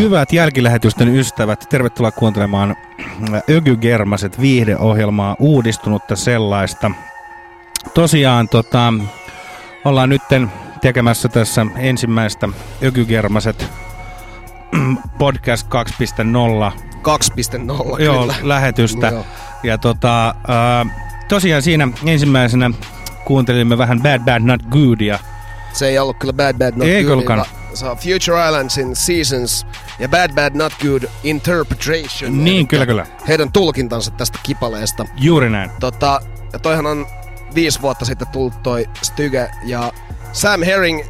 Hyvät jälkilähetysten ystävät, tervetuloa kuuntelemaan Ökygermaset viihdeohjelmaa, uudistunutta sellaista. Tosiaan tota, ollaan nytten tekemässä tässä ensimmäistä Ökygermaset podcast 2.0. 2.0 Joo, kyllä. lähetystä. Joo. Ja tota, tosiaan siinä ensimmäisenä kuuntelimme vähän Bad Bad Not Goodia. Se ei ollut kyllä Bad Bad Not Ei Goodia, saa Future Islandsin Seasons ja Bad Bad Not Good Interpretation. Niin, kyllä kyllä. Heidän tulkintansa tästä kipaleesta. Juuri näin. Tota, ja toihan on viisi vuotta sitten tullut toi Styge ja Sam Herring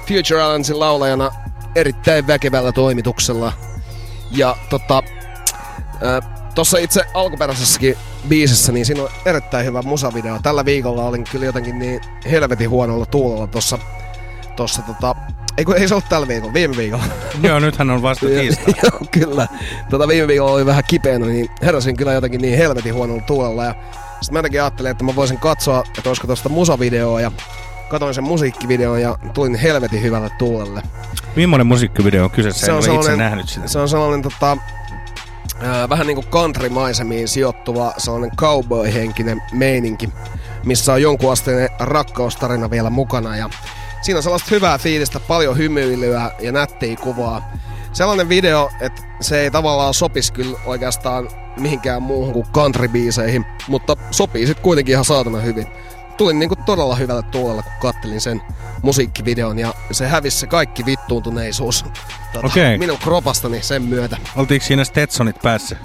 Future Islandsin laulajana erittäin väkevällä toimituksella. Ja tota, tuossa itse alkuperäisessäkin biisissä, niin siinä on erittäin hyvä musavideo. Tällä viikolla olin kyllä jotenkin niin helvetin huonolla tuulella tuossa tossa tota ei kun ei se ollut tällä viikolla, viime viikolla. Joo, nythän on vasta tiistai. Joo, kyllä. Tota, viime viikolla oli vähän kipeänä, niin heräsin kyllä jotenkin niin helvetin huonolla tuulella. Ja sitten mä jotenkin ajattelin, että mä voisin katsoa, että olisiko tuosta musavideoa. Ja katoin sen musiikkivideon ja tulin helvetin hyvälle tuulelle. Millainen musiikkivideo on kyseessä? Se on en ole itse nähnyt sitä. Se on sellainen tota, vähän niin kuin country-maisemiin sijoittuva sellainen cowboy-henkinen meininki, missä on jonkun asteinen rakkaustarina vielä mukana. Ja siinä on sellaista hyvää fiilistä, paljon hymyilyä ja nättiä kuvaa. Sellainen video, että se ei tavallaan sopisi kyllä oikeastaan mihinkään muuhun kuin country-biiseihin, mutta sopii sitten kuitenkin ihan saatana hyvin. Tulin niinku todella hyvälle tuolella, kun kattelin sen musiikkivideon ja se hävisi se kaikki vittuuntuneisuus tota, Okei. minun kropastani sen myötä. Oltiinko siinä Stetsonit päässä?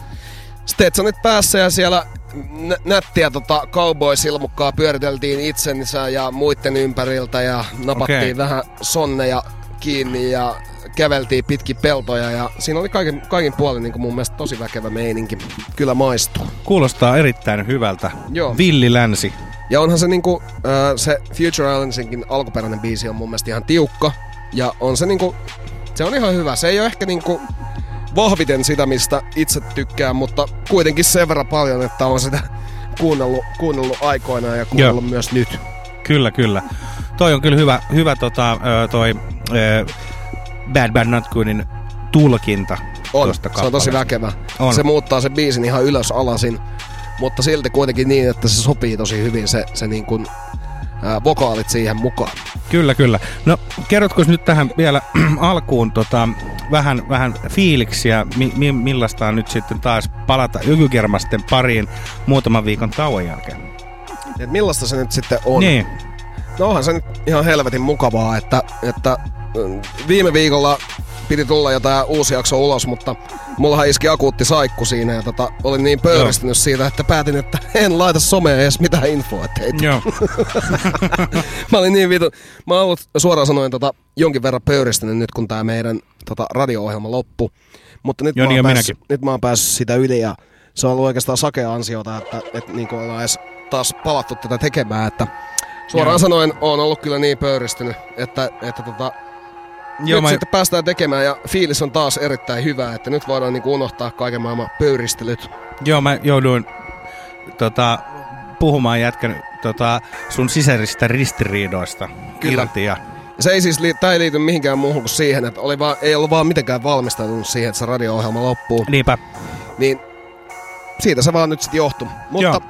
Stetsonit päässä ja siellä nä- nättiä tota cowboy-silmukkaa pyöriteltiin itsensä ja muiden ympäriltä ja napattiin Okei. vähän sonneja kiinni ja käveltiin pitkin peltoja ja siinä oli kaiken, kaikin puolin niin mun mielestä tosi väkevä meininki. Kyllä maistuu. Kuulostaa erittäin hyvältä. Joo. Villi länsi. Ja onhan se niinku, äh, se Future Islandsinkin alkuperäinen biisi on mun mielestä ihan tiukka. Ja on se niinku, se on ihan hyvä. Se ei ole ehkä niinku vahviten sitä, mistä itse tykkään, mutta kuitenkin sen verran paljon, että on sitä kuunnellut, kuunnellut aikoinaan ja kuunnellut myös nyt. Kyllä, kyllä. Toi on kyllä hyvä, hyvä tota, toi Bad Bad Not Goodin tulkinta On, se on tosi väkevä. On. Se muuttaa sen biisin ihan ylös alasin, mutta silti kuitenkin niin, että se sopii tosi hyvin se, se niin kuin, ää, vokaalit siihen mukaan. Kyllä, kyllä. No kerrotko nyt tähän vielä alkuun tota, vähän, vähän fiiliksiä, mi, mi, millaista on nyt sitten taas palata Ykykermasten pariin muutaman viikon tauon jälkeen? Et millaista se nyt sitten on? Niin, No onhan se nyt ihan helvetin mukavaa, että, että mm, viime viikolla piti tulla jotain uusi jakso ulos, mutta mullahan iski akuutti saikku siinä ja tota, olin niin pöyristynyt siitä, että päätin, että en laita someen edes mitään infoa. Ei joo. mä olin niin vitu. Mä oon ollut suoraan sanoen tota, jonkin verran pöyristynyt nyt, kun tää meidän tota, radio-ohjelma loppu. Mutta nyt, Joo, mä niin päässyt, minäkin. nyt mä oon päässyt sitä yli ja se on ollut oikeastaan sakea ansiota, että, että niin ollaan edes taas palattu tätä tekemään. Että suoraan Joo. sanoen oon ollut kyllä niin pöyristynyt, että, että tota, joo nyt mä, sitten päästään tekemään ja fiilis on taas erittäin hyvä, että nyt voidaan niin kuin unohtaa kaiken maailman pöyristelyt. joo, mä jouduin tota, puhumaan jätkän tota, sun sisäisistä ristiriidoista Kyllä. irti. Ja, Se ei siis, li- ei liity mihinkään muuhun kuin siihen, että oli vaan, ei ollut vaan mitenkään valmistautunut siihen, että se radio-ohjelma loppuu. niinpä, Niin siitä se vaan nyt sitten johtui. Mutta Joo.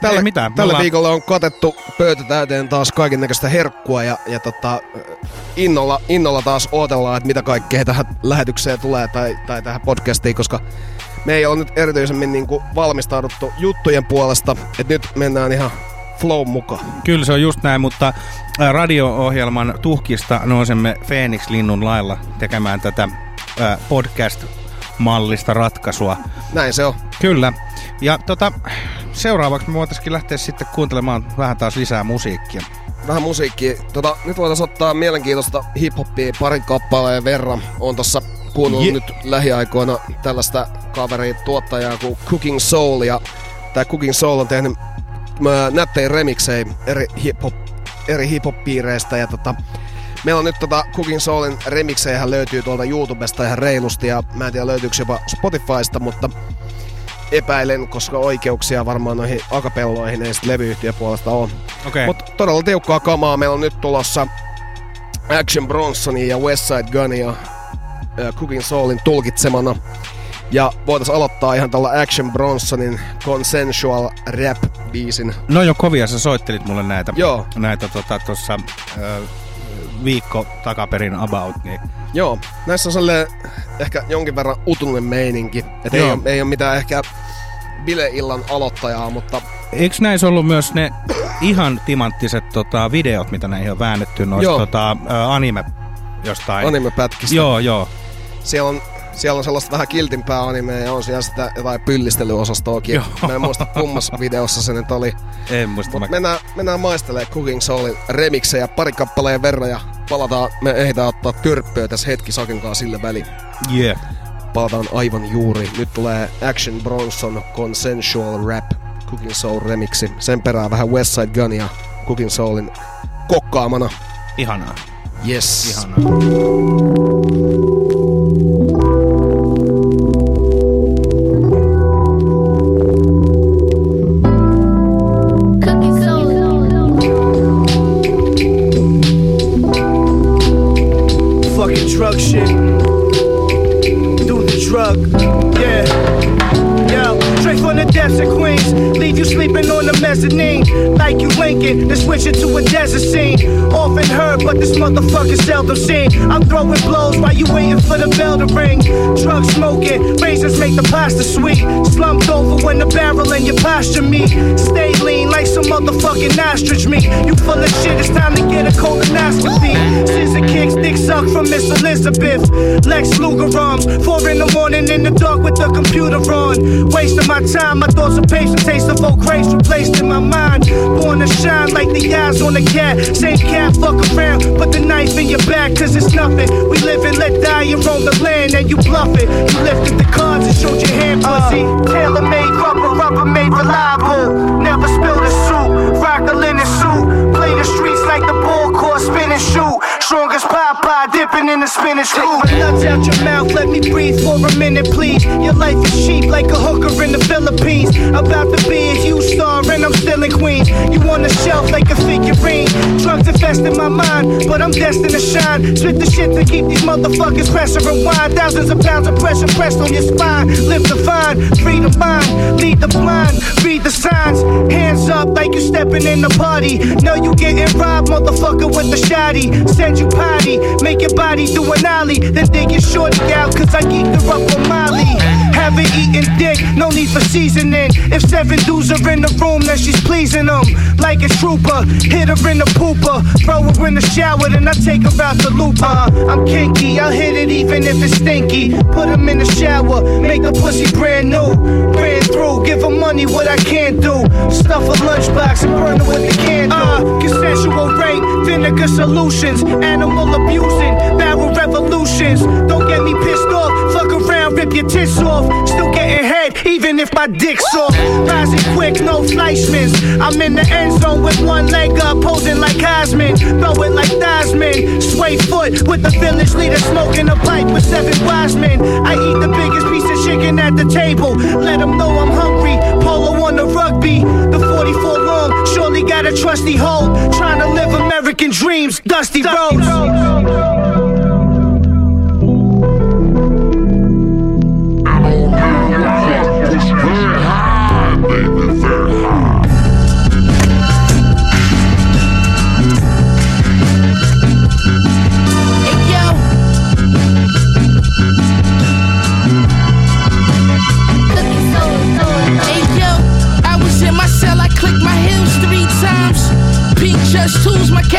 Tälle, Ei mitään, me tälle ollaan- viikolla on katettu pöytä täyteen taas kaiken näköistä herkkua ja, ja tota, innolla, innolla taas odotellaan, että mitä kaikkea tähän lähetykseen tulee tai, tai tähän podcastiin, koska me ei ole nyt erityisemmin niin kuin valmistauduttu juttujen puolesta, että nyt mennään ihan flow mukaan. Kyllä se on just näin, mutta radio-ohjelman tuhkista nousemme Phoenix-linnun lailla tekemään tätä ää, podcast-mallista ratkaisua. Näin se on. Kyllä. Ja tota, seuraavaksi me voitaisiin lähteä sitten kuuntelemaan vähän taas lisää musiikkia. vähän musiikkia. Tota, nyt voitaisiin ottaa mielenkiintoista hiphoppia parin kappaleen verran. On tossa kuunnellut Je- nyt lähiaikoina tällaista kaveria tuottajaa kuin Cooking Soul. Ja tää Cooking Soul on tehnyt nättejä remiksejä eri hip-hop, eri hip-hop-piireistä. Ja tota, meillä on nyt tota Cooking Soulin remiksejä löytyy tuolta YouTubesta ihan reilusti. Ja mä en tiedä löytyykö jopa Spotifysta, mutta epäilen, koska oikeuksia varmaan noihin akapelloihin ei sit levyyhtiöpuolesta ole. Okei. Mutta todella tiukkaa kamaa. Meillä on nyt tulossa Action Bronsonia ja Westside Gunia äh, Cooking Soulin tulkitsemana. Ja voitaisiin aloittaa ihan tällä Action Bronsonin Consensual Rap-biisin. No jo kovia, sä soittelit mulle näitä. Joo. Näitä tota, tuossa viikko takaperin about. Niin. Joo, näissä on sellainen ehkä jonkin verran utunen meininki. Et ei ole, ei ole mitään ehkä bileillan aloittajaa, mutta Eikö näissä ollut myös ne ihan timanttiset tota, videot, mitä näihin on väännetty noista tota, anime jostain? anime-pätkistä. Joo, joo. Siellä on, siellä on sellaista vähän kiltimpää animea ja on siellä sitä jotain pyllistelyosastoakin. Joo. Mä en muista kummassa videossa se nyt oli. En muista. Mä... mennään, mennään maistelemaan Cooking Soulin remiksejä pari kappaleen verran ja palataan, me ehditään ottaa törppöä tässä hetki Saken kanssa sille väliin. Yeah. Palataan aivan juuri. Nyt tulee Action Bronson Consensual Rap Cooking Soul remiksi. Sen perään vähän Westside Gun ja Cooking Soulin kokkaamana. Ihanaa. Yes. Ihanaa. Straight from you sleeping on the mezzanine. Like you Lincoln, then switch it to a desert scene. Often heard, but this motherfucker seldom seen. I'm throwing blows while you waiting for the bell to ring. Drug smoking, razors make the pasta sweet. Slumped over when the barrel and your posture meet. Stay lean like some motherfucking ostrich meat. You full of shit, it's time to get a colonoscopy. Scissor kicks, dick suck from Miss Elizabeth. Lex Luger arms, four in the morning in the dark with the computer on. Wasting my time, my thoughts are patient, taste of old grace replaced in my mind. Born to shine like the eyes on a cat. Same cat, fuck around, put the knife in your back, cause it's nothing. We live and let die and roam the land, and you bluff it. You lifted the cards and showed your hand, pussy. Uh. Tailor made rubber, rubber made reliable. Never spill the soup, rock a linen suit. Play the streets like the ball court, spin and shoot. Strongest Popeye, dipping in the spinach root. Take my nuts out your mouth, let me breathe for a minute, please. Your life is cheap like a hooker in the Philippines. About to be a huge star, and I'm still in Queens. You on the shelf like a figurine. Drugs infesting my mind, but I'm destined to shine. Spit the shit to keep these motherfuckers pressure rewind. Thousands of pounds of pressure pressed on your spine. Live the fine, free the mind, lead the blind, read the signs. Hands up like you stepping in the party. Know you getting robbed, motherfucker, with the shoddy. Send you potty, make your body do an ollie. Then dig your shorty out, cause I geeked her up on Molly. Haven't eaten dick, no need for seasoning. If seven dudes are in the room, then she's pleasing them. Like a trooper, hit her in the pooper. Throw her in the shower, then I take her out the looper. I'm kinky, I'll hit it even if it's stinky. Put him in the shower, make the pussy brand new. Ran through, give her money, what I can't do. Stuff a lunchbox and burn her with the candle. Uh, consensual rape, vinegar solutions, animal abusing, barrel revolutions. Don't get me pissed off, fuck around, rip your tits off. Still getting head, even if my dick's off. Rising quick, no Fleischmans. I'm in the end zone with one leg up, posing like Heisman. Throw it like Theismann. Sway foot with the village leader smoking a pipe with seven wise men. I eat the biggest piece of chicken at the table. Let them know I'm hungry. Polo on the rugby. The 44 long, surely got a trusty hold. Trying to live American dreams, dusty roads. Hey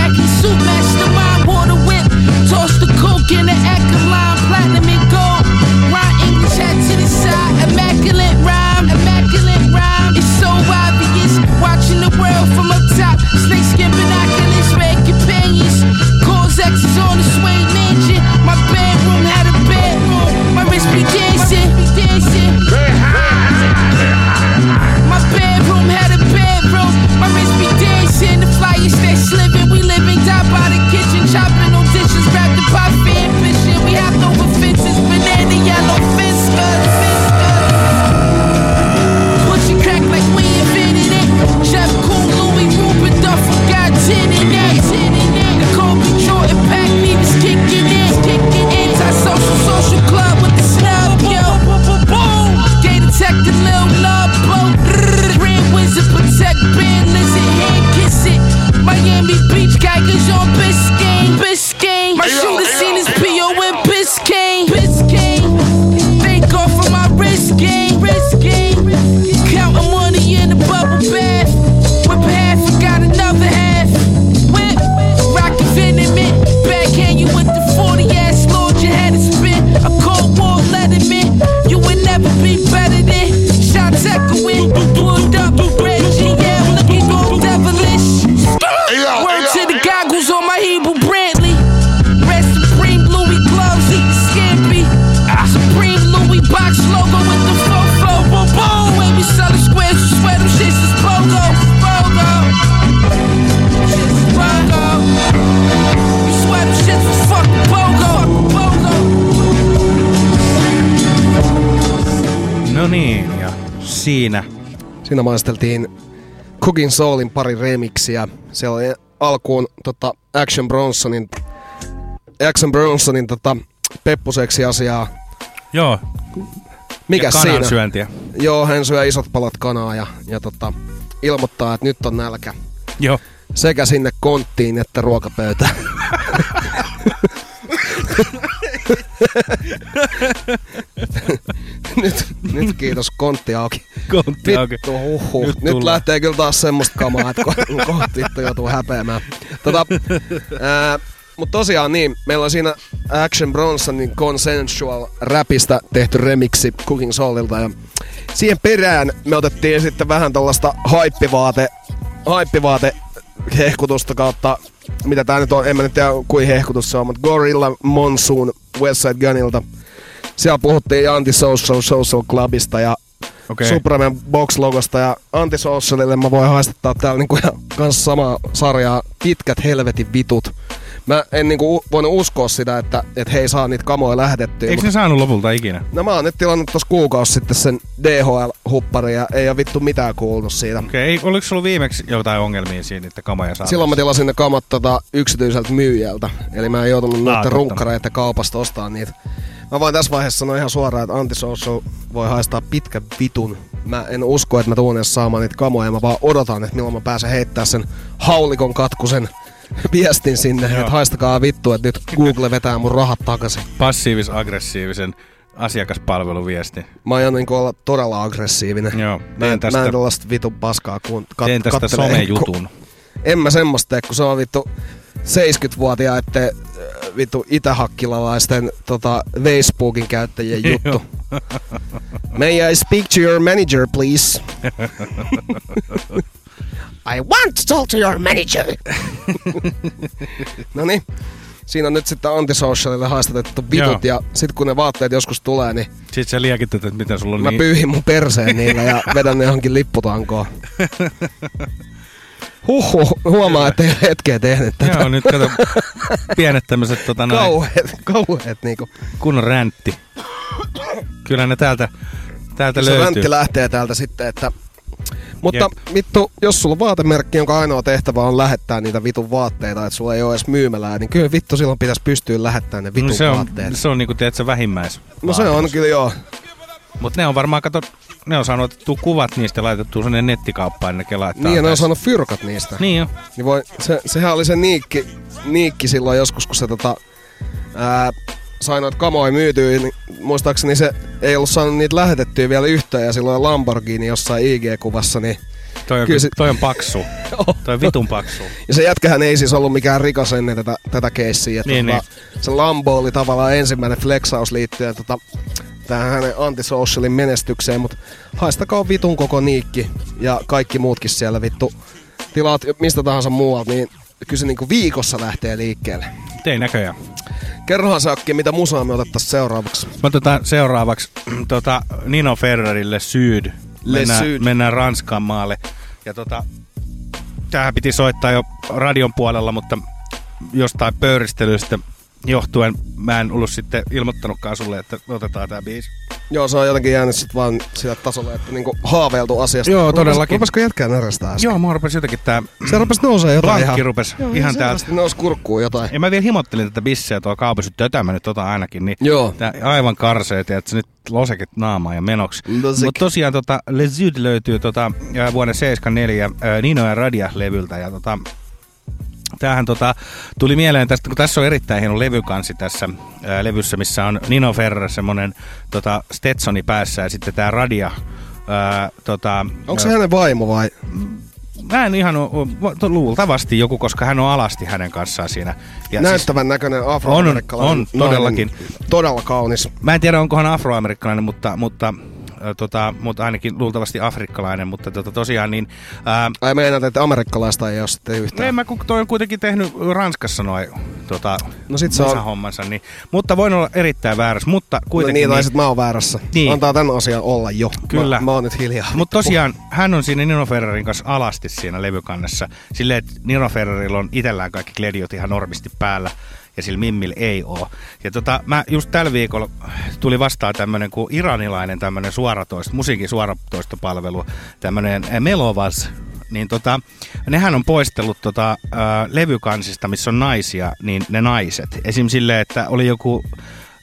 jacket suit siinä. Siinä maisteltiin Cooking Soulin pari remixiä. Siellä oli alkuun tota, Action Bronsonin, Action Bronsonin tota, peppuseksi asiaa. Joo, Mikä ja siinä? kanansyöntiä. Joo, hän syö isot palat kanaa ja, ja tota, ilmoittaa, että nyt on nälkä. Joo. Sekä sinne konttiin että ruokapöytään. nyt, nyt kiitos, kontti auki. Kontti auki. Vittu, huhhuh. Nyt Nyt, tullaan. lähtee kyllä taas semmoista kamaa, että ko- kohta vittu joutuu häpeämään. Tota, ää, mutta tosiaan niin, meillä on siinä Action Bronsonin Consensual Rapista tehty remiksi Cooking Soulilta ja siihen perään me otettiin sitten vähän tällaista haippivaate, haippivaate hehkutusta kautta, mitä tää nyt on, en mä nyt tiedä kuin hehkutus se on, mutta Gorilla Monsoon Westside Gunilta. Siellä puhuttiin Antisocial Social Clubista ja okay. Supremen box-logosta ja Antisocialille mä voin haistattaa täällä niinku ihan kans samaa sarjaa Pitkät helvetin vitut. Mä en niinku voinut uskoa sitä, että et he ei saa niitä kamoja lähetettyä. Eikö mut- ne saanut lopulta ikinä? No mä oon nyt tilannut tossa kuukausi sitten sen DHL-hupparin ja ei oo vittu mitään kuulunut siitä. Okei, ei, oliko sulla viimeksi jotain ongelmia siinä, että kamoja saa? Silloin mä tilasin ne kamat tota yksityiseltä myyjältä. Eli mä en joutunut noiden totta. runkkareiden kaupasta ostaa niitä. Mä voin tässä vaiheessa sanoa ihan suoraan, että Antisocial voi haistaa pitkän vitun. Mä en usko, että mä tuun edes saamaan niitä kamoja. Mä vaan odotan, että milloin mä pääsen heittää sen haulikon katkusen viestin sinne, että haistakaa vittu, että nyt Google vetää mun rahat takaisin. Passiivis-aggressiivisen asiakaspalveluviesti. Mä aion niin olla todella aggressiivinen. Joo, Mä en, tästä- mä en tällaista vitun paskaa kun kat, Teen tästä somejutun. En mä semmoista tee, kun se on vittu 70-vuotiaiden äh, vittu itähakkilalaisten tota, Facebookin käyttäjien juttu. May I speak to your manager, please? I want to talk to your manager. no niin. Siinä on nyt sitten antisocialille haastatettu vitut Joo. ja sit kun ne vaatteet joskus tulee, niin Sitten sä liekit, että miten sulla on mä niin... pyyhin mun perseen niillä ja vedän ne johonkin lipputankoon. Huhhuh, huomaa, että ei ole hetkeä tehnyt tätä. Joo, nyt kato pienet tämmöiset tota, noin, Kauheet, kauheet niinku. kunnon räntti. Kyllä ne täältä, täältä Se löytyy. räntti lähtee täältä sitten, että... Mutta Jep. vittu, jos sulla on vaatemerkki, jonka ainoa tehtävä on lähettää niitä vitun vaatteita, että sulla ei ole edes myymälää, niin kyllä vittu silloin pitäisi pystyä lähettämään ne vitun No se on, vaatteet. se on niinku, tiedätkö, vähimmäis. No se on kyllä joo. Mutta ne on varmaan, kato, ne on saanut otettua kuvat niistä ja laitettu sinne nettikauppaan, ne laittaa. Niin, ja ne on saanut fyrkat niistä. Niin jo. Niin voi, se, sehän oli se niikki, niikki silloin joskus, kun se tota, ää, sai noita kamoja myytyä, niin muistaakseni se ei ollut saanut niitä lähetettyä vielä yhtään, ja silloin Lamborghini jossain IG-kuvassa, niin Toi on, Kyllä se- toi on paksu. toi on vitun paksu. Ja se jätkähän ei siis ollut mikään rikas ennen tätä, tätä keissiä. Niin, tota, Se Lambo oli tavallaan ensimmäinen flexaus liittyen tota, tähän hänen antisocialin menestykseen, mutta haistakaa vitun koko niikki ja kaikki muutkin siellä vittu. Tilaat mistä tahansa muualta, niin kyllä se niinku viikossa lähtee liikkeelle. Ei näköjään. Kerrohan Sakki, mitä musaa me otettaisiin seuraavaksi. Mä otetaan seuraavaksi tota, Nino Ferrerille Syd. Le Mennään, Sud. mennään Ranskan maalle. Ja tota, tämähän piti soittaa jo radion puolella, mutta jostain pöyristelystä johtuen mä en ollut sitten ilmoittanutkaan sulle, että otetaan tämä biisi. Joo, se on jotenkin jäänyt sit vaan sille tasolle, että niinku haaveiltu asiasta. Joo, Rupes- todellakin. Rupesko jätkää närjestää äsken? Joo, mua rupesi jotenkin tää Se rupes nousee jotain ihan. rupesi Joo, ihan täältä. selvästi nousi kurkkuun jotain. Ja mä vielä himottelin tätä bisseä tuolla kaupassa, että tätä mä nyt otan ainakin, niin Joo. tää aivan karseet, että se nyt loseket naamaan ja menoksi. Mutta tosiaan tota, Le Sud löytyy tota, vuoden 74 ää, Nino ja Radia-levyltä ja tota, Tämähän tota, tuli mieleen tästä, kun tässä on erittäin hieno levykansi tässä ää, levyssä, missä on Nino Ferrer semmonen tota, Stetsoni päässä ja sitten tämä Radia. Ää, tota, Onko se hänen vaimo vai? Mä en ihan oo, o- luultavasti joku, koska hän on alasti hänen kanssaan siinä. Ja siis, Näyttävän näköinen afroamerikkalainen. On, on, todellakin. Todella kaunis. mä en tiedä, onko hän afroamerikkalainen, mutta, mutta, tota, mutta ainakin luultavasti afrikkalainen, mutta tota, tosiaan niin... Ää, Ai meinaat, että amerikkalaista ei ole sitten yhtään. en mä, kun toi on kuitenkin tehnyt Ranskassa noin tota, No sit se on- hommansa, niin, mutta voin olla erittäin väärässä, mutta No kuitenkin... niin, tai sit mä oon väärässä. Niin. Antaa tän asian olla jo. Kyllä. Mä, mä oon nyt hiljaa. Mutta tosiaan hän on siinä Nino Ferrerin kanssa alasti siinä levykannessa. Silleen, että Nino Ferrerilla on itsellään kaikki klediot ihan normisti päällä ja sillä Mimmillä ei oo. Ja tota, mä just tällä viikolla tuli vastaan tämmönen kuin iranilainen tämmönen suoratoisto, musiikin suoratoistopalvelu, tämmönen äh, Melovas, niin tota, nehän on poistellut tota, ää, levykansista, missä on naisia, niin ne naiset. Esim. silleen, että oli joku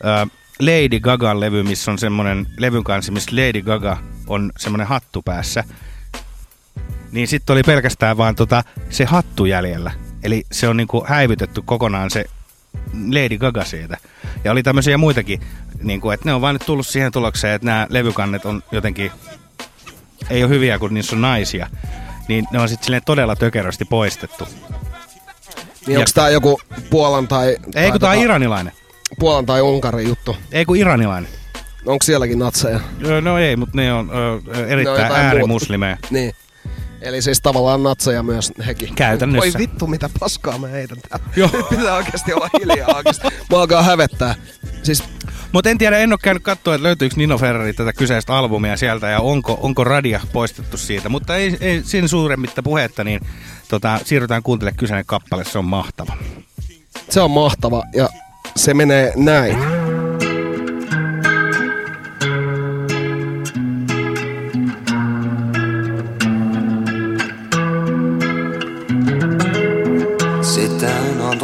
ää, Lady Gagan levy, missä on semmoinen levyn kanssa, missä Lady Gaga on semmoinen hattu päässä. Niin sitten oli pelkästään vaan tota, se hattu jäljellä. Eli se on niinku häivytetty kokonaan se Lady Gaga siitä. Ja oli tämmöisiä muitakin, niinku, että ne on vaan nyt tullut siihen tulokseen, että nämä levykannet on jotenkin, ei ole hyviä, kun niissä on naisia. Niin ne on sitten todella tökerösti poistettu. Niin onko tää joku Puolan tai... Ei kun tää on tota, iranilainen. Puolan tai Unkarin juttu. Ei kun iranilainen. Onko sielläkin natseja? Öö, No ei, mutta ne on ö, erittäin jotain äärimuslimeja. Niin. Eli siis tavallaan natseja myös hekin. Käytännössä. Oi vittu, mitä paskaa mä heitän täällä. Joo. Nyt pitää oikeasti olla hiljaa oikeasti. Mä alkaa hävettää. Siis Mutta en tiedä, en ole käynyt katsoa, että löytyykö Nino Ferrari tätä kyseistä albumia sieltä ja onko, onko radia poistettu siitä. Mutta ei, ei siinä suuremmitta puhetta, niin tota, siirrytään kuuntelemaan kyseinen kappale, se on mahtava. se on mahtava ja se menee näin.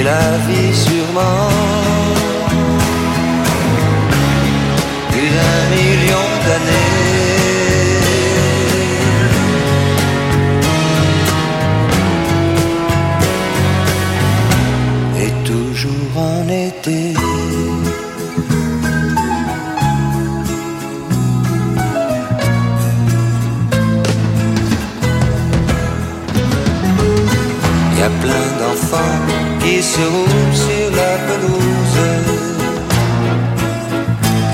Et la vie sûrement. Plus d'un million d'années. Et toujours en été. Y a plein d'enfants qui se roulent sur la pelouse.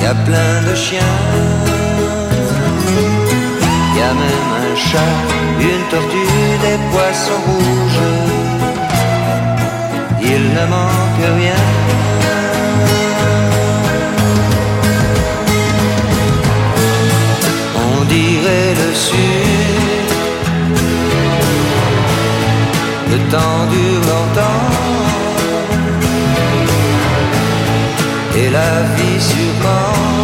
Y a plein de chiens. Y a même un chat, une tortue, des poissons rouges. Il ne manque rien. On dirait le sud. Le temps dure longtemps la vie sur quand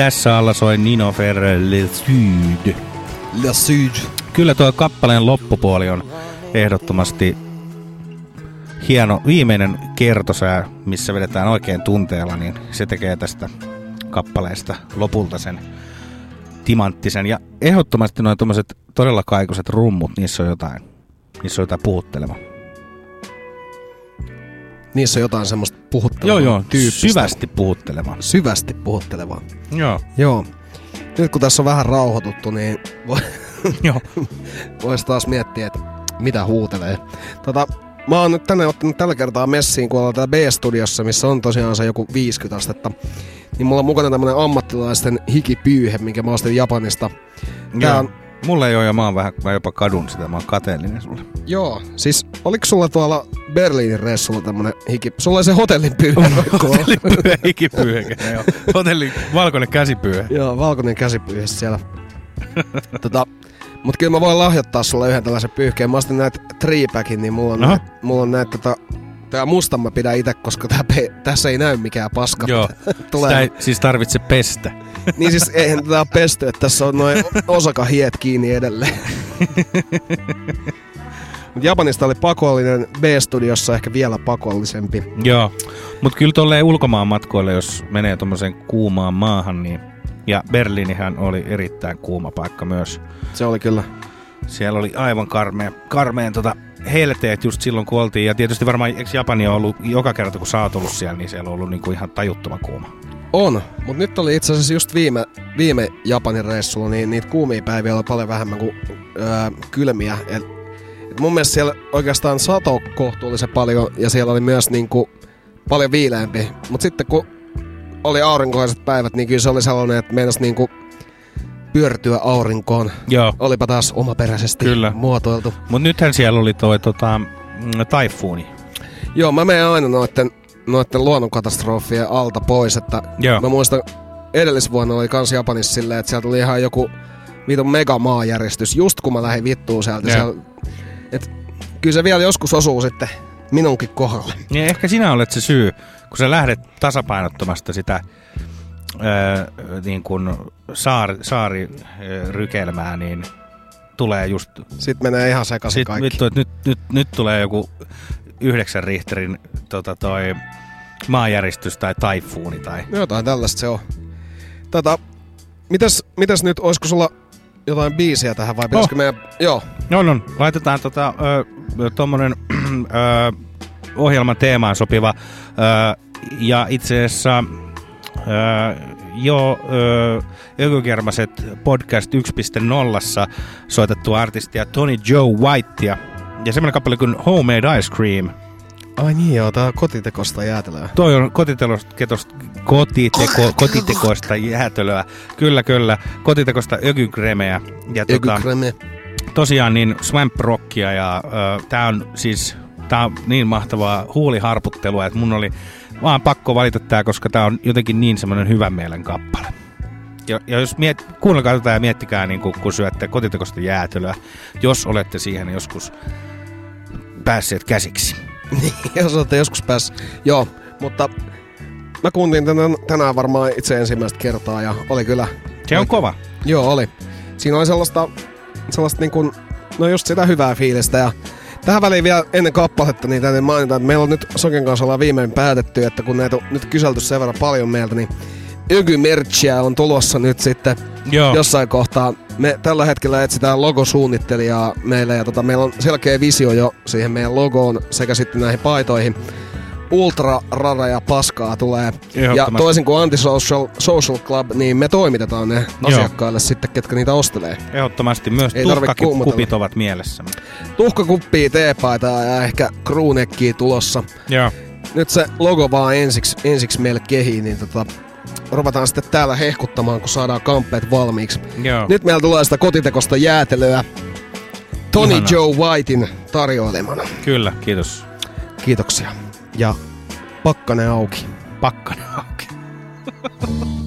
Tässä alla soi Nino Ferrer Le Sud. Le Sud. Kyllä tuo kappaleen loppupuoli on ehdottomasti hieno viimeinen kertosää, missä vedetään oikein tunteella, niin se tekee tästä kappaleesta lopulta sen timanttisen. Ja ehdottomasti noin tommoset todella kaikuiset rummut, niissä on jotain, niissä on jotain puhuttelevaa. Niissä on jotain semmoista puhuttelevaa Joo, joo, tyyppistä. syvästi puhutteleva. Syvästi puhuttelevaa. Joo, Joo. Nyt kun tässä on vähän rauhoituttu, niin voi, joo. voisi taas miettiä, että mitä huutelee. Tota, mä oon nyt tänne ottanut tällä kertaa messiin, kun ollaan täällä B-studiossa, missä on tosiaan se joku 50 astetta. Niin mulla on mukana tämmönen ammattilaisten hikipyyhe, minkä mä ostin Japanista. Tää joo. on, Mulla ei ole ja mä oon vähän, mä jopa kadun sitä, mä oon kateellinen sulle. joo, siis oliko sulla tuolla Berliinin reissulla tämmönen hiki... Sulla oli se hotellin pyyhe. Hotellipyhä, ikipyhäke, joo. Hotelli, valkoinen käsipyhä. Joo, valkoinen käsipyyhe siellä. tota, mut kyllä mä voin lahjoittaa sulle yhden tällaisen pyyhkeen. Mä ostin näitä triipackin, niin mulla on, näitä, mulla on näitä tota, Tää mustan mä pidän itse, koska tää pe- tässä ei näy mikään paska. Joo, Tulee. sitä ei siis tarvitse pestä. Niin siis eihän tätä ole pesty, että tässä on noin osakahiet kiinni edelleen. Mut Japanista oli pakollinen, B-studiossa ehkä vielä pakollisempi. Joo, mutta kyllä tolleen ulkomaan matkoille, jos menee tuommoiseen kuumaan maahan, niin ja Berliinihän oli erittäin kuuma paikka myös. Se oli kyllä. Siellä oli aivan karmea, karmeen tota helteet just silloin, kun oltiin. Ja tietysti varmaan, eikö Japani on ollut joka kerta, kun sä oot ollut siellä, niin siellä on ollut niinku ihan tajuttoman kuuma. On, mutta nyt oli itse asiassa just viime, viime Japanin reissulla, niin niitä kuumia päiviä oli paljon vähemmän kuin öö, kylmiä. Et, et mun mielestä siellä oikeastaan sato kohtuullisen paljon ja siellä oli myös niinku paljon viileämpi. Mutta sitten kun oli aurinkoiset päivät, niin kyllä se oli sellainen, että meinas niinku pyörtyä aurinkoon. Joo. Olipa taas omaperäisesti Kyllä. muotoiltu. Mutta nythän siellä oli toi tota, mm, taifuuni. Joo, mä menen aina noitten, noitten luonnonkatastrofien alta pois, että Joo. mä muistan edellisvuonna oli kans Japanissa silleen, että sieltä tuli ihan joku vitun megamaajärjestys, just kun mä lähdin vittuun sieltä. Joo. Siellä, et, kyllä se vielä joskus osuu sitten minunkin kohdalle. Niin ehkä sinä olet se syy, kun sä lähdet tasapainottomasta sitä öö, niin kuin saari, saarirykelmää, niin tulee just... Sitten menee ihan sekaisin Sit, kaikki. vittu, että nyt, nyt, nyt tulee joku yhdeksän Richterin tota, toi maanjäristys tai taifuuni tai... Jotain tällaista se on. Tota, mitäs, mitäs nyt, olisiko sulla jotain biisiä tähän vai pitäisikö Oh. meidän... Joo, No, no, laitetaan tota, ö, tommonen ö, ohjelman teemaan sopiva ö, ja itse asiassa ö, jo Ökykermaset podcast 1.0 soitettua artistia Tony Joe Whitea ja semmoinen kappale kuin Homemade Ice Cream. ai niin joo, tää on kotitekosta jäätelöä. Toi on kotitelosta, ketosta, kotiteko, kotitekoista jäätelöä. Kyllä, kyllä. Kotitekosta ökykremeä. Ja tota, tosiaan niin swamp rockia ja ö, tää on siis tää on niin mahtavaa huuliharputtelua, että mun oli vaan pakko valita tää, koska tää on jotenkin niin semmoinen hyvän mielen kappale. Ja, ja jos miet, kuunnelkaa tätä ja miettikää, niin kun, kun syötte kotitekosta jäätelöä, jos olette siihen joskus päässeet käsiksi. Jos olette joskus pääs. Joo, mutta mä kuuntelin tänään, tänään varmaan itse ensimmäistä kertaa ja oli kyllä... Se on kova. Joo, oli. Siinä oli sellaista, sellaista niin kuin, no just sitä hyvää fiilistä ja Tähän väliin vielä ennen kappaletta, niin täytyy mainita, että meillä on nyt Soken kanssa ollaan viimein päätetty, että kun näitä on nyt kyselty sen verran paljon meiltä, niin Ygy-merchia on tulossa nyt sitten Joo. jossain kohtaa. Me tällä hetkellä etsitään logosuunnittelijaa meille ja tota, meillä on selkeä visio jo siihen meidän logoon sekä sitten näihin paitoihin. Ultra rara ja paskaa tulee. Ja toisin kuin Antisocial Social Club, niin me toimitetaan ne asiakkaille sitten, ketkä niitä ostelee. Ehdottomasti myös Ei tuhkakupit ovat mielessä. Tuhkakuppia, teepaitaa ja ehkä kruunekkiä tulossa. Joo. Nyt se logo vaan ensiksi, ensiksi meille kehii, niin tota, ruvetaan sitten täällä hehkuttamaan, kun saadaan kamppeet valmiiksi. Joo. Nyt meillä tulee sitä kotitekosta jäätelöä Tony Ihanaa. Joe Whitein tarjoilemana. Kyllä, kiitos. Kiitoksia. Ja pakkane auki. Pakkanen auki.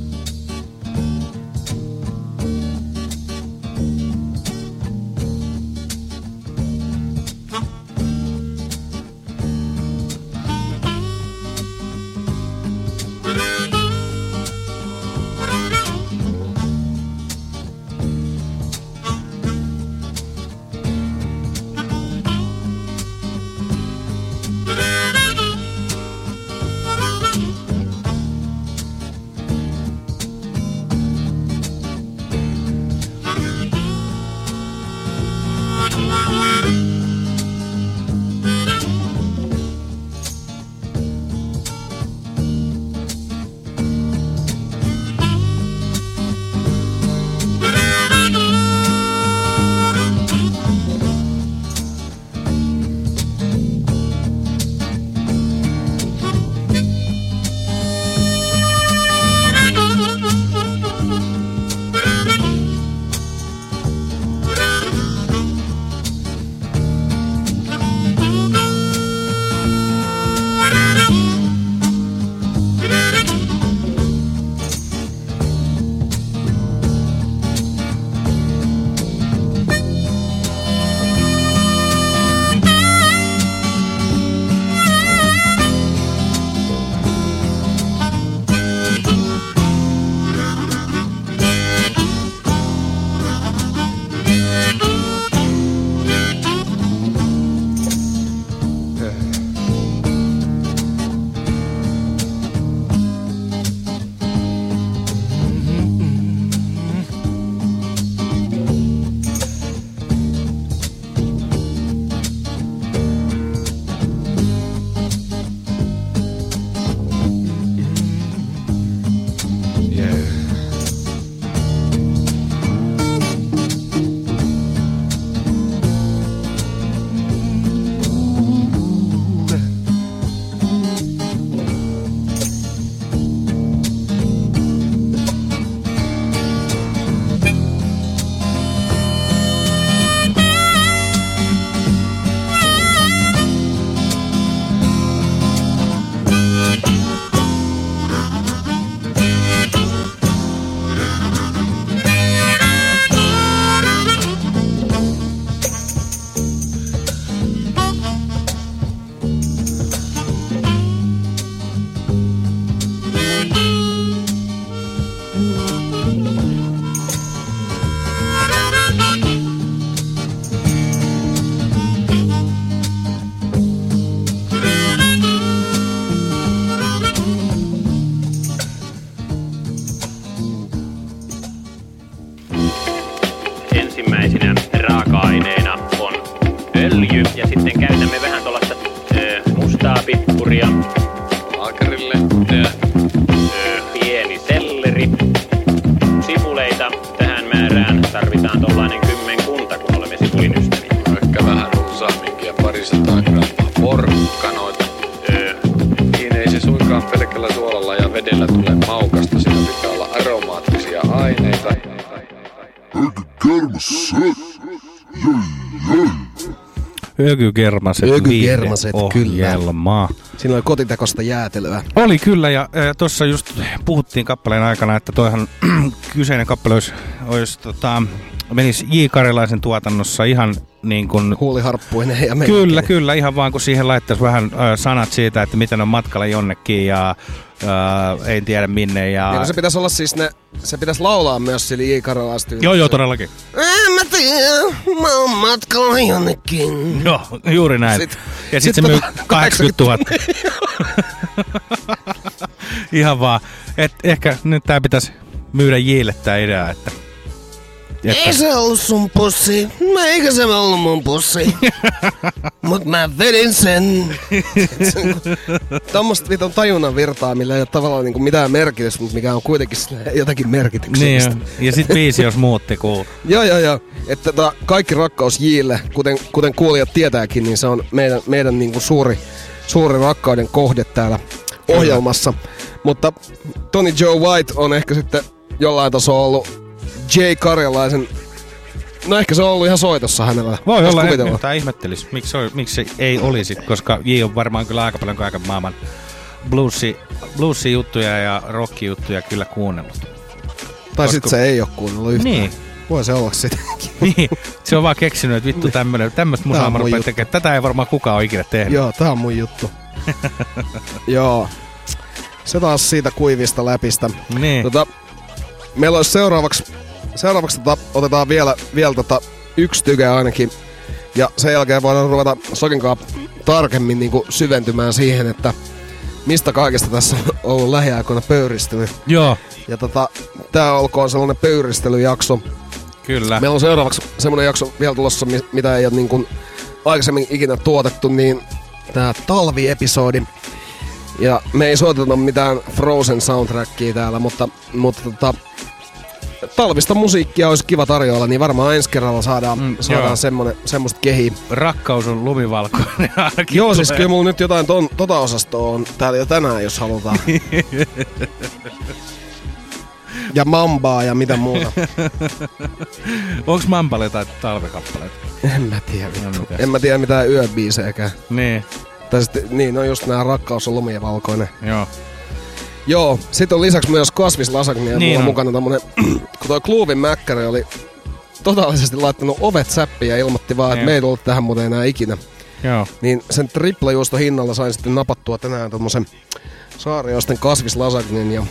suinkaan pelkällä suolalla ja vedellä tule maukasta, siinä pitää olla aromaattisia aineita. Ökykermaset, Ökykermaset, ohjelma. Siinä oli kotitekosta jäätelöä. Oli kyllä, ja, ja tuossa just puhuttiin kappaleen aikana, että toihan kyseinen kappale olisi, olisi tota, menisi J. Karilaisen tuotannossa ihan niin kuin Huuliharppuinen ja meininki. Kyllä, kyllä. Ihan vaan kun siihen laittaisi vähän ö, sanat siitä, että miten on matkalla jonnekin ja ö, ei tiedä minne. Ja... Niin, no se pitäisi olla siis ne, se pitäisi laulaa myös sillä J. Karolaista. Joo, joo, todellakin. En mä tiedä, mä oon matkalla jonnekin. Joo, juuri näin. Sit- ja sit sitten se myy tota 80 000. Ihan vaan. Et ehkä nyt tää pitäisi myydä Jille tää idea, että... että Ei se ollut sun pussi, eikä se ollut mun pussi. Mut mä vedin sen. Tuommoista vitun tajunnan virtaa, millä ei ole tavallaan niinku mitään merkitystä, mutta mikä on kuitenkin jotakin niin merkityksellistä. on. Ja sitten biisi, jos muutti kuuluu. Joo, joo, joo. Että tota, kaikki rakkaus Jille, kuten, kuten kuulijat tietääkin, niin se on meidän, meidän niinku suuri, suuri rakkauden kohde täällä ohjelmassa. Mutta Tony Joe White on ehkä sitten jollain tasolla ollut Jay Karjalaisen... No ehkä se on ollut ihan soitossa hänellä. Voi olla, kuvitella. että ihmettelis. Miksi, miksi ei olisi, koska J on varmaan kyllä aika paljon kaiken maailman bluesi, bluesi-juttuja ja rock-juttuja kyllä kuunnellut. Tai sitten se ei ole kuunnellut yhtään. Niin. Voi se olla sitten. Niin, se on vaan keksinyt, että vittu tämmönen, tämmöistä musaa mä rupean tekemään. Tätä ei varmaan kukaan ole ikinä tehnyt. Joo, tää on mun juttu. Joo. Se taas siitä kuivista läpistä. Niin. Tota, meillä olisi seuraavaksi, seuraavaksi tota, otetaan vielä, vielä tota, yksi tyke ainakin. Ja sen jälkeen voidaan ruveta Sokinkaan tarkemmin niin kuin syventymään siihen, että mistä kaikesta tässä on ollut lähiaikoina pöyristynyt. Joo, Ja tota, tää olkoon sellainen pöyristelyjakso. kyllä. Meillä on seuraavaksi semmoinen jakso vielä tulossa, mi- mitä ei ole niin kuin aikaisemmin ikinä tuotettu, niin tää talviepisodi. Ja me ei soiteta mitään Frozen soundtrackia täällä, mutta, mutta tota, talvista musiikkia olisi kiva tarjolla, niin varmaan ensi kerralla saadaan, Mm, saadaan semmonen, semmoista kehiä. Rakkaus on lumivalkoinen ainakin. Joo, siis kyllä mulla nyt jotain ton, tota osastoa on täällä jo tänään, jos halutaan. ja mambaa ja mitä muuta. Onks Mampalle tai talvekappaleita? en mä tiedä. No, vittu. en mä tiedä mitään yöbiisejäkään. Niin, Tai sitten, niin, no just nää rakkaus on lumia valkoinen. joo. Joo, sitten on lisäksi myös kasvislasagnia Niin on mukana tämmönen, kun toi Kluuvin mäkkäri oli totaalisesti laittanut ovet säppiin ja ilmoitti vaan, että me ei tullut tähän muuten enää ikinä. Joo. Niin sen triplajuusto hinnalla sain sitten napattua tänään tommosen saarioisten kasvislasagnin ja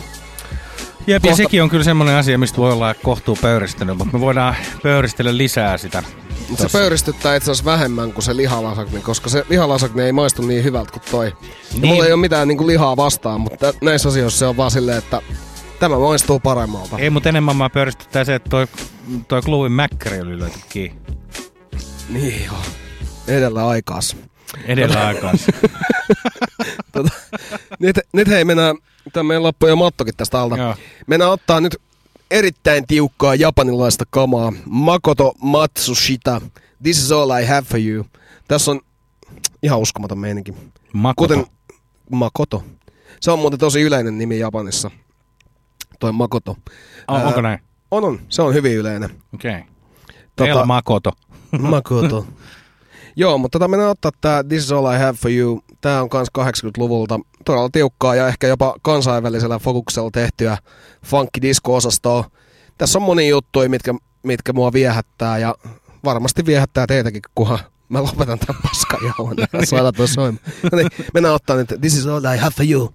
Jep, ja Kohta- sekin on kyllä semmoinen asia, mistä voi olla kohtuu pöyristelyä, mutta me voidaan pöyristellä lisää sitä. Mut se tossa. pöyristyttää itse asiassa vähemmän kuin se lihalasagni, koska se lihalasagni ei maistu niin hyvältä kuin toi. Niin. Niin. Mulla ei ole mitään niinku lihaa vastaan, mutta näissä asioissa se on vaan silleen, että tämä maistuu paremmalta. Ei, mutta enemmän mä pöyristyttää se, että toi, toi Kluuvin mäkkäri oli löyty kiinni. Niin joo. Edellä aikaas. Edellä aikaan. Tota, nyt, nyt hei mennään, tämä meidän loppu jo mattokin tästä alta. Joo. Mennään ottaa nyt erittäin tiukkaa japanilaista kamaa. Makoto Matsushita. This is all I have for you. Tässä on ihan uskomaton meininki. Makoto. Kuten Makoto. Se on muuten tosi yleinen nimi Japanissa. Toi Makoto. On, Ää, onko näin? On, on. Se on hyvin yleinen. Okei. Okay. Tota- Makoto. Makoto. Joo, mutta tota mennään ottaa tää This is all I have for you. Tää on kans 80-luvulta todella tiukkaa ja ehkä jopa kansainvälisellä fokuksella tehtyä funky disco-osastoa. Tässä on monia juttuja, mitkä, mitkä mua viehättää ja varmasti viehättää teitäkin, kunhan mä lopetan tämän paskan jauhan. Saadaan toi soimaan. No niin, mennään ottaa nyt This is all I have for you.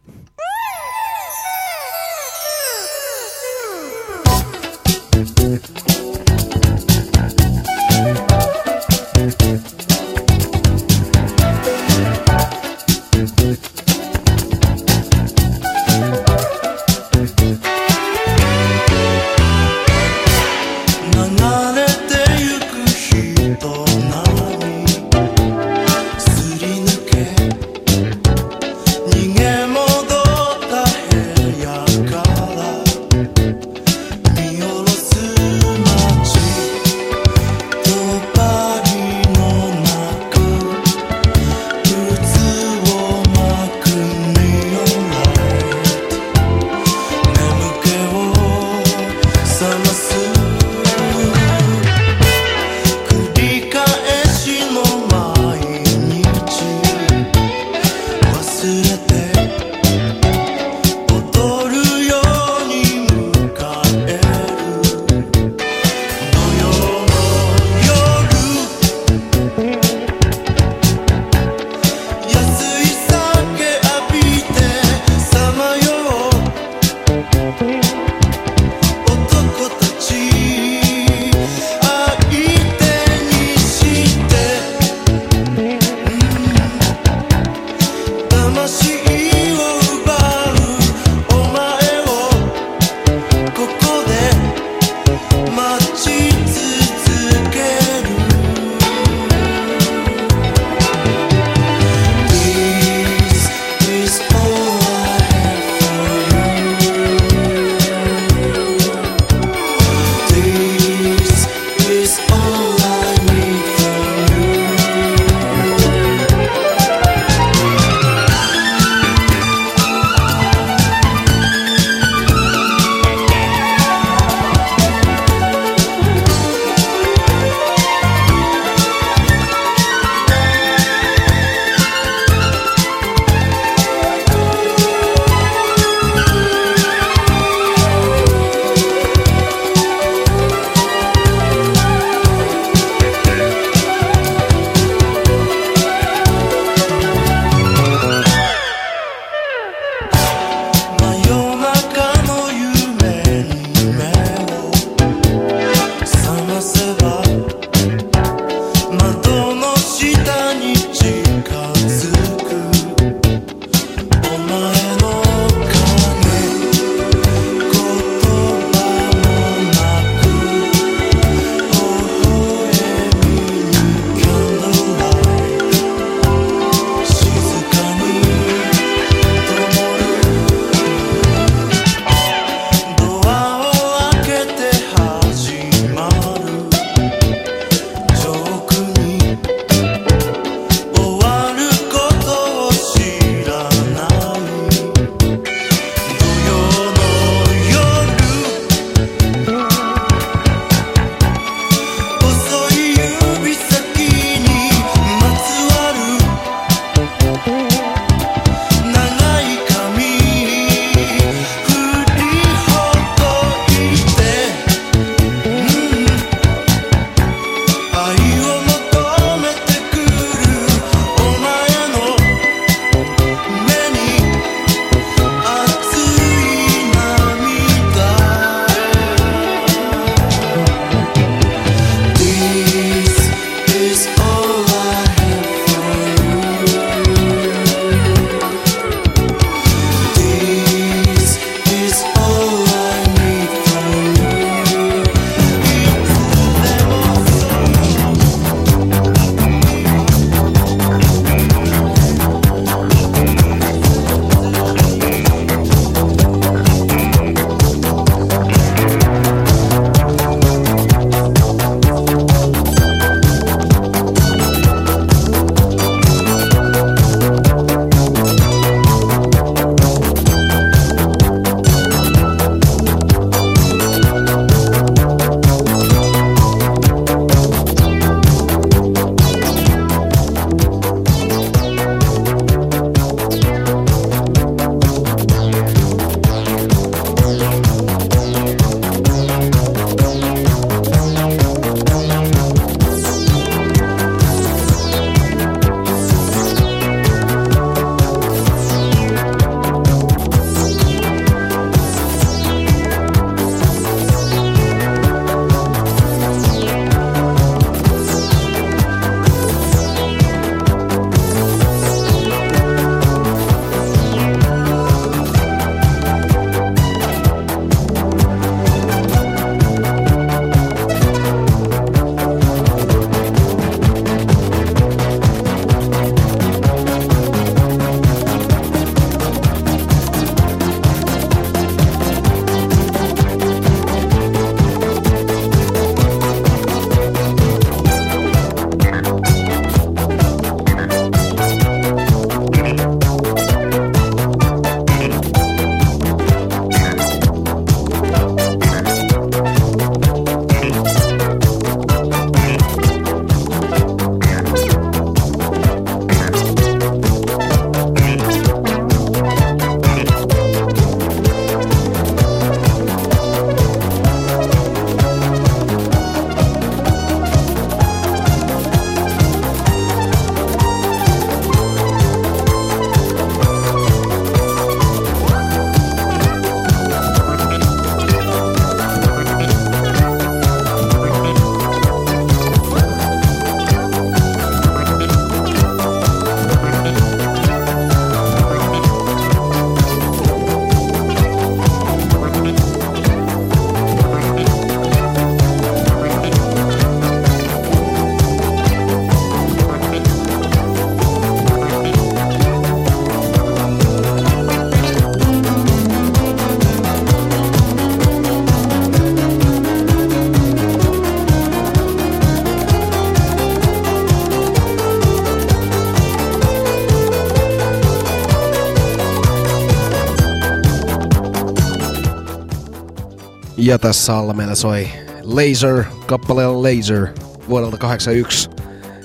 Ja tässä alla meillä soi Laser, kappaleella Laser vuodelta 81.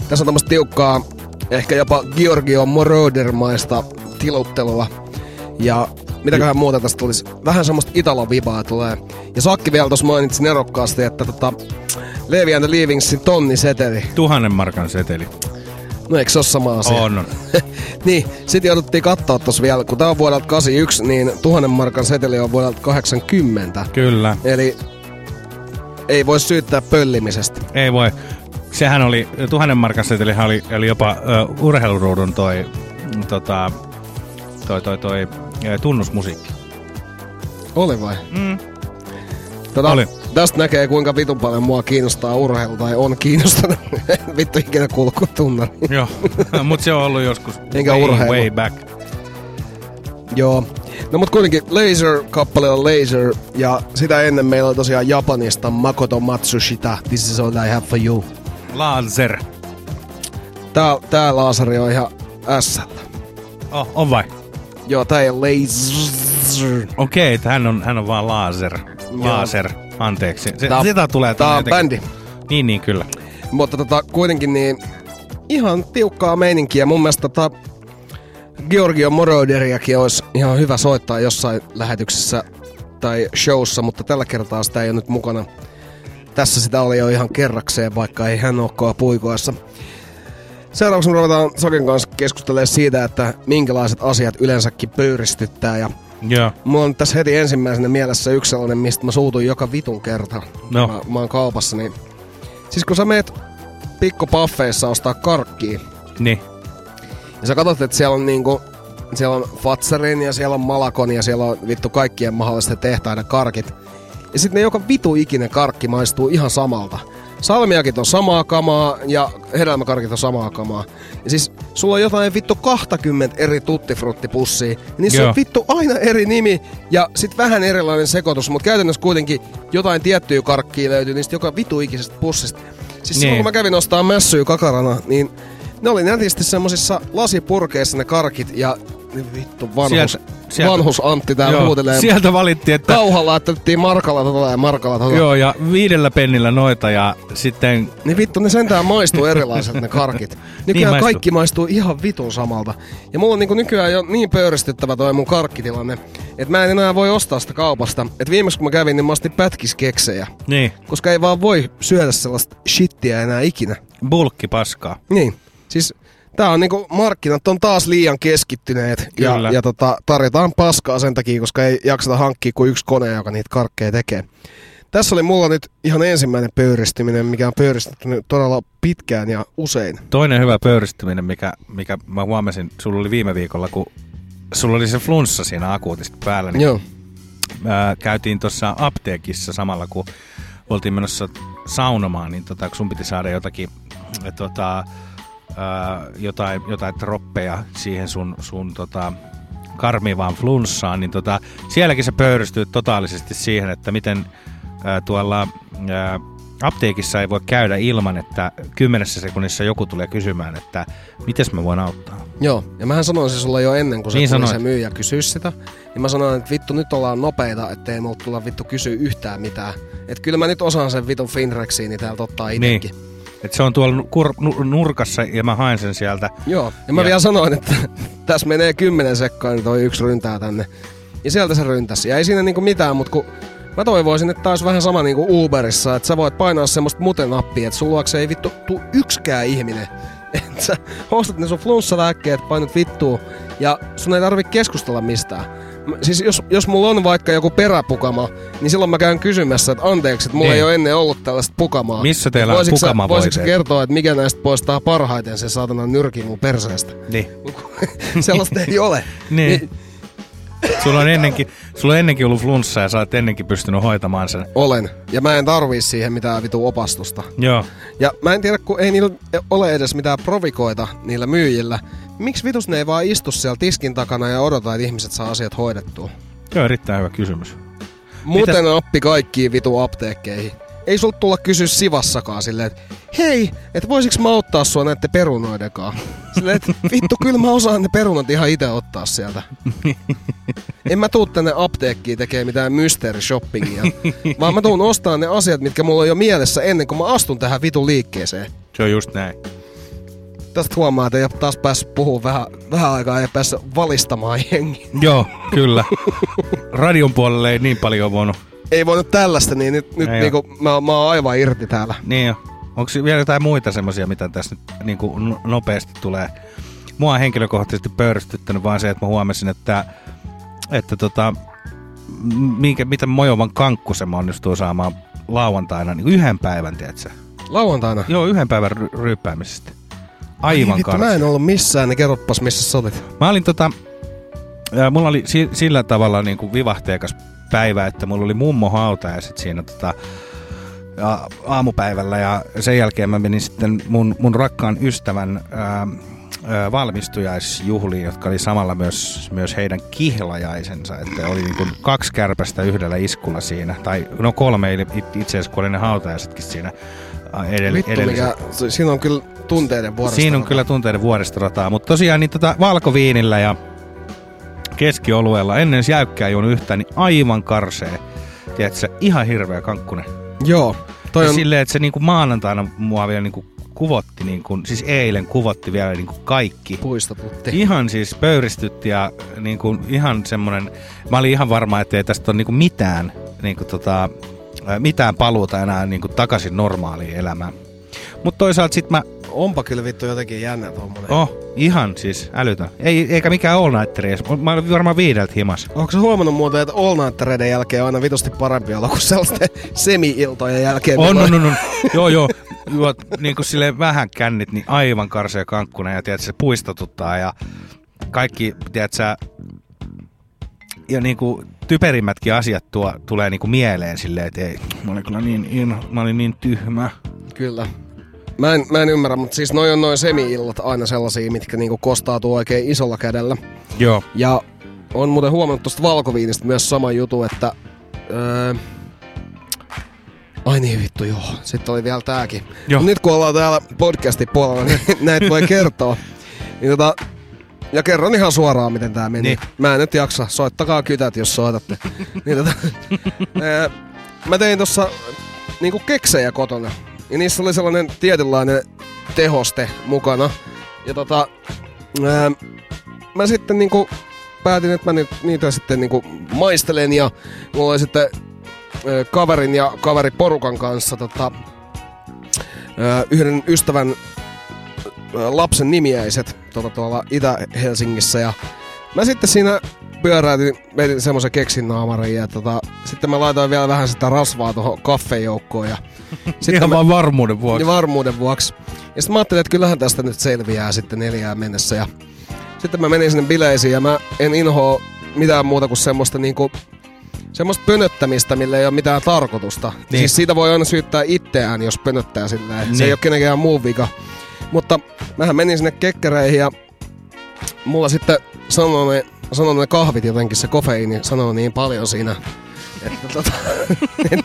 Tässä on tämmöistä tiukkaa, ehkä jopa Giorgio Moroder-maista tiluttelua. Ja mitäköhän muuta tästä tulisi? Vähän semmoista Italo-vibaa tulee. Ja Sakki vielä tuossa mainitsi nerokkaasti, että tota, Levi and the Leavingsin tonni seteli. Tuhannen markan seteli. No eikö se ole sama asia? On, on. Niin, sitten jouduttiin katsoa tuossa vielä, kun tää on vuodelta 81, niin tuhannen markan seteli on vuodelta 80. Kyllä. Eli ei voi syyttää pöllimisestä. Ei voi. Sehän oli, tuhannen markan setelihän oli, oli jopa ö, urheiluruudun toi, tota, toi, toi, toi ö, tunnusmusiikki. Oli vai? Mm. Tota, Oli. Tästä näkee, kuinka vitun paljon mua kiinnostaa urheilu tai on kiinnostanut. Vittu ikinä kuullut kun tunnan. Joo, mutta se on ollut joskus Enkä way, urheilu. way back. Joo. No mut kuitenkin Laser-kappale on Laser ja sitä ennen meillä oli tosiaan Japanista Makoto Matsushita This is all I have for you. Laser. Tää, tää laaseri on ihan S. Oh, on vai? Joo, tää ei Laser. Okei, että hän on, hän on vaan laser. Laser. Anteeksi. Se, Tää sitä tulee Tää on jotenkin- bändi. Niin, niin, kyllä. Mutta tota, kuitenkin niin ihan tiukkaa meininkiä. Mun mielestä tota, Georgio Moroderiakin olisi ihan hyvä soittaa jossain lähetyksessä tai showssa, mutta tällä kertaa sitä ei ole nyt mukana. Tässä sitä oli jo ihan kerrakseen, vaikka ei hän olekaan puikoissa. Seuraavaksi me ruvetaan Soken kanssa keskustelemaan siitä, että minkälaiset asiat yleensäkin pöyristyttää. Ja Joo. mulla on tässä heti ensimmäisenä mielessä yksi sellainen, mistä mä suutun joka vitun kerta. No. Mä, mä oon kaupassa, niin... Siis kun sä meet pikkupaffeissa ostaa karkkia, Niin. ja sä katsot, että siellä on niinku... Siellä on Fatserin ja siellä on Malakon ja siellä on vittu kaikkien mahdollisten tehtaiden karkit. Ja sitten ne joka vitu ikinen karkki maistuu ihan samalta. Salmiakit on samaa kamaa ja hedelmäkarkit on samaa kamaa. Ja siis sulla on jotain vittu 20 eri tuttifruttipussia. Niissä Joo. on vittu aina eri nimi ja sit vähän erilainen sekoitus, mutta käytännössä kuitenkin jotain tiettyä karkkia löytyy niistä joka vitu ikisestä pussista. Siis silloin Niin. kun mä kävin ostaa mässyä kakarana, niin ne oli nätisti semmosissa lasipurkeissa ne karkit ja vittu vanhus, Sieltä- sieltä- vanhus Antti Joo, huutelee. Sieltä valittiin, että... Kauhalla otettiin markalla tota ja markalla tota. Joo, ja viidellä pennillä noita ja sitten... Niin vittu, ne sentään maistuu erilaiset ne karkit. Nykyään Niin niin maistuu. kaikki maistuu ihan vitun samalta. Ja mulla on niinku nykyään jo niin pöyristyttävä toi mun karkkitilanne, että mä en enää voi ostaa sitä kaupasta. Et viimeksi kun mä kävin, niin mä ostin pätkiskeksejä. Niin, Koska ei vaan voi syödä sellaista shittiä enää ikinä. bulkki paskaa. Niin, siis tää on niinku, markkinat on taas liian keskittyneet ja, Kyllä. ja tota, tarjotaan paskaa sen takia, koska ei jakseta hankkia kuin yksi kone, joka niitä karkkeja tekee. Tässä oli mulla nyt ihan ensimmäinen pöyristyminen, mikä on pöyristetty todella pitkään ja usein. Toinen hyvä pöyristyminen, mikä, mikä mä huomasin, sulla oli viime viikolla, kun sulla oli se flunssa siinä akuutisti päällä, niin Joo. ää, käytiin tuossa apteekissa samalla, kun oltiin menossa saunomaan, niin tota, kun sun piti saada jotakin, tota, ää, jotain, jotain troppeja siihen sun, sun tota, karmivaan flunssaan, niin tota, sielläkin se pöyristyy totaalisesti siihen, että miten ää, tuolla ää, apteekissa ei voi käydä ilman, että kymmenessä sekunnissa joku tulee kysymään, että mites mä voin auttaa. Joo, ja mähän sanoin se sulle jo ennen kuin se, Niin tuli sanoit. se myyjä kysyä sitä. Niin mä sanoin, että vittu nyt ollaan nopeita, ettei multa tulla vittu kysyä yhtään mitään. Et kyllä mä nyt osaan sen vitun Finrexiin, niin täältä ottaa itekin. Niin. Et se on tuolla kur, nu- nurkassa ja mä haen sen sieltä. Joo, ja mä Ja- vielä sanoin, että tässä menee kymmenen sekkaa, niin toi yksi ryntää tänne. Ja sieltä se ryntäsi. Ja ei siinä niinku mitään, mutta kun mä toivoisin, että olisi vähän sama niinku Uberissa, että sä voit painaa semmoista mutenappia, että sulla ei vittu tuu yksikään ihminen. Että sä ostat ne sun flunssalääkkeet, painat vittuun, ja sun ei tarvi keskustella mistään. Siis jos, jos mulla on vaikka joku peräpukama, niin silloin mä käyn kysymässä, että anteeksi, että mulla Niin. ei ole ennen ollut tällaista pukamaa. Missä teillä on Voisitko pukamavoiteet? Voisitko kertoa, että mikä näistä poistaa parhaiten sen saatanan nyrkin mun perseestä? Niin. Sellaista ei ole. Niin. Sulla on ennenkin, sulla on ennenkin ollut flunssa ja sä oot ennenkin pystynyt hoitamaan sen. Olen. Ja mä en tarvii siihen mitään vitu opastusta. Joo. Ja mä en tiedä, kun ei niillä ole edes mitään provikoita niillä myyjillä. Miksi vitus ne ei vaan istu siellä tiskin takana ja odota, että ihmiset saa asiat hoidettua? Joo, erittäin hyvä kysymys. Muuten oppi kaikkiin vitu apteekkeihin. Ei sulta tulla kysyä sivassakaan silleen, että hei, että voisiks mä ottaa sua näette perunoidenkaan? Silleen, että vittu, kyllä mä osaan ne perunat ihan itse ottaa sieltä. En mä tuu tänne apteekkiin tekemään mitään mystery shoppingia, vaan mä tuun ostamaan ne asiat, mitkä mulla on jo mielessä ennen kuin mä astun tähän vitun liikkeeseen. Se on just näin. Tästä huomaa, että ei ole taas päässyt puhumaan vähän, vähän aikaa ja päässyt valistamaan jengi. Joo, kyllä. Radion puolelle ei niin paljon voinut. Ei voinut tällaista, niin nyt, nyt Ei niinku, mä, mä oon aivan irti täällä. Niin jo. Onko vielä jotain muita semmoisia, mitä tässä nyt niin kuin no- nopeasti tulee? Mua on henkilökohtaisesti pöyristyttänyt vaan se, että mä huomasin, että, että tota, minkä, miten mojovan kankkusen mä onnistuu saamaan lauantaina niin yhden päivän, tiedätkö? Lauantaina. Joo, yhden päivän ry- ryyppäämisestä. Aivan Ei vittu, karsi. mä en ollut missään, niin kerroppas missä sä olit. Mä olin tota, mulla oli si- sillä tavalla niin kuin vivahteikas päivä, että mulla oli mummo hauta ja sit siinä tota, ja aamupäivällä ja sen jälkeen mä menin sitten mun, mun rakkaan ystävän ää, valmistujaisjuhliin, jotka oli samalla myös, myös heidän kihlajaisensa, että oli niin kuin kaksi kärpästä yhdellä iskulla siinä, tai no kolme itse asiassa, kun oli ne hautajaisetkin siinä edell- edelliset. mikä, siinä on kyllä tunteiden vuodesta. Siinä on kyllä tunteiden vuoristorataa, mutta tosiaan niin tota valkoviinillä ja keskiolueella ennen jäykkää juonut yhtään, niin aivan karsee. Tiedätkö, ihan hirveä kankkunen. Joo. Toi Ja on, silleen, että se niinku maanantaina mua vielä niinku kuvotti, niinku, siis eilen kuvotti vielä niinku kaikki. puistotutti. Ihan siis pöyristytti ja niinku, ihan semmonen, mä olin ihan varma, että ei tästä ole niinku mitään, niinku tota, ää, mitään paluuta enää niinku takaisin normaaliin elämään. Mutta toisaalta sit mä Onpa kyllä vittu jotenkin jännä tommonen. Oh, ihan siis älytön. Ei, eikä mikään all nighteri edes. Mä olin varmaan viideltä himas. Onko huomannut muuten, että all nightereiden jälkeen on aina vitusti parempi olla kuin sellaisten semi-iltojen jälkeen? On, on, on, on. joo, joo. Juot niin kuin silleen vähän kännit, niin aivan karsea kankkuna ja tiedät, se puistotuttaa ja kaikki, tiedät sä, ja niin kuin typerimmätkin asiat tuo, tulee niin kuin mieleen silleen, että ei, mä olin kyllä niin, in, mä olin niin tyhmä. Kyllä. Mä en, mä en ymmärrä, mutta siis noin on noin semi-illat aina sellaisia, mitkä niinku kostautuu oikein isolla kädellä. Joo. Ja on muuten huomannut tuosta valkoviinistä myös sama jutu, että... Öö, ai niin vittu, joo. Sitten oli vielä tääkin. Joo. Nyt kun ollaan täällä podcastin puolella, niin näitä voi kertoa. Niin tota, ja kerron ihan suoraan, miten tää meni. Niin. Mä en nyt jaksa. Soittakaa kytät, jos soitatte. niin tota, mä tein tossa niinku keksejä kotona. Ja niissä oli sellainen tietynlainen tehoste mukana. Ja tota, ää, mä sitten niinku päätin, että mä ni- niitä sitten niinku maistelen ja mulla oli sitten ää, kaverin ja kaveriporukan kanssa tota, ää, yhden ystävän lapsen nimiäiset tota, tuolla Itä-Helsingissä ja mä sitten siinä pyöräytin, vedin semmoisen keksin naamarin ja tota, sitten mä laitoin vielä vähän sitä rasvaa tuohon kaffejoukkoon ja sitten Ihan mä, vaan varmuuden vuoksi. niin varmuuden vuoksi. Ja sitten mä ajattelin, että kyllähän tästä nyt selviää sitten neljään mennessä. Ja sitten mä menin sinne bileisiin ja mä en inhoa mitään muuta kuin semmoista niinku, semmoista pönöttämistä, millä ei ole mitään tarkoitusta. Niin. Niin. Siis siitä voi aina syyttää itseään, jos pönöttää sillä niin. Se Niin. ei ole kenenkään muun vika. Mutta mähän menin sinne kekkereihin ja mulla sitten sanoi ne, sanoi ne kahvit jotenkin, se kofeiini sanoi niin paljon siinä, että tota, et,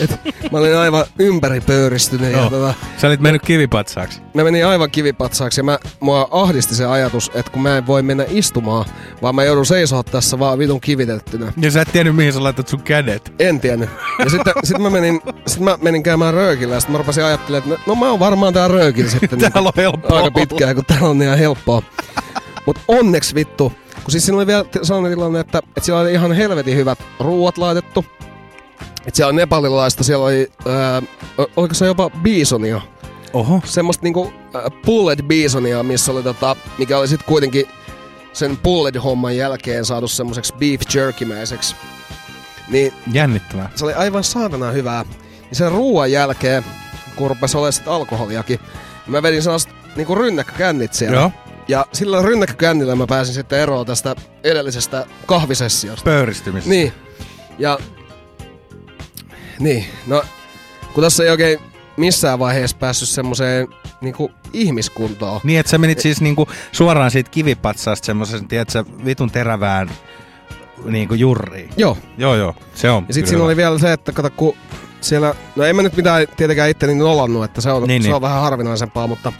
et, mä olin aivan ympäripöyristynyt ja Joo. tota, Sä olit mennyt kivipatsaaksi. mä menin aivan kivipatsaaksi ja mä, mua ahdisti se ajatus, että kun mä en voi mennä istumaan, vaan mä joudun seisoa tässä vaan vitun kivitettynä. Ja sä et tiennyt, mihin sä laitat sun kädet. En tiennyt. Ja sitten sit mä, menin, sit mä menin käymään röökillä ja sitten mä rupesin ajattelemaan, että no, no mä oon varmaan tää röökillä sitten niin Täällä on helppoa aika pitkään, kun täällä on ihan helppoa. Mut onneksi vittu, kun siis siinä oli vielä sellainen tilanne, että, että siellä oli ihan helvetin hyvät ruuat laitettu. Että siellä on nepalilaista, siellä oli, ää, oliko se jopa bisonia. Oho. Semmoista niinku äh, pulled bisonia, missä oli tota, mikä oli sitten kuitenkin sen pulled homman jälkeen saatu semmoiseksi beef jerkymäiseksi. Niin Jännittävää. se oli aivan saatana hyvää. Ja sen ruoan jälkeen, kun rupesi olemaan sit alkoholiakin, niin mä vedin sellaiset niinku rynnäkkökännit siellä. Joo. Ja sillä rynnäkkökännillä mä pääsin sitten eroon tästä edellisestä kahvisessiosta. Pöyristymisessä. Niin. Ja... Niin, no... Kun tässä ei oikein missään vaiheessa päässyt semmoiseen niinku ihmiskuntoon. Niin, että sä menit siis niinku suoraan siitä kivipatsaasta semmoisen, tiedätkö, vitun terävään niinku jurriin. Joo. Joo, joo. Se on Ja sitten siinä oli vielä se, että kato, kun siellä, no en mä nyt mitään tietenkään itteni nolannut, että se on, Niin, niin, se niin. on vähän harvinaisempaa, mutta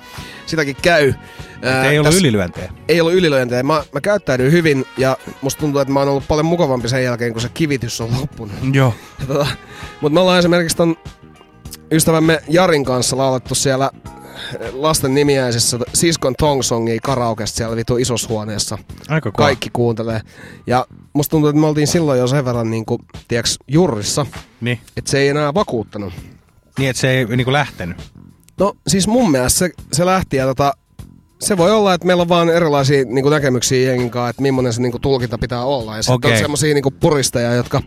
sitäkin käy. Ää, Ei ollut ylilyöntejä. Ei ollut ylilyöntejä. Mä, mä käyttäydyin hyvin ja musta tuntuu, että mä oon ollut paljon mukavampi sen jälkeen, kun se kivitys on loppunut. Joo. Tota, mutta me ollaan esimerkiksi ton ystävämme Jarin kanssa laulettu siellä lasten nimiäisessä Siskon Tong Songia karaokesta siellä vitu isossa huoneessa. Aika kova. Kaikki kuuntelee. Ja musta tuntuu, että me oltiin silloin jo sen verran niinku, tiiäks, jurrissa, Niin. että se ei enää vakuuttanut. Niin, että se ei niinku lähtenyt. No siis mun mielestä se, se lähti ja tota, se voi olla, että meillä on vaan erilaisia niin näkemyksiä jengin kanssa, että millainen se niin tulkinta pitää olla. Ja sitten on semmosia niin puristeja, jotka...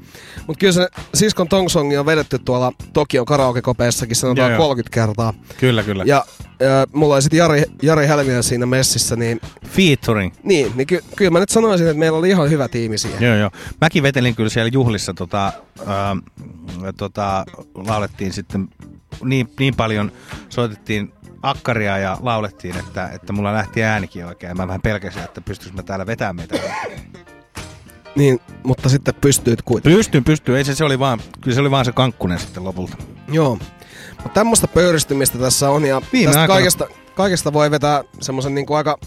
Mutta kyllä se Siskon Tongsongi on vedetty tuolla Tokion karaokekopeessakin sanotaan Joo, joo. 30 kertaa. Kyllä, kyllä. Ja äh, mulla oli sitten Jari, Jari Helminen siinä messissä, niin, Featuring. niin, niin ky- kyllä mä nyt sanoisin, että meillä oli ihan hyvä tiimi siihen. Joo, joo. Mäkin vetelin kyllä siellä juhlissa, tota, ää, tota, laulettiin sitten niin, niin paljon, soitettiin akkaria ja laulettiin, että, että mulla lähti äänikin oikein. Mä vähän pelkäsin, että pystyisikö mä täällä vetämään meitä. Niin, mutta sitten pystyit kuitenkin. Pystyn, pystyn. Ei se, se oli vaan, kyllä se oli vaan se kankkunen sitten lopulta. Joo. Mutta tämmöistä pöyristymistä tässä on ja Viime tästä aikoina- kaikesta, kaikesta voi vetää semmoisen niinku aika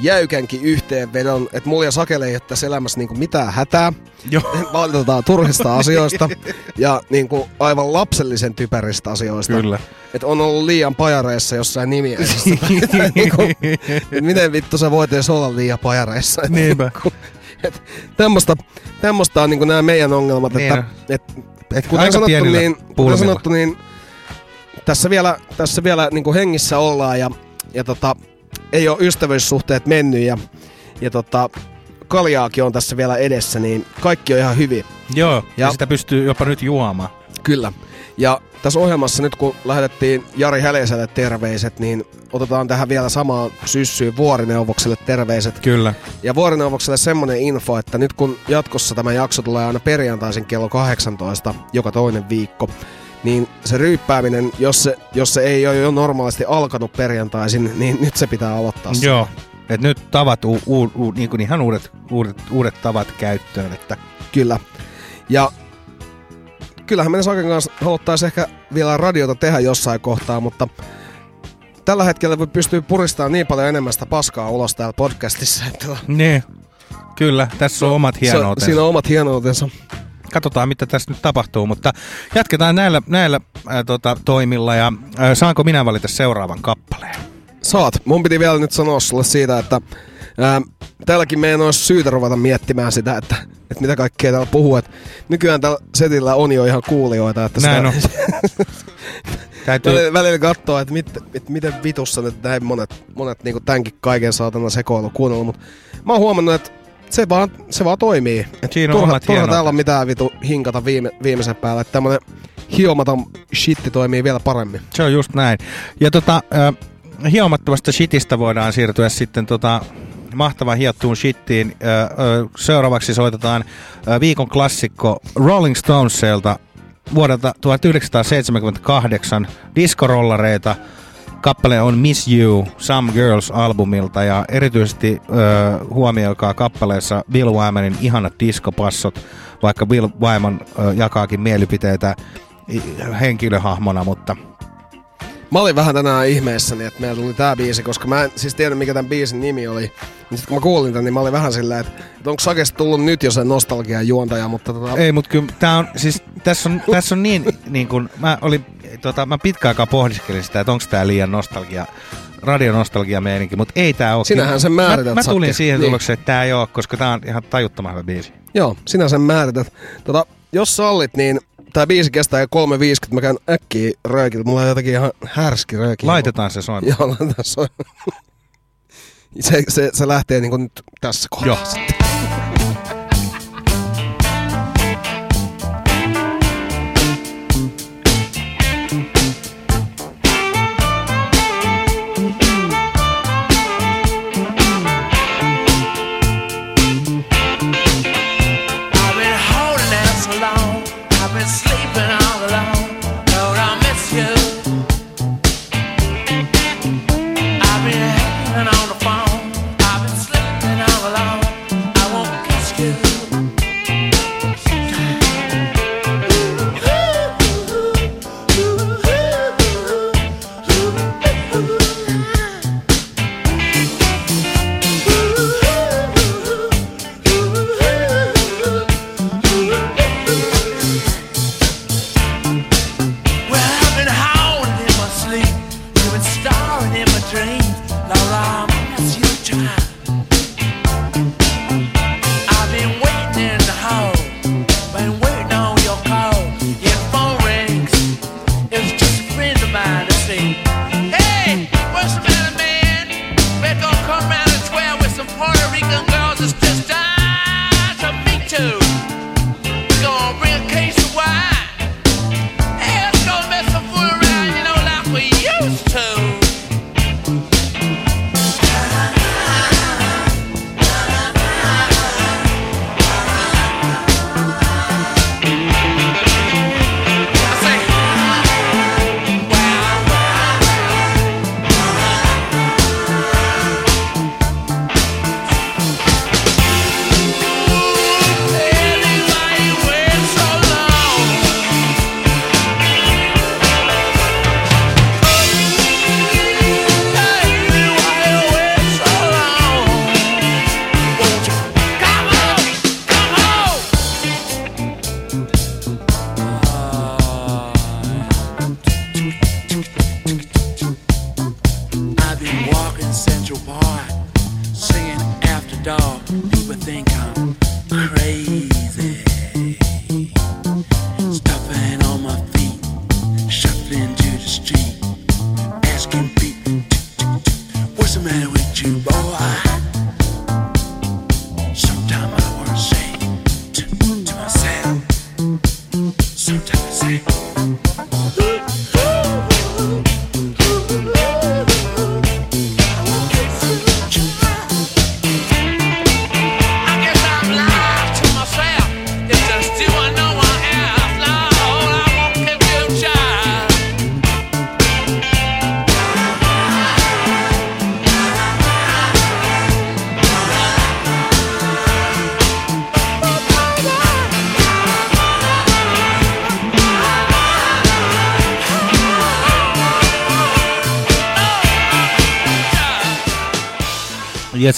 jäykänkin yhteenvedon, että mulla ja Sakelle ei ole tässä elämässä niinku mitään hätää. Joo. Valitetaan turhista asioista ja niinku aivan lapsellisen typeristä asioista. Kyllä. Et on ollut liian pajareissa jossain nimiäisessä. niinku, miten vittu sä voit edes olla liian pajareissa? Et Niinpä. niinku, et tämmöstä, tämmöstä on niinku nämä meidän ongelmat, Niin että et, et kuten Aika sanottu, niin, kuten sanottu, niin tässä vielä, tässä vielä niinku hengissä ollaan ja, ja tota, ei ole ystävyyssuhteet mennyt ja, ja tota, kaljaakin on tässä vielä edessä, niin kaikki on ihan hyvin. Joo, ja, Ja- sitä pystyy jopa nyt juomaan. Kyllä. Ja tässä ohjelmassa nyt kun lähetettiin Jari Häleiselle terveiset, niin otetaan tähän vielä samaan syssyyn Vuorineuvokselle terveiset. Kyllä. Ja Vuorineuvokselle semmonen info, että nyt kun jatkossa tämä jakso tulee aina perjantaisin kello 18 joka toinen viikko, niin se ryyppääminen, jos se, jos se ei ole jo normaalisti alkanut perjantaisin, niin nyt se pitää aloittaa. se. Joo. Et nyt tavat, u, u, u, niin kuin ihan uudet, uudet, uudet tavat käyttöön. Että Kyllä. Ja kyllähän me Saken kanssa haluttaisiin ehkä vielä radiota tehdä jossain kohtaa, mutta tällä hetkellä voi pystyy puristamaan niin paljon enemmän sitä paskaa ulos täällä podcastissa, että niin. Kyllä, tässä on omat se, hienoutensa. siinä on omat hienoutensa. Katsotaan, mitä tässä nyt tapahtuu, mutta jatketaan näillä, näillä ää, tota, toimilla ja ää, saanko minä valita seuraavan kappaleen? Saat. Mun piti vielä nyt sanoa sulle siitä, että ää, täälläkin meidän olisi syytä ruveta miettimään sitä, että, että mitä kaikkea täällä puhuu. Et nykyään tällä setillä on jo ihan kuulijoita. Että Näin sitä, Täytyy, välillä, välillä katsoa, että, mit, että miten vitussa nyt näin monet, monet niin tämänkin kaiken saatana sekoilu kuunnellut. Mutta mä oon huomannut, että se vaan, se vaan toimii. Et Siinä on turha, turha täällä on mitään vitu hinkata viime, viimeisen päälle. Että tämmönen hiomaton shitti toimii vielä paremmin. se on just näin. Ja tota, ää, hiomattomasta shitistä voidaan siirtyä sitten tota, mahtavan hiottuun shittiin. Ää, ää, seuraavaksi soitetaan ää, viikon klassikko Rolling Stonesilta vuodelta 1978 diskorollareita. Kappale on Miss You Some Girls-albumilta ja erityisesti ö, huomioikaa kappaleessa Bill Wymanin ihanat diskopassot, vaikka Bill Wyman ö, jakaakin mielipiteitä henkilöhahmona, mutta Mä olin vähän tänään ihmeessäni, että meillä tuli tää biisi, koska mä en siis tiedä mikä tämän biisin nimi oli. Niin sit kun mä kuulin tän, niin mä olin vähän silleen, että, että onko Sakesta tullut nyt jo se nostalgian juontaja, mutta tota, ei, mutta kyllä tää on, siis tässä on, tässä on niin, niin kuin, mä olin, tota, mä pitkään aikaa pohdiskelin sitä, että onko tää liian nostalgia, radionostalgia meininki, mutta ei tää ole. Sinähän sen määrität, Mä, mä tulin Sakke. siihen Niin. tulokseen, että tää ei ole, koska tää on ihan tajuttoman hyvä biisi. joo, sinä sen määrität. Tota, jos sallit, niin tää biisi kestää jo 3.50, mä käyn äkkiä röökillä. Mulla on jotenkin ihan härski rööki. Laitetaan se soimaan. Joo, laitetaan soi. Se, se, se lähtee niinku nyt tässä Joo. kohdassa. I've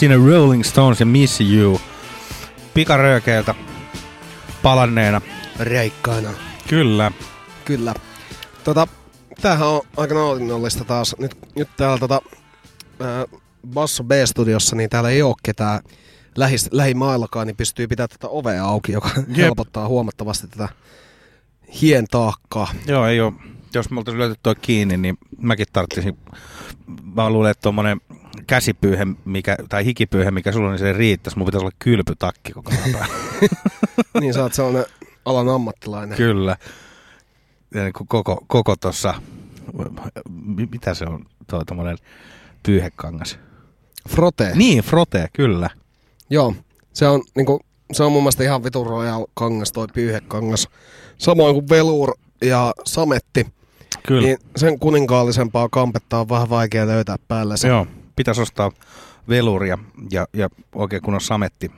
siinä Rolling Stones ja Miss You pikaröökeiltä palanneena. Reikkaina. Kyllä. Kyllä. Tota, tämähän on aika nautinnollista taas. Nyt, nyt täällä tota, ää, Basso B-studiossa, niin täällä ei ole ketään lähis, lähimaillakaan, niin pystyy pitämään tätä ovea auki, joka Jep. helpottaa huomattavasti tätä hien taakkaa. Joo, ei ole. Jos me oltaisiin löyty toi kiinni, niin mäkin tarttisin. Mä luulen, että tuommoinen käsipyyhe, mikä, tai hikipyyhe, mikä sulla on, niin se riittäisi. Mun pitäisi olla kylpytakki koko ajan päällä. niin sä oot sellainen alan ammattilainen. Kyllä. Ja niin kuin koko, koko tuossa, mitä se on, tuo tuommoinen pyyhekangas. Frote. Niin, frote, kyllä. Joo, se on, niinku, se on mun mielestä ihan vitun royal kangas, toi pyyhekangas. Samoin kuin velour ja sametti. Kyllä. Niin sen kuninkaallisempaa kampetta on vähän vaikea löytää päälle. Se. Joo, pitäisi ostaa veluria ja, ja oikein kun on sametti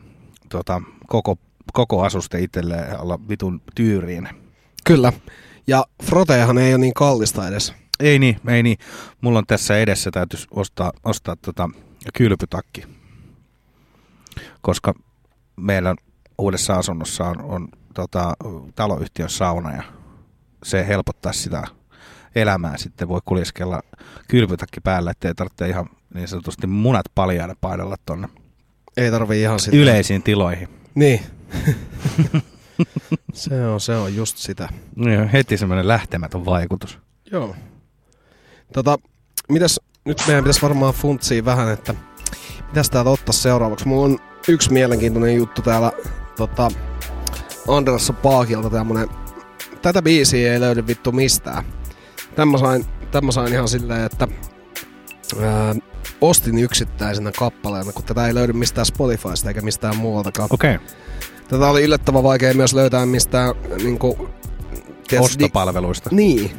tuota, koko, koko asuste itselleen ja olla vitun tyyriin. Kyllä. Ja froteahan ei ole niin kallista edes. Ei niin, ei niin. Mulla on tässä edessä täytyisi ostaa, ostaa tota kylpytakki. Koska meillä uudessa asunnossa on, on tota, taloyhtiön sauna ja se helpottaa sitä elämää. Sitten voi kuljeskella kylpytakki päällä, ettei tarvitse ihan niin sanotusti munat paljaana painella tonne Ei tarvii ihan sitä. yleisiin tiloihin. Niin. se, on, se on just sitä. Niin, heti semmoinen lähtemätön vaikutus. Joo. Tota, mitäs, nyt meidän pitäisi varmaan funtsia vähän, että mitäs täältä ottaa seuraavaksi. Mulla on yksi mielenkiintoinen juttu täällä tota, Andersson Paakilta tämmönen. Tätä biisiä ei löydy vittu mistään. Tämä sain, tämä sain ihan silleen, että ää, ostin yksittäisenä kappaleena, kun tätä ei löydy mistään Spotifysta eikä mistään muualtakaan. Okei, okay. Tätä oli yllättävän vaikea myös löytää mistään niinku, tiedätkö, ostopalveluista. niin.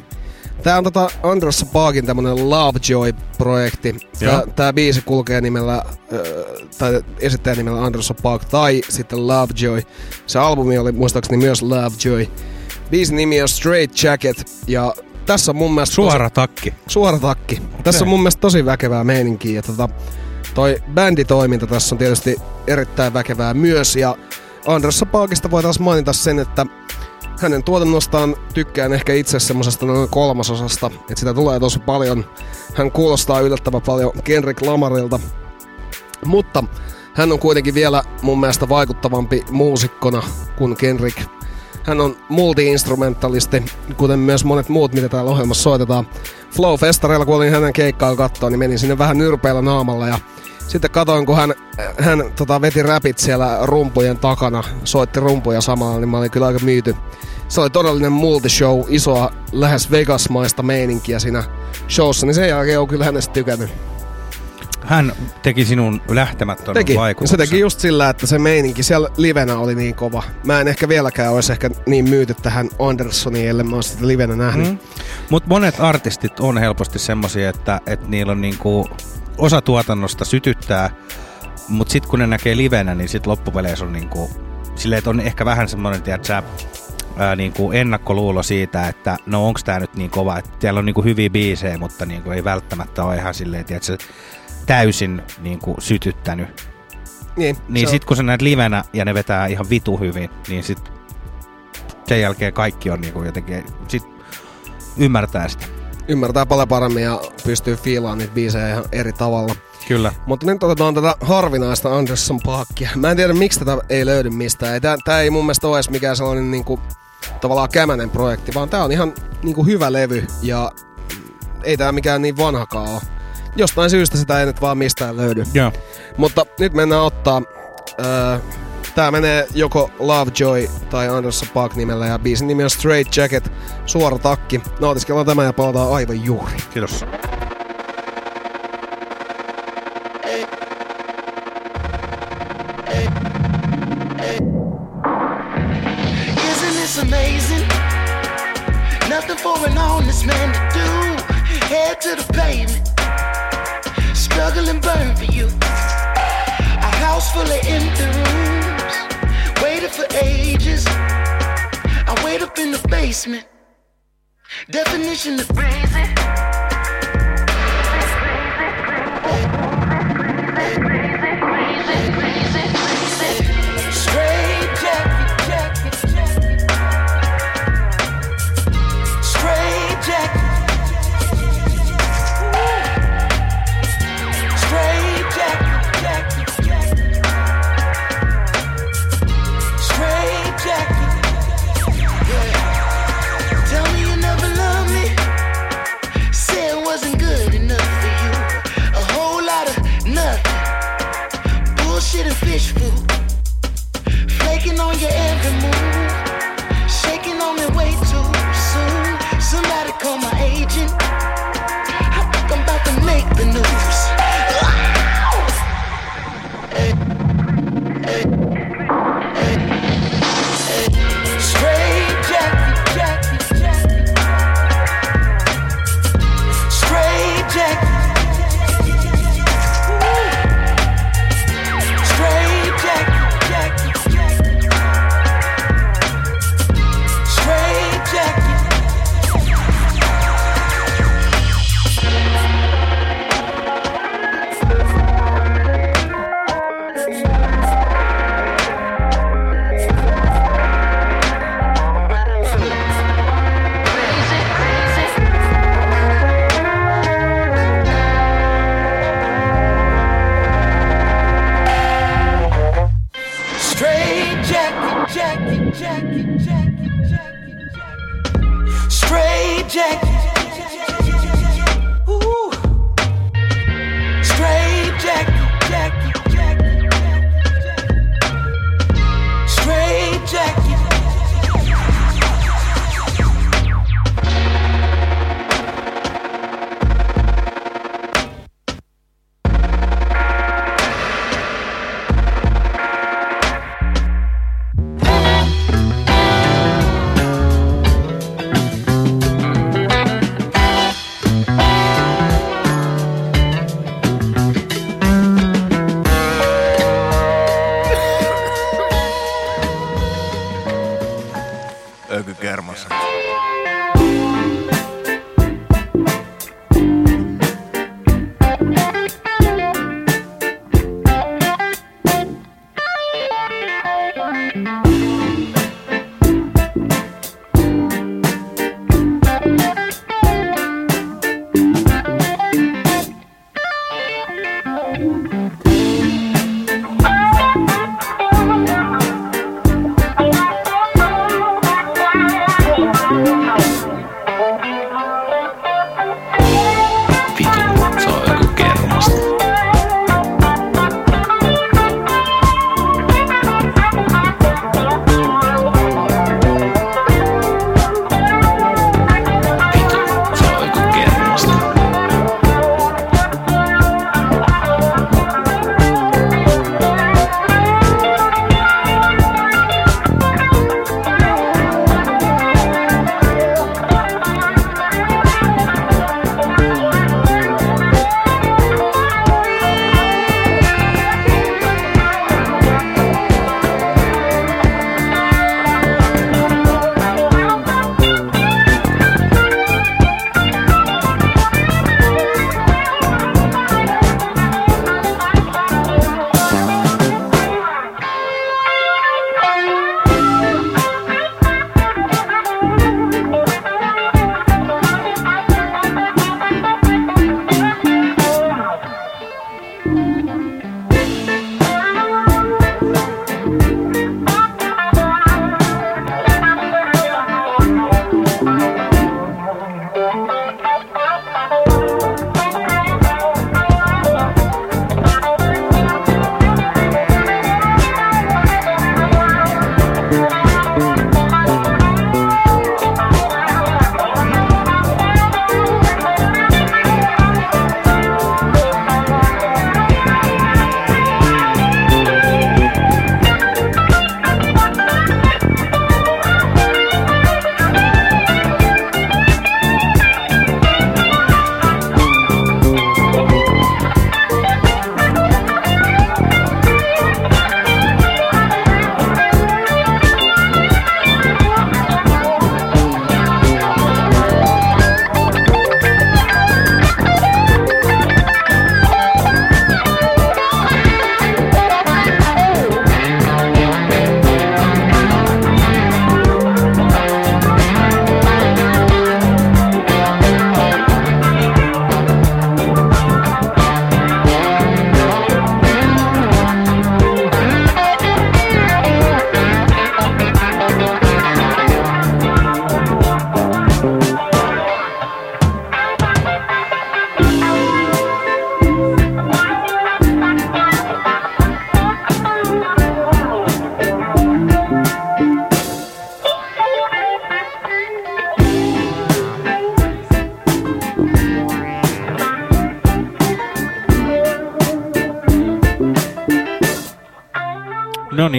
Tää on tota Androssa Parkin tämmönen Lovejoy-projekti. Tää, tää biisi kulkee nimellä, äh, tai esittäjän nimellä Androssa Park tai sitten Lovejoy. Se albumi oli muistaakseni myös Lovejoy. Biisin nimi on Straight Jacket ja tässä on mun mielestä Suora takki. tosi, suora takki. Tässä on mun mielestä tosi väkevää meininkiä. Ja tota, toi bänditoiminta tässä on tietysti erittäin väkevää myös ja Androssa Parkista voi taas mainita sen, että hänen tuotannostaan tykkään ehkä itse semmosesta noin kolmasosasta, että sitä tulee tosi paljon. Hän kuulostaa yllättävän paljon Kendrick Lamarilta, mutta hän on kuitenkin vielä mun mielestä vaikuttavampi muusikkona kuin Kendrick. Hän on multi-instrumentalisti, kuten myös monet muut, mitä täällä ohjelmassa soitetaan. Flow-festareilla, kun olin hänen keikkaa katsoa, niin menin sinne vähän nyrpeillä naamalla ja sitten katoin, kun hän, hän tota, veti räpit siellä rumpujen takana, soitti rumpuja samalla, niin mä olin kyllä aika myyty. Se oli todellinen multishow, isoa, lähes Vegas-maista meininkiä siinä showssa, niin sen jälkeen on kyllä hänestä tykännyt. Hän teki sinun lähtemättömän Teki. Vaikutuksen. se teki just sillä, että se meininki siellä livenä oli niin kova. Mä en ehkä vieläkään olisi ehkä niin myyty tähän Andersoniin, ellei mä sitä livenä nähnyt. Mm. Mutta monet artistit on helposti semmosia, että, että niillä on niinku osa tuotannosta sytyttää, mutta sitten kun ne näkee livenä, niin sitten loppupeleissä on niinku, silleen, että on ehkä vähän semmoinen, tiedätkö, ää, niinku ennakkoluulo siitä, että no onks tää nyt niin kova, että siellä on niinku hyviä biisejä, mutta niinku ei välttämättä ole ihan silleen, tiedätkö, täysin niin kuin, sytyttänyt. Niin, niin sitten kun sä näet livenä ja ne vetää ihan vitu hyvin, niin sitten sen jälkeen kaikki on niin kuin, jotenkin, sit ymmärtää sitä. Ymmärtää paljon paremmin ja pystyy fiilaamaan niitä biisejä ihan eri tavalla. Kyllä. Mutta nyt otetaan tätä harvinaista Anderson Paakkia. Mä en tiedä, miksi tätä ei löydy mistään. Tämä tää ei mun mielestä ole edes mikään sellainen niinku, tavallaan kämänen projekti, vaan tää on ihan niin kuin hyvä levy ja ei tää mikään niin vanhakaan ole jostain syystä sitä ei nyt vaan mistään löydy. Yeah. Mutta nyt mennään ottaa... Öö, Tää menee joko Lovejoy tai Anderson Park nimellä ja biisin nimi on Straight Jacket, suora takki. Nautiskellaan tämä ja palataan aivan juuri. Kiitos. basement. Definition of crazy.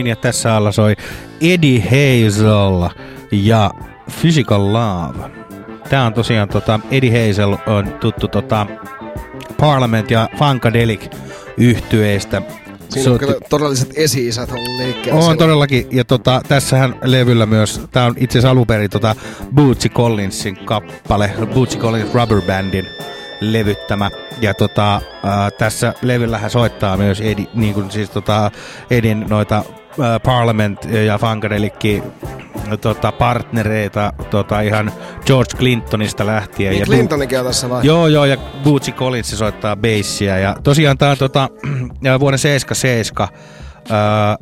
Ja tässä alla soi Eddie Hazel ja Physical Love. Tää on tosiaan tota, Eddie Hazel on tuttu tota, Parliament ja Funkadelic yhtyeistä. Siinä on kyllä todelliset esi-isät ollut liikkeellä. On siellä. todellakin, ja tota, tässähän levyllä myös, tää on itse asiassa alun perin tota Bootsy Collinsin kappale, Bootsy Collins Rubber Bandin levyttämä. Ja tota, ää, tässä levyllähän soittaa myös Edi, niin kuin siis tota, Edin noita Parliament ja Funkadelic tota, partnereita tota, ihan George Clintonista lähtien. Niin ja Clintonikin on tässä vai? Joo, joo, ja Bootsy Collins soittaa bassia. Ja tosiaan tää on tota, vuoden 77 ää,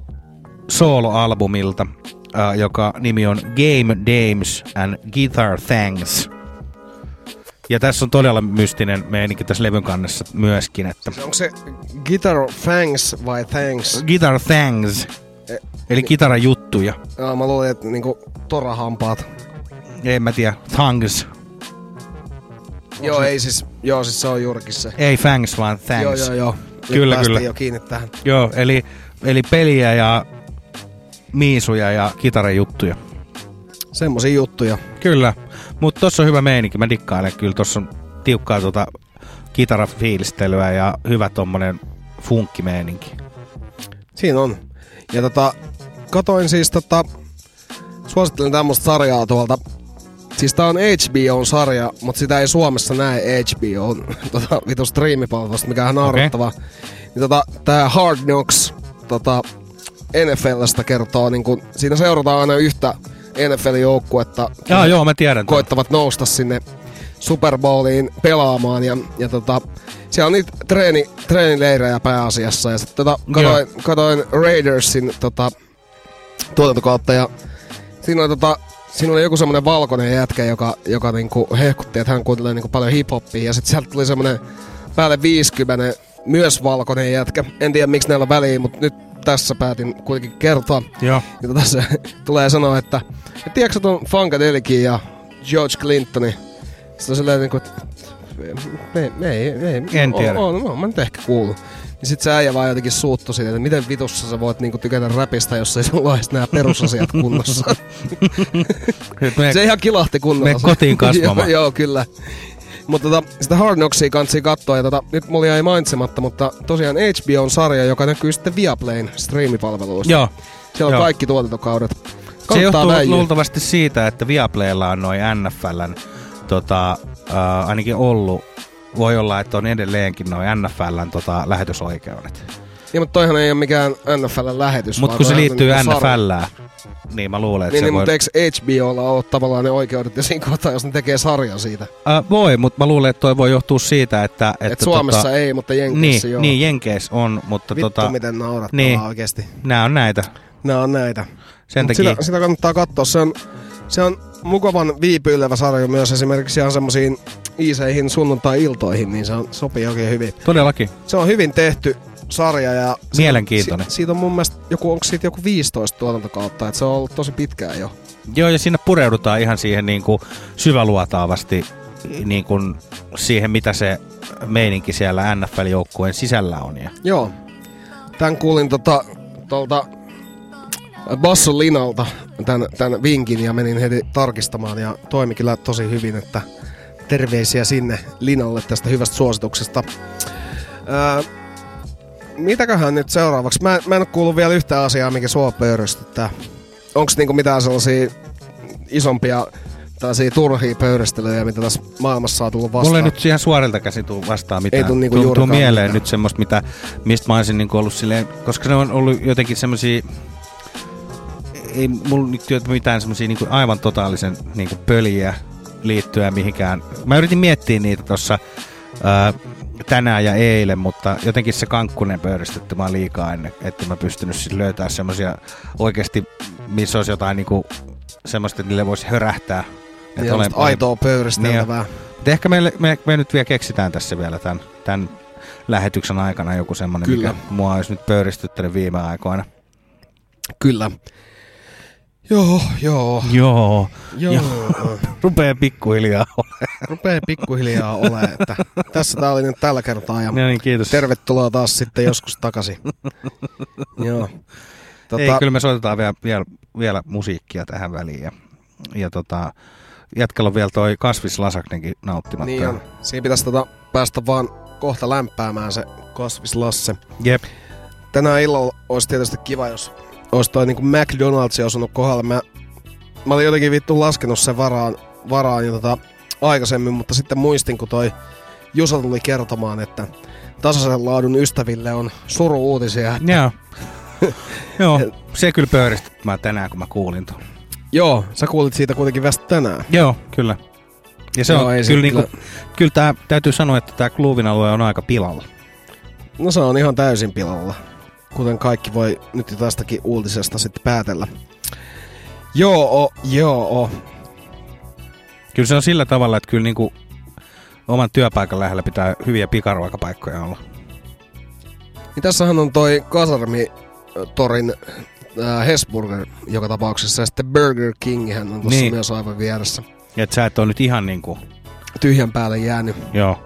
soloalbumilta, ää, joka nimi on Game Dames and Guitar Thanks. Ja tässä on todella mystinen meininki tässä levyn kannessa myöskin, että Onko se Guitar Thanks vai Thanks? Guitar Thanks, E- eli kitarajuttuja. Joo, mä luulin, että niinku torahampaat. En mä tiedä, Thanks. Joo, ei siis, joo, siis se on juurikin se. Ei Thanks, vaan Thanks. Joo, joo, joo. Nyt Kyllä, kyllä. jo kiinni tähän. Joo, eli, eli peliä ja miisuja ja kitarajuttuja. Semmosia juttuja. Kyllä, mutta tossa on hyvä meininki, mä dikkailen kyllä, tossa on tiukkaa tota kitarafiilistelyä ja hyvä tommonen funkkimeininki. Siinä on. Ja tota, katoin siis tota, suosittelen tämmöstä sarjaa tuolta. Siis tää on HBO-sarja, mutta sitä ei Suomessa näe HBO tota, vitu striimipalvelusta, mikä on naurettavaa. Okay. Niin tota, tää Hard Knocks tota, NFLstä kertoo, niin kun, siinä seurataan aina yhtä NFL-joukkuetta. Joo, joo, mä tiedän. koittavat nousta sinne Super Bowliin pelaamaan ja, ja tota, siellä on niitä treeni, treenileirejä pääasiassa ja sitten tota, katoin, katoin Raidersin tota, tuotantokautta ja siinä oli, tota, siinä oli joku semmonen valkoinen jätkä, joka, joka niinku hehkutti, että hän kuuntelee niinku paljon hiphoppia ja sitten sieltä tuli semmonen päälle 50 myös valkoinen jätkä. En tiedä miksi näillä on väliä, mutta nyt tässä päätin kuitenkin kertoa. Joo. Ja tota se tulee sanoa, että et tiedätkö ton Funkadelikin ja George Clintonin? Sitten on silleen niinku, että me, me, ei, me, ei, En tiedä. On, on, on, mä nyt ehkä kuullut. Niin sit se äijä vaan jotenkin suuttu siitä, että miten vitussa sä voit niinku tykätä räpistä, jos ei sulla olisi nämä perusasiat kunnossa. Me, se ihan kilahti kunnolla. me kotiin kasvamaan. joo, joo, kyllä. Mutta tota, sitä Hard Knocksia kansi katsoa, ja tota, nyt mulla jäi mainitsematta, mutta tosiaan HBO on sarja, joka näkyy sitten Viaplayn striimipalveluissa. joo. Siellä on joo. kaikki tuotantokaudet. Se Kannattaa johtuu väijyä. luultavasti siitä, että Viaplaylla on noin NFLn, tota, äh, ainakin ollut, voi olla, että on edelleenkin noin NFLn tota, lähetysoikeudet. Niin, mutta toihan ei ole mikään NFL-lähetys. Mutta vaan kun se liittyy sarja. NFLään, niin mä luulen, että Niin, se niin voi... mutta eikö HBOlla ole tavallaan ne oikeudet ja siinä kohtaa, jos ne tekee sarjan siitä? Äh, voi, mutta mä luulen, että toi voi johtua siitä, että... Että että Et Suomessa tota, ei, mutta niin, Jenkeissä joo. niin, Jenkeissä on, mutta Vittu tota, miten naurattavaa niin. oikeesti. nämä on näitä. Nämä on näitä. Sen Mut takia... sitä, sitä kannattaa katsoa. Se on, se on mukavan viipyilevä sarja myös esimerkiksi ihan semmoisiin iiseihin sunnuntai-iltoihin, niin se on, sopii oikein hyvin. Todellakin. Se on hyvin tehty sarja ja... Mielenkiintoinen. Si, siitä on mun mielestä joku, onko siitä joku 15 tuotantokautta, että se on ollut tosi pitkään jo. Joo, ja siinä pureudutaan ihan siihen niin kuin syväluotaavasti niin kuin siihen, mitä se meininki siellä NFL-joukkueen sisällä on. Ja Joo. Tän kuulin tota, tuolta Basson Linalta tän, tän vinkin ja menin heti tarkistamaan ja toimi kyllä tosi hyvin, että terveisiä sinne Linalle tästä hyvästä suosituksesta. Ää, mitäköhän nyt seuraavaksi? Mä, mä en ole kuullut vielä yhtä asiaa, mikä sua pöyristyttää. Onko niinku mitään sellaisia isompia tällaisia turhia pöyristelyjä, mitä tässä maailmassa on tullut vastaan? Mulle nyt siihen suorilta käsin tuu vastaan mitään. Ei tuu niinku tuu, tuu mieleen mitään. nyt semmoista, mitä, mistä mä olisin niinku ollut silleen, koska ne on ollut jotenkin semmosia ei mulla nyt mitään semmosia niinku aivan totaalisen niinku pöliä liittyen mihinkään. Mä yritin miettiä niitä tossa ää, tänään ja eilen, mutta jotenkin se kankkunen pöyristytti mä liikaa ennen, että mä pystynyt siis löytää semmosia oikeasti, missä olisi jotain niinku semmoista, että niille voisi hörähtää. Niin, sellaista aitoa pöyristeltävää. Mutta ehkä me, me, me, nyt vielä keksitään tässä vielä tämän, tämän lähetyksen aikana joku semmoinen, mikä mua olisi nyt pöyristyttänyt viime aikoina. Kyllä. Joo, joo. Joo. Joo. Rupee pikkuhiljaa Rupee pikkuhiljaa ole, että tässä tää oli nyt tällä kertaa ja No niin, kiitos. tervetuloa taas sitten joskus takaisin. Joo. Tota, Ei, kyllä me soitetaan vielä, vielä, vielä musiikkia tähän väliin. Ja, ja tota, jätkällä on vielä toi kasvislasaknenkin nauttimatta. Niin on. Siinä pitäisi tota päästä vaan kohta lämpäämään se kasvislasse. Jep. Tänään illalla olisi tietysti kiva, jos olisi toi niinku McDonald's osunut kohdalle. Mä, mä olin jotenkin vittu laskenut sen varaan, varaan jo tota aikaisemmin, mutta sitten muistin, kun toi Jusa tuli kertomaan, että tasaisen laadun ystäville on suru-uutisia. Joo. Joo, se kyllä pöyristi mä tänään, kun mä kuulin tuon. Joo, sä kuulit siitä kuitenkin vasta tänään. Joo, kyllä. Ja se Joo, on ei kyllä, kyllä- niinku, kyllä tää, täytyy sanoa, että tämä Kluuvin alue on aika pilalla. No se on ihan täysin pilalla. Kuten kaikki voi nyt jo tästäkin uutisesta sitten päätellä. Joo, joo. Kyllä se on sillä tavalla, että kyllä niinku oman työpaikan lähellä pitää hyviä pikaruokapaikkoja olla. Niin tässähän on toi Kasarmi-torin äh, Hesburger joka tapauksessa. Ja sitten Burger King hän on tuossa Niin. niin. myös aivan vieressä. Et sä et ole nyt ihan niinku, Tyhjän päälle jäänyt. joo.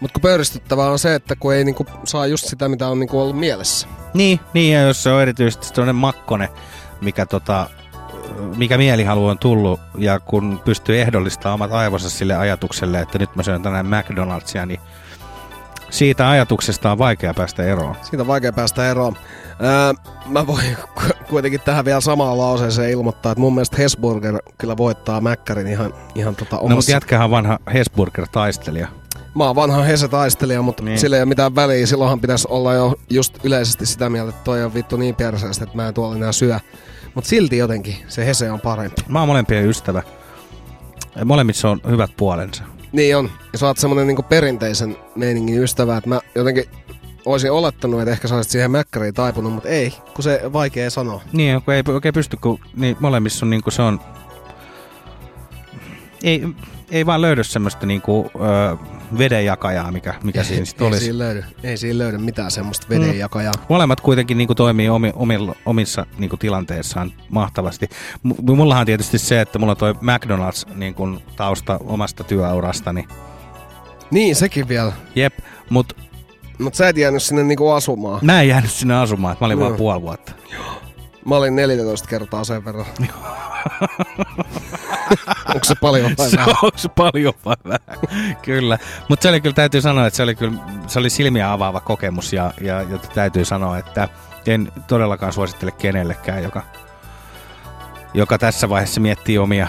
Mutta kun pöyristyttävää on se, että kun ei niinku saa just sitä, mitä on niinku ollut mielessä. Niin, niin, ja jos se on erityisesti sellainen makkone, mikä, tota, mikä mielihalu on tullut, ja kun pystyy ehdollistamaan omat aivonsa sille ajatukselle, että nyt mä syön tänään McDonald'sia, niin siitä ajatuksesta on vaikea päästä eroon. Siitä on vaikea päästä eroon. Ää, mä voin ku- kuitenkin tähän vielä samaan lauseeseen ilmoittaa, että mun mielestä Hesburger kyllä voittaa Mäkkärin ihan, ihan tota No, mutta omassa... jätkähän on vanha Hesburger-taistelija. Mä oon vanha Hese-taistelija, mutta Niin. sillä ei ole mitään väliä. Silloinhan pitäisi olla jo just yleisesti sitä mieltä, että toi on vittu niin perseestä, että mä en tuolla enää syö. Mutta silti jotenkin se Hese on parempi. Mä oon molempien ystävä. Molemmissa on hyvät puolensa. Niin on. Ja sä oot semmonen niinku perinteisen meiningin ystävä, että mä jotenkin olisin olettanut, että ehkä sä olisit siihen mäkkäriin taipunut, mutta ei, kun se vaikea sanoa. Niin, kun ei oikein pysty, kun niin molemmissa on niinku se on... Ei, ei vaan löydy semmoista niinku, ö, vedenjakajaa, mikä, mikä siinä sitten ei, olisi. siinä löydy, ei siinä löydy mitään semmoista vedenjakajaa. Mm. Molemmat kuitenkin niinku toimii omi, omilla, omissa niinku tilanteissaan mahtavasti. M- mullahan on tietysti se, että mulla on toi McDonald's niinku tausta omasta työurastani. Niin, sekin vielä. Jep, mut Mutta sä et jäänyt sinne niinku asumaan. mä en jäänyt sinne asumaan, että mä olin No. vaan puoli vuotta. Mä olin 14 kertaa sen verran. Onko se paljon vai vähän? on se paljon vai vähän? kyllä. Mutta se oli kyllä, täytyy sanoa, että se oli kyllä se oli silmiä avaava kokemus ja, ja, ja täytyy sanoa, että en todellakaan suosittele kenellekään, joka, joka tässä vaiheessa miettii omia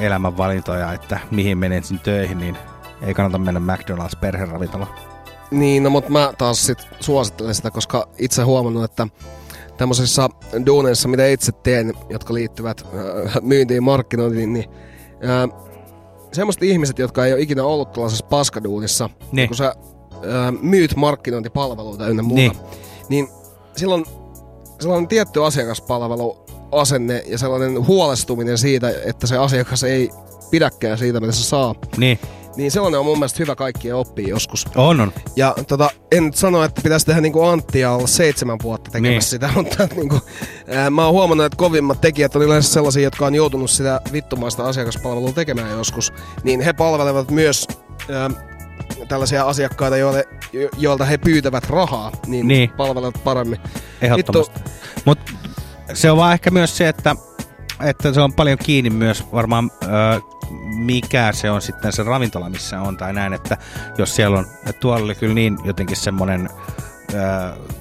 elämänvalintoja, että mihin menen sinne töihin, niin ei kannata mennä McDonald's perheravintola. Niin, no mutta mä taas sit suosittelen sitä, koska itse huomannut, että tämmöisissä duuneissa, mitä itse teen, jotka liittyvät äh, myyntiin ja markkinointiin, niin äh, semmoiset ihmiset, jotka ei ole ikinä ollut tällaisessa paskaduunissa, Niin. kun sä äh, myyt markkinointipalveluita ynnä muuta, Niin. niin, silloin, silloin on tietty asiakaspalvelu asenne ja sellainen huolestuminen siitä, että se asiakas ei pidäkään siitä, mitä se saa. Niin, Niin sellainen on mun mielestä hyvä kaikkien oppia joskus. on on. Ja tota, en nyt sano, että pitäisi tehdä niinku Antti ja olla seitsemän vuotta tekemässä Niin. sitä, mutta niinku, ää, mä oon huomannut, että kovimmat tekijät on yleensä sellaisia, jotka on joutunut sitä vittumaista asiakaspalvelua tekemään joskus. Niin he palvelevat myös ää, tällaisia asiakkaita, joille, jo- joilta he pyytävät rahaa, niin, Niin. palvelevat paremmin. Ehdottomasti. Mutta se on vaan ehkä myös se, että, että se on paljon kiinni myös varmaan, mikä se on sitten se ravintola, missä on tai näin, että jos siellä on, että tuolla oli kyllä niin jotenkin semmoinen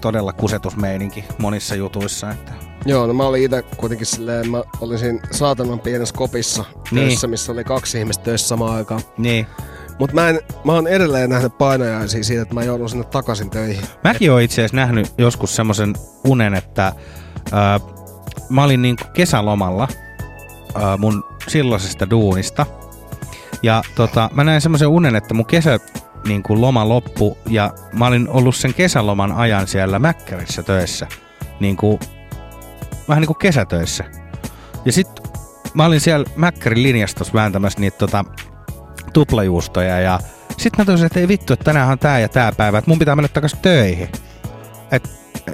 todella kusetusmeininki monissa jutuissa, että Joo, no mä olin itse kuitenkin silleen, mä olin siinä saatanan pienessä kopissa Niin. töissä, missä oli kaksi ihmistä töissä samaan aikaan. niin. Mutta mä, en, mä oon edelleen nähnyt painajaisia siitä, että mä joudun sinne takaisin töihin. Mäkin oon itse asiassa nähnyt joskus semmoisen unen, että ö, mä olin niin kesälomalla ö, mun silloisesta duunista. Ja tota, mä näin semmoisen unen, että mun kesä niin kuin loma loppu ja mä olin ollut sen kesäloman ajan siellä Mäkkärissä töissä. Niin kuin, vähän niin kuin kesätöissä. Ja sitten mä olin siellä Mäkkärin linjastossa vääntämässä niitä tota, tuplajuustoja ja sitten mä toisin, että ei vittu, että tänään on tää ja tää päivä, että mun pitää mennä takaisin töihin. Et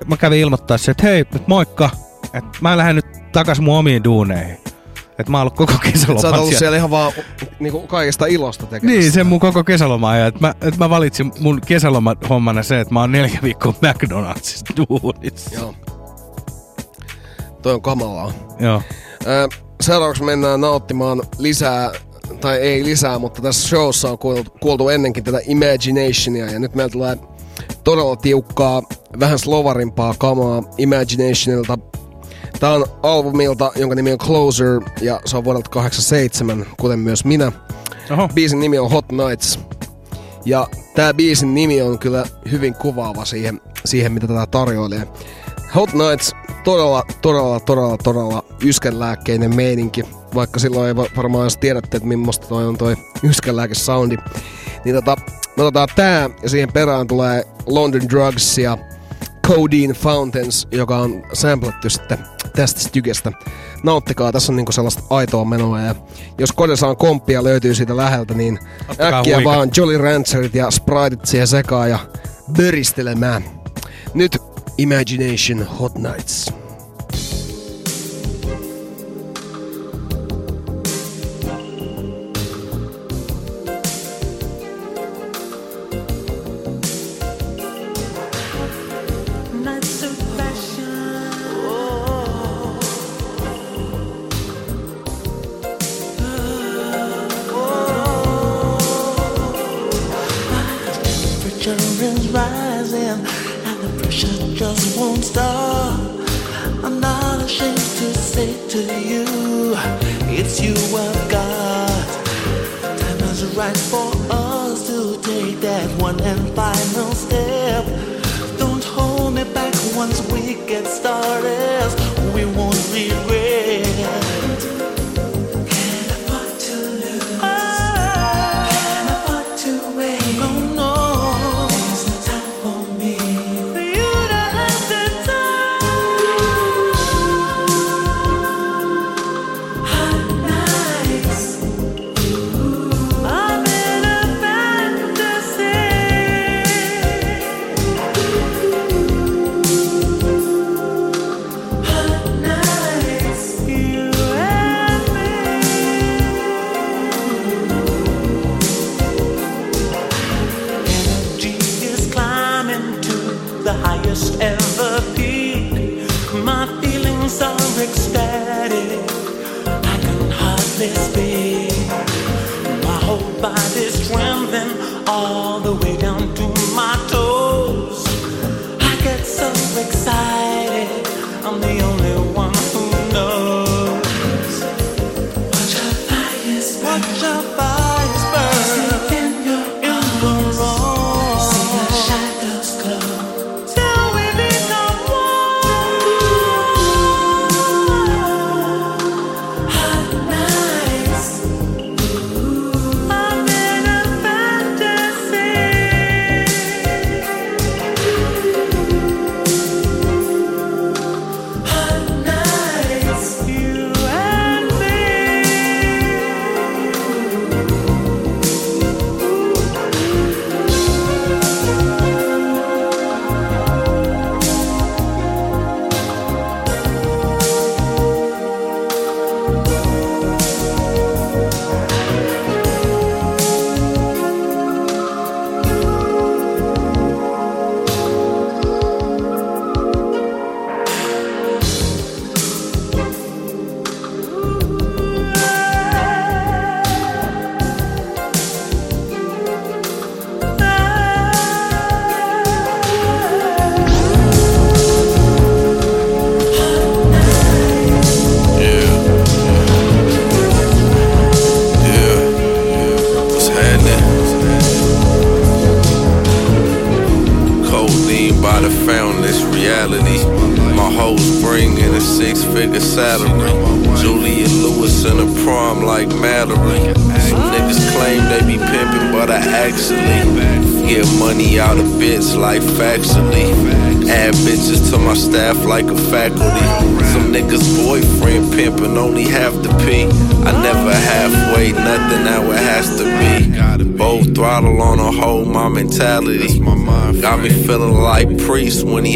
mä kävin ilmoittaa se, että hei, moikka, että mä lähden nyt takaisin mun omiin duuneihin. Että mä oon ollut koko kesäloman Sä oot ollut siellä. siellä ihan vaan niinku kaikesta ilosta tekemässä. Niin, sen mun koko kesäloma ajan. Että mä, et mä valitsin mun kesäloman hommana se, että mä oon neljä viikkoa McDonaldsissa duunissa. Joo. Toi on kamalaa. Joo. Ää, seuraavaksi mennään nauttimaan lisää, tai ei lisää, mutta tässä showssa on kuultu, kuultu ennenkin tätä Imaginationia, ja nyt meillä tulee todella tiukkaa, vähän slovarimpaa kamaa Imaginationilta. Tää on albumilta, jonka nimi on Closer, ja se on vuodelta 87, kuten myös minä. Oho. Biisin nimi on Hot Nights. Ja tää biisin nimi on kyllä hyvin kuvaava siihen, siihen mitä tätä tarjoilee. Hot Nights, todella, todella, todella, todella yskänlääkkeinen meininki. Vaikka silloin ei va- varmaan jos tiedätte, että millaista toi on toi yskänlääkesoundi. Niin tota, me otetaan tää ja siihen perään tulee London Drugs ja Codeine Fountains, joka on samplattu sitten tästä stykestä. Nauttikaa, tässä on niinku sellaista aitoa menoa ja jos kodissa on komppia löytyy siitä läheltä, niin Ottakaa äkkiä huika. vaan Jolly Rancherit ja Spriteit siihen sekaan ja böristelemään. Nyt Imagination Hot Nights. Nights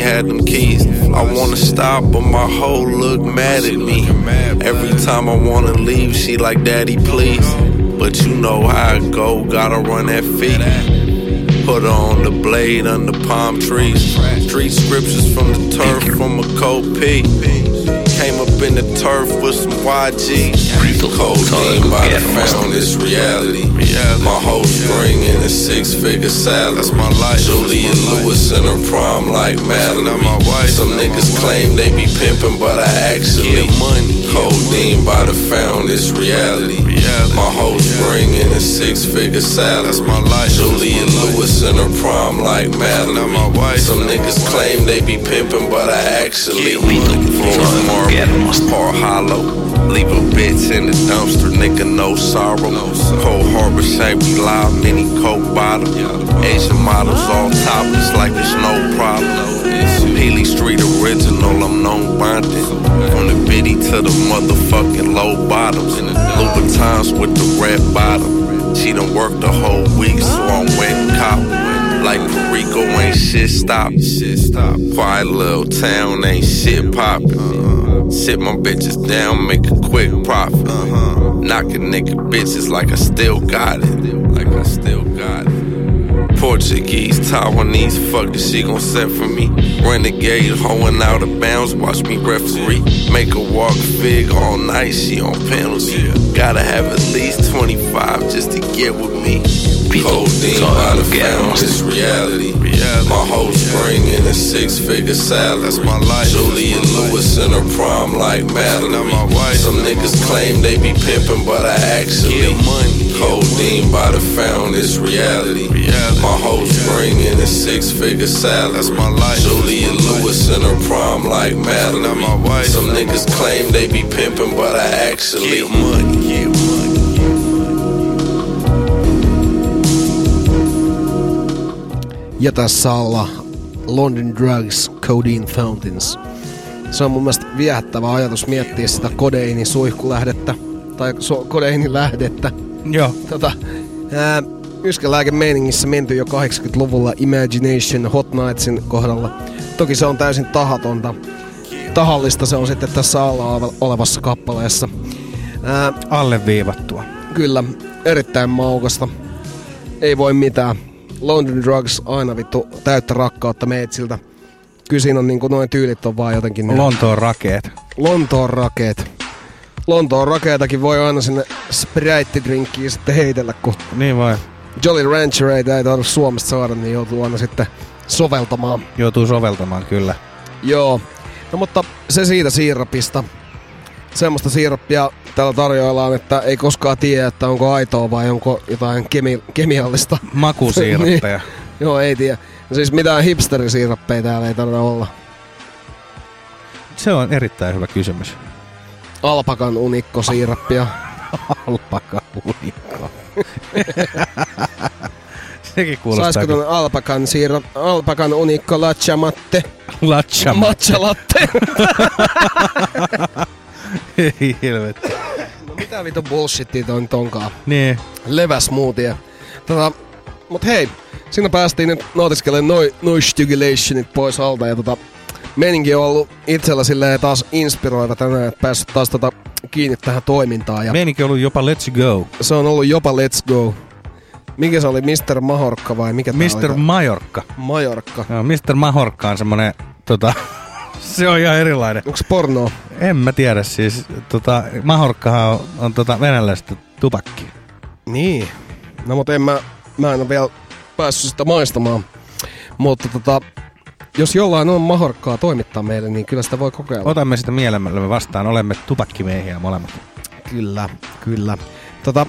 had them keys. I wanna stop, but my whole look mad at me. Every time I wanna leave, she like, Daddy, please. But you know how it go, gotta run that feet. Put on the blade under palm trees. Street scriptures from the turf from a cold P. In the turf with some YG. Codeine by the found this reality. My whole spring in a six figure salary. That's my life. Julia Lewis in her prom like Madeline. my wife. Some niggas claim they be pimping, but I actually money. Codeine by the found this reality. My whole string in a six figure salary. That's my life. Julia Lewis in her prom like Madeline. my wife. Some niggas claim they be pimping, but I actually money. Floors marble, Paul Hollow. Leave a bitch in the dumpster, nigga, no sorrow. Cold Harbor say we live, mini coke bottle. Asian models all topless like it's no problem. Haley Street original, I'm known bonded. From the biddy to the motherfucking low bottoms. Louboutins with the red bottom. She done worked the whole week, so I'm wet cop. Like Perico ain't shit stop. Shit stop. Quiet little town ain't shit poppin'. Sit my bitches down, make a quick profit. Knockin' nigga bitches like I still got it. Like I still got it. Portuguese, Taiwanese, fuck this she gon' set for me. Renegade, hoeing out of bounds, watch me referee. Make a walk fig all night, she on penalty. Gotta have at least 25 just to get with me. Codeine by the found, it's My whole spring in a six figure salary. That's my life. Julia Lewis in her prom like Madeline. my wife. Some niggas claim they be pimping, but I actually get money. Codeine by the found, it's reality. My whole spring in a six figure salary. That's my life. Julia Lewis in her prom like Madeline. my wife. Some niggas claim they be pimping, but I actually money. Get money. Ja tässä alla London Drugs, Codeine Fountains. Se on mun mielestä viehättävä ajatus miettiä sitä kodeinin suihkulähdettä, tai so- kodeinin lähdettä. Joo. Tota, ää, yskälääkemeiningissä menty jo 80-luvulla Imagination Hot Nightsin kohdalla. Toki se on täysin tahatonta. Tahallista se on sitten tässä alla olevassa kappaleessa. Ää, Alleviivattua. Kyllä, erittäin maukasta. Ei voi mitään. London Drugs aina vittu täyttä rakkautta meitsiltä. Kyllä siinä on niinku noin tyylit on vaan jotenkin... ne- Lontoon rakeet. Lontoon rakeet. Lontoon rakeitakin voi aina sinne Sprite-drinkkiin sitten heitellä, kun Niin voi. Jolly Ranchereita ei tarvitse Suomesta saada, niin joutuu aina sitten soveltamaan. Joutuu soveltamaan kyllä. Joo. No mutta se siitä siirapista. Semmoista siirappia täällä tarjoillaan, että ei koskaan tiedä, että onko aitoa vai onko jotain kemi- kemiallista. Makusiirappeja. niin. Joo, ei tiedä. Siis mitään hipsterisiirappeja täällä ei tarvitse olla. Se on erittäin hyvä kysymys. Alpakan unikkosiirappia. Alpaka unikko. Sekin kuulostaa. Saisiko tuon alpakan siirra, alpakan unikko latcha matte? Latcha Matcha latte. Ei helvetti. no mitä vitu bullshittia toi nyt onkaan? Niin. Leväsmoothie. Tota, mut hei, siinä päästiin nyt nautiskelemaan noi, noi stygulationit pois alta ja tota, meininki on ollut itsellä silleen taas inspiroiva tänään, että päässyt taas tota kiinni tähän toimintaan. Ja Meininki on ollut jopa Let's Go. se on ollut jopa Let's Go. Mikä se oli, Mr. Mahorkka vai mikä Mr. Majorkka. Majorkka. Joo, Mr. Mahorkka on semmonen, tota, se on ihan erilainen. Onks porno? En mä tiedä siis, tota, Mahorkkahan on, on tota venäläistä tupakki. Niin. No mutta en mä, mä en ole vielä päässyt sitä maistamaan. Mutta tota, jos jollain on mahorkkaa toimittaa meille, niin kyllä sitä voi kokeilla. Otamme sitä mielellämme vastaan, olemme tupakkimiehiä molemmat. Kyllä, kyllä. Tota,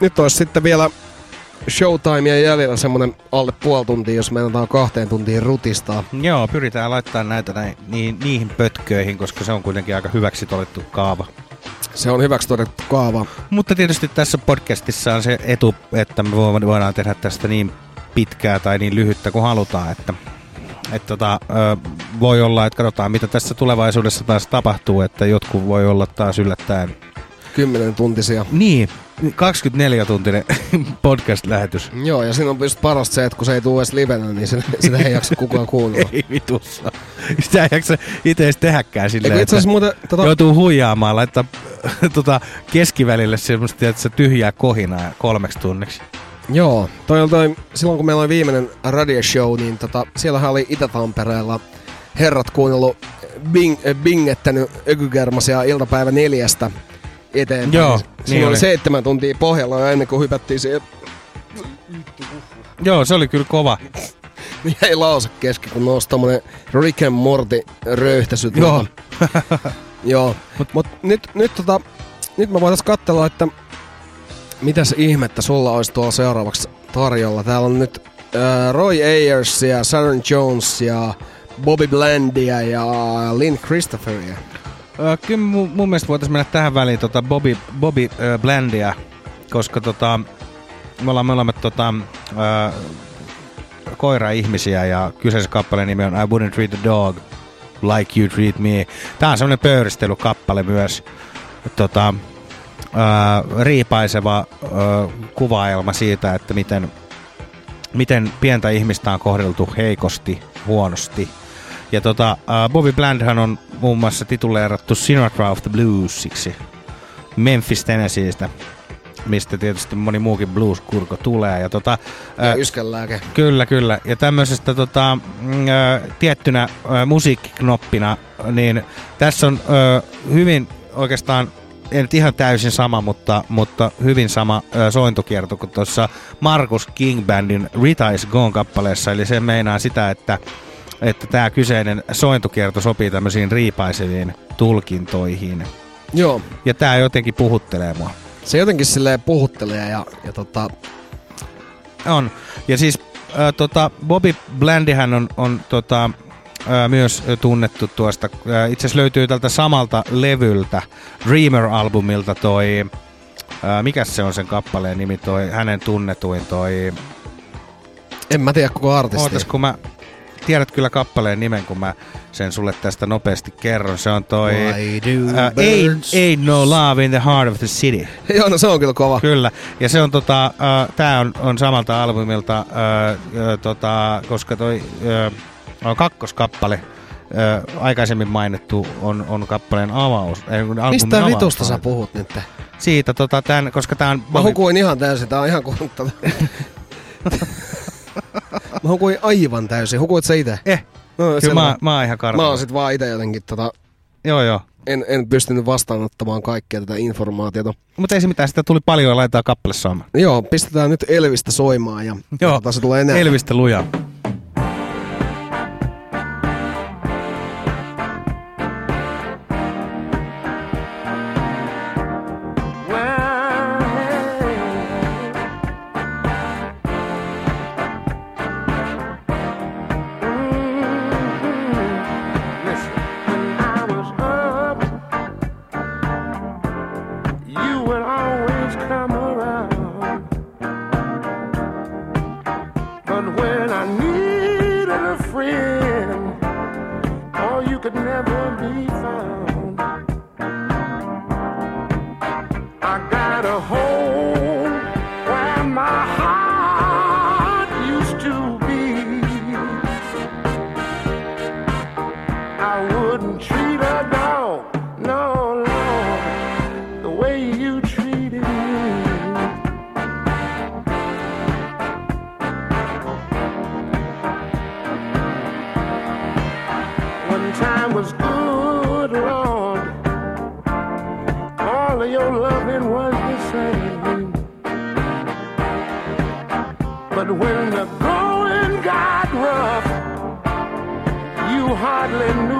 nyt olisi sitten vielä showtimea jäljellä semmonen alle puoli tuntia, jos meinataan kahteen tuntiin rutistaa. Joo, pyritään laittaa näitä näin, niihin, niihin pötköihin, koska se on kuitenkin aika hyväksi todettu kaava. Se on hyväksi todettu kaava. Mutta tietysti tässä podcastissa on se etu, että me voidaan tehdä tästä niin pitkää tai niin lyhyttä kuin halutaan, että että tota, voi olla, että katsotaan mitä tässä tulevaisuudessa taas tapahtuu, että jotkut voi olla taas yllättäen. 10 tuntisia. Niin, 24-tuntinen podcast-lähetys. Joo, ja siinä on just parasta se, että kun se ei tule edes livenä, niin sitä, sitä ei jaksa kukaan kuunnella. Ei vitussa. Sitä ei jaksa itse edes tehdäkään silleen, asiassa muuten, tota, joutuu huijaamaan, laittaa tota, keskivälille semmoista tiedätkö, tyhjää kohinaa kolmeksi tunniksi. Joo, toi toi, silloin kun meillä oli viimeinen radioshow, niin tota, siellähän oli Itä-Tampereella herrat kuunnellut bing, äh, bingettänyt ökykermasia iltapäivä neljästä eteenpäin. Joo, Siinä niin oli oli. seitsemän tuntia pohjalla ennen kuin hypättiin siihen. Joo, se oli kyllä kova. Jäi lause kesken, kun nousi tommonen Rick and Morty röyhtäsy. Joo. Joo. Mut, Mut nyt, nyt, tota, nyt me voitais katsella, että mitäs ihmettä sulla olisi tuolla seuraavaksi tarjolla. Täällä on nyt äh, Roy Ayers ja Sharon Jones ja Bobby Blandia ja Lynn Christopheria. Kyllä mun, mun mielestä voitaisiin mennä tähän väliin tota Bobby, Bobby ö, Blandia, koska tota, me ollaan molemmat tota, ö, koira-ihmisiä ja kyseisen kappaleen nimi on I Wouldn't Treat a Dog Like You Treat Me. Tää on semmonen pöyristelykappale myös. Tota, ö, riipaiseva ö, kuvaelma siitä, että miten, miten pientä ihmistä on kohdeltu heikosti, huonosti. Ja tota, uh, Bobby Blandhan on muun muassa tituleerattu Sinatra of the Bluesiksi Memphis, Tennesseeistä, mistä tietysti moni muukin blues-kurko tulee. Ja tota, Ja ää, yskänlääke. Kyllä, kyllä. Ja tämmöisestä tota, mm, ö, tiettynä ö, musiikkiknoppina, niin tässä on ö, hyvin oikeastaan, ei nyt ihan täysin sama, mutta, mutta hyvin sama ö, sointukierto kuin tuossa Markus King Bandin Rita is Gone-kappaleessa. Eli se meinaa sitä, että että tämä kyseinen sointukierto sopii tämmöisiin riipaiseviin tulkintoihin. Joo. Ja tämä jotenkin puhuttelee mua. Se jotenkin silleen puhuttelee ja, ja tota, On. Ja siis äh, tota, Bobby Blandihän on, on tota, äh, myös tunnettu tuosta. Äh, itse asiassa löytyy tältä samalta levyltä, Dreamer-albumilta toi, äh, mikä se on sen kappaleen nimi, toi hänen tunnetuin toi, en mä tiedä koko artisti. ootas kun mä, tiedät kyllä kappaleen nimen, kun mä sen sulle tästä nopeasti kerron. Se on toi äh, ain't, ain't No Love in the Heart of the City. Joo, no se on kyllä kova. Kyllä, ja se on tota, äh, tää on, on samalta albumilta, äh, äh, tota, koska toi äh, on kakkoskappale, äh, aikaisemmin mainittu on, on kappaleen avaus. Äh, Mistä avaus- vitusta sä puhut nyt? Siitä, tota, tän, koska tää on... Mä hukuin ihan täysin, tää on ihan kuin... Mä hukuin aivan täysin. Hukuit sä itse? Eh, No, kyllä selvä. mä, mä oon ihan kartalla. mä oon sit vaan ite jotenkin tota, Joo, joo. en, en pystynyt vastaanottamaan kaikkea tätä informaatiota. Mutta ei se mitään, sitä tuli paljon ja laitetaan kappale saamaan. Joo, pistetään nyt Elvistä soimaan ja Joo, se tulee enää. Elvistä lujaa. I wouldn't treat a dog, no, no, the way you treated me. One time was good, Lord. All of your loving was the same. But when the hardly knew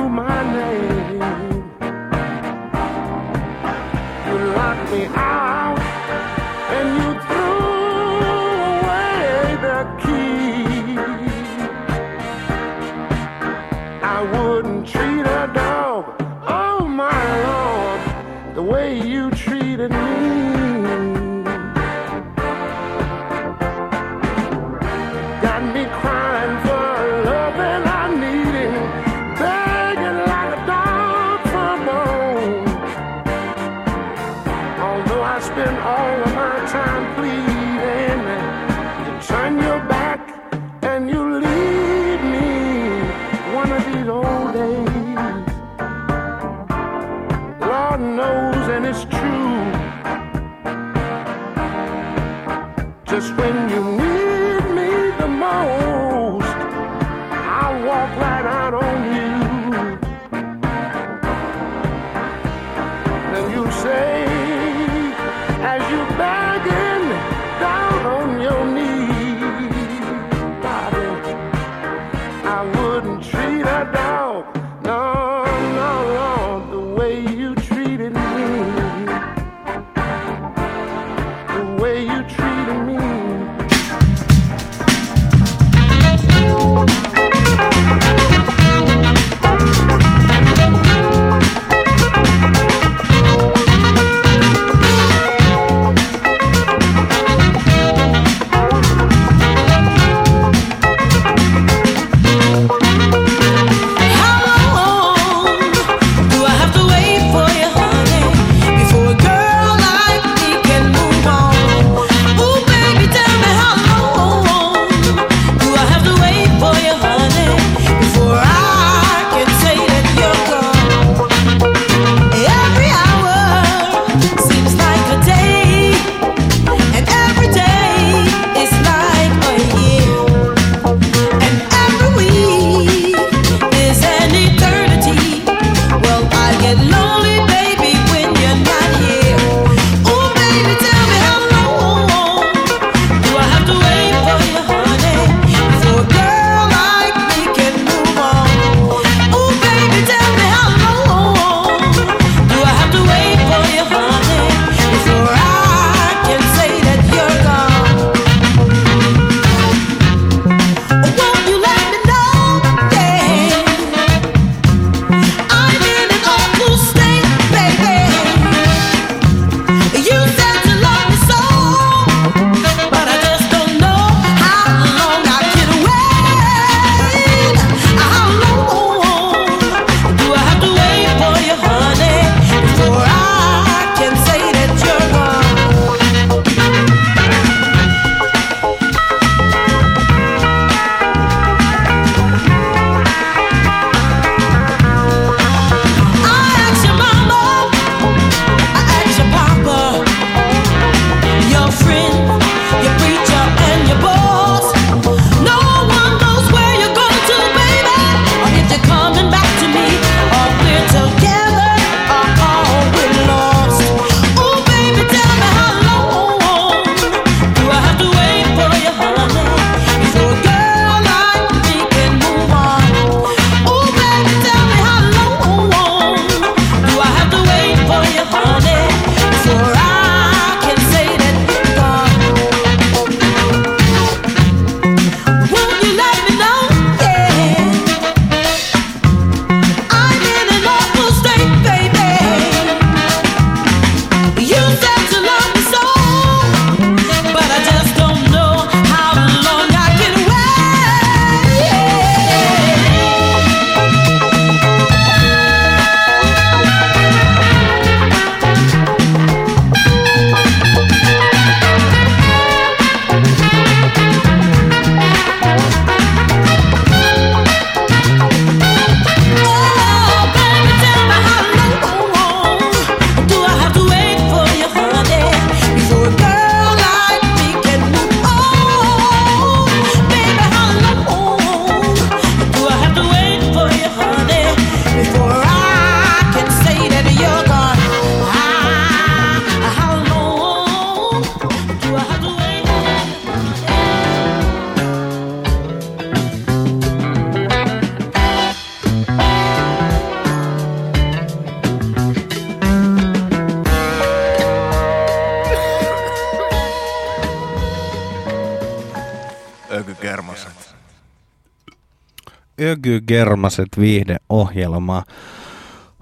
Nykygermaset viihdeohjelma.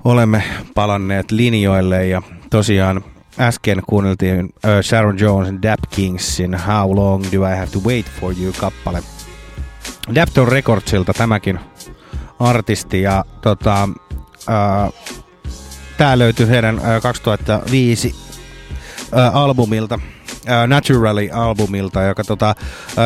Olemme palanneet linjoille ja tosiaan äsken kuunneltiin uh, Sharon Jonesin Dap Kingsin How Long Do I Have To Wait For You kappale. Dapton Recordsilta tämäkin artisti ja tota, uh, tää löytyy heidän uh, 2005 uh, albumilta Äh, Naturally-albumilta, joka tota, äh,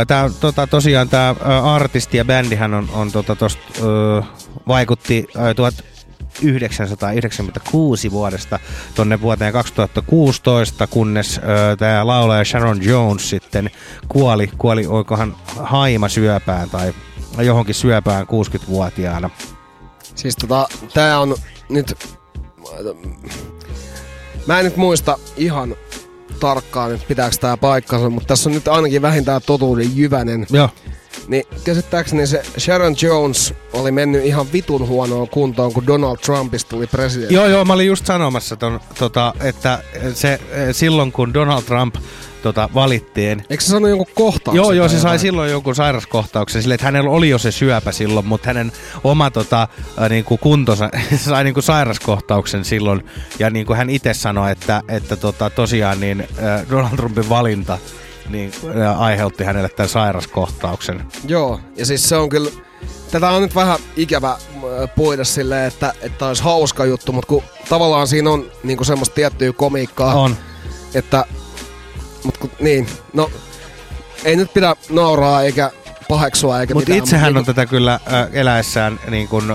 tää, tota, tosiaan tämä äh, artisti ja bändihän on, on tota, tost, ö, vaikutti ö, 1996 vuodesta tuonne vuoteen 2016, kunnes tämä laulaja Sharon Jones sitten kuoli, kuoli oikohan haima syöpään tai johonkin syöpään 60-vuotiaana. Siis tota, tää on nyt... Mä en nyt muista ihan tarkkaan, että pitääkö tää paikkansa, mutta tässä on nyt ainakin vähintään totuuden jyvänen. Joo. Niin käsittääkseni se Sharon Jones oli mennyt ihan vitun huonoon kuntoon, kun Donald Trumpista tuli presidentti. Joo, joo, mä olin just sanomassa, ton, tota, että se, eh, silloin kun Donald Trump tota, valittiin, Eikö se sano jonkun kohtauksen? Joo, joo, se sai jotain? silloin jonkun sairaskohtauksen sille, että hänellä oli jo se syöpä silloin, mutta hänen oma tota, ä, niinku kuntonsa sai niinku sairaskohtauksen silloin. Ja niinku hän itse sanoi, että, että tota, tosiaan niin, ä, Donald Trumpin valinta niin, ä, aiheutti hänelle tämän sairaskohtauksen. Joo, ja siis se on kyllä... Tätä on nyt vähän ikävä äh, puida silleen, että, että olisi hauska juttu, mutta kun tavallaan siinä on niinku semmoista tiettyä komiikkaa. On. Että, mut kun, niin, no, ei nyt pidä nauraa eikä paheksua eikä Mutta mitään. itse hän mut on tätä kyllä ä, eläessään niin kuin, ä,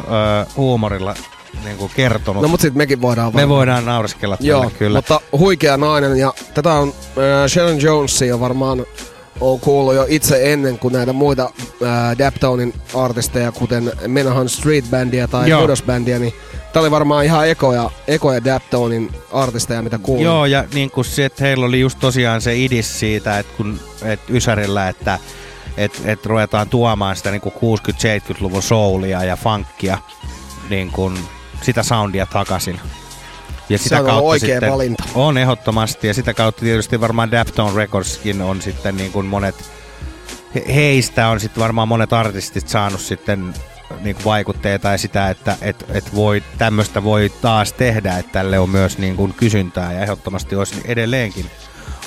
huumorilla niin kuin kertonut. No mut sit mekin voidaan Me varmaan. voidaan naureskella tälle Joo, kyllä. mutta huikea nainen ja tätä on äh, Sharon Jonesia varmaan on kuullut jo itse ennen kuin näitä muita äh, Daptonin artisteja, kuten Menahan Street Bandia tai. Kudos Bandia, niin tää oli varmaan ihan ekoja, ekoja Daptonin artisteja, mitä kuulin. Joo, ja niin kuin se, että heillä oli just tosiaan se idis siitä, että kun et Ysärillä, että et, et ruvetaan tuomaan sitä niin kuin 60-70-luvun soulia ja funkia, niin kuin sitä soundia takaisin. Ja Se on ollut oikea valinta. On ehdottomasti, ja sitä kautta tietysti varmaan Daptone Recordskin on sitten niin kuin monet, he- heistä on sitten varmaan monet artistit saanut sitten niin kuin vaikutteita ja sitä, että et, et voi, tämmöistä voi taas tehdä, että tälle on myös niin kuin kysyntää ja ehdottomasti olisi edelleenkin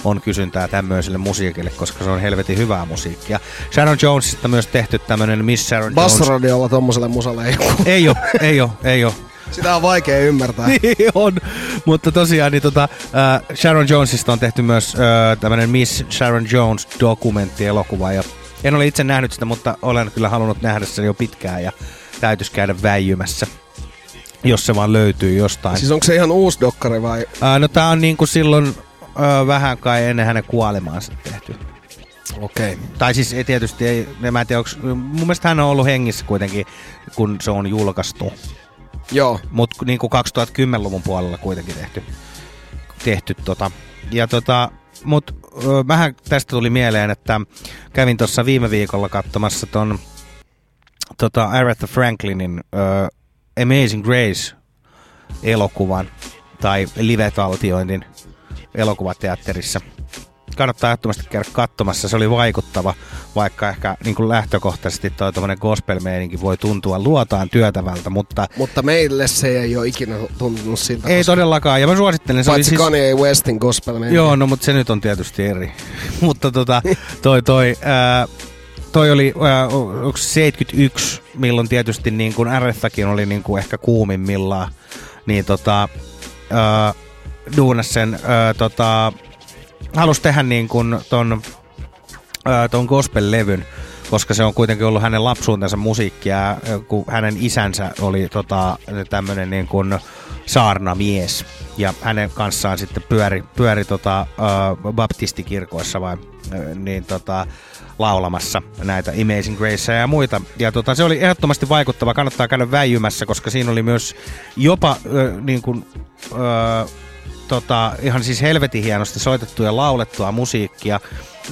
on kysyntää tämmöiselle musiikille, koska se on helvetin hyvää musiikkia. Sharon Jonesista myös tehty tämmönen Miss Sharon Jones. Bassoradiolla tommoselle musalle ei oo. Ei oo, ei oo, ei oo. Sitä on vaikea ymmärtää. niin on. Mutta tosiaan niin tota, äh, Sharon Jonesista on tehty myös äh, tämmöinen Miss Sharon Jones dokumenttielokuva. Ja en ole itse nähnyt sitä, mutta olen kyllä halunnut nähdä sen jo pitkään ja täytyisi käydä väijymässä, jos se vaan löytyy jostain. Siis onko se ihan uusi dokkari vai? Äh, no tää on niinku silloin äh, vähän kai ennen hänen kuolemaansa tehty. Okei. Okay. Tai siis ei tietysti, ei, mä en tiedä, onks, mun mielestä hän on ollut hengissä kuitenkin, kun se on julkaistu. Joo. Mutta niin kuin 2010-luvun puolella kuitenkin tehty. tehty tota. Ja tota, mut ö, vähän tästä tuli mieleen, että kävin tuossa viime viikolla katsomassa ton tota Aretha Franklinin ö, Amazing Grace elokuvan tai live-taltioinnin elokuvateatterissa. Kannattaa ehdottomasti käydä katsomassa. Se oli vaikuttava, vaikka ehkä niin kuin lähtökohtaisesti toi tommonen gospel voi tuntua luotaan työtävältä, mutta Mutta meille se ei ole ikinä tuntunut siltä. ei koska- todellakaan. Ja mä suosittelen, se Paitsi siis... Kanye Westin gospel Joo, no mutta se nyt on tietysti eri. mutta tota, toi, toi, ää, toi oli, onko se 71, milloin tietysti niin kuin Arethakin oli niin kuin ehkä kuumimmillaan, niin tota, duunas sen, ää, tota, halusi tehdä niin kuin ton, ää, ton gospel-levyn, koska se on kuitenkin ollut hänen lapsuutensa musiikkia, kun hänen isänsä oli tota, tämmöinen niin kuin saarnamies. Ja hänen kanssaan sitten pyöri, pyöri tota, ää, baptistikirkoissa vai, ää, niin tota, laulamassa näitä Amazing Graceja ja muita. Ja tota, se oli ehdottomasti vaikuttava, kannattaa käydä väijymässä, koska siinä oli myös jopa ö, niin kuin, ö, tota, ihan siis helvetin hienosti soitettua ja laulettua musiikkia,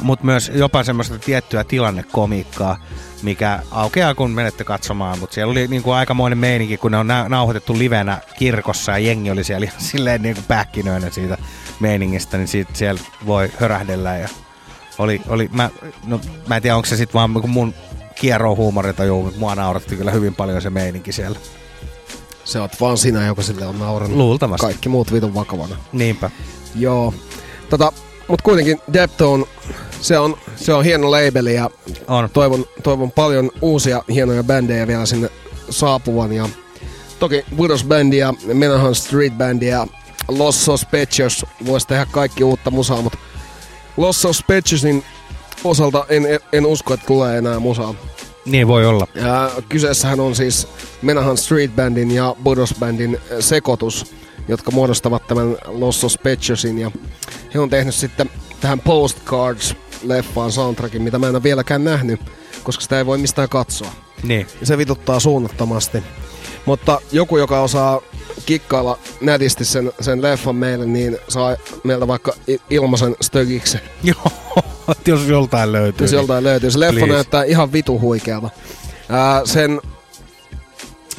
mutta myös jopa semmoista tiettyä tilannekomiikkaa, mikä aukeaa kun menette katsomaan, mutta siellä oli niinku aikamoinen meininki, kun ne on nauhoitettu livenä kirkossa ja jengi oli siellä ihan silleen niinku pähkinöinä siitä meiningistä, niin siitä siellä voi hörähdellä ja oli, oli mä, no, mä en tiedä onko se sitten vaan mun kierro huumoritaju, mutta mua nauratti kyllä hyvin paljon se meininki siellä. Se oot vaan sinä, joka sille on naurannut. Luultavasti. Kaikki muut vitun vakavana. Niinpä. Joo. Tota, mut kuitenkin Deptone, se on, se on hieno labeli ja on. Toivon, toivon paljon uusia hienoja bändejä vielä sinne saapuvan. Ja toki Widows Bandi ja Menahan Street Bandi ja Los Sospechos voisi tehdä kaikki uutta musaa, mutta Los Sospechosin osalta en, en usko, että tulee enää musaa. Niin voi olla. Ja kyseessähän on siis Menahan Street Bandin ja Budos Bandin sekoitus, jotka muodostavat tämän Los Sospechosin. Ja he on tehnyt sitten tähän Postcards-leffaan soundtrackin, mitä mä en ole vieläkään nähnyt, koska sitä ei voi mistään katsoa. Niin. Se vituttaa suunnattomasti. Mutta joku, joka osaa kikkailla nätisti sen, sen leffan meille, niin saa meiltä vaikka ilmaisen stögiksen. Joo, jos joltain löytyy. Jos joltain löytyy. Se leffa Please. näyttää ihan vitu huikealta. Ää, sen,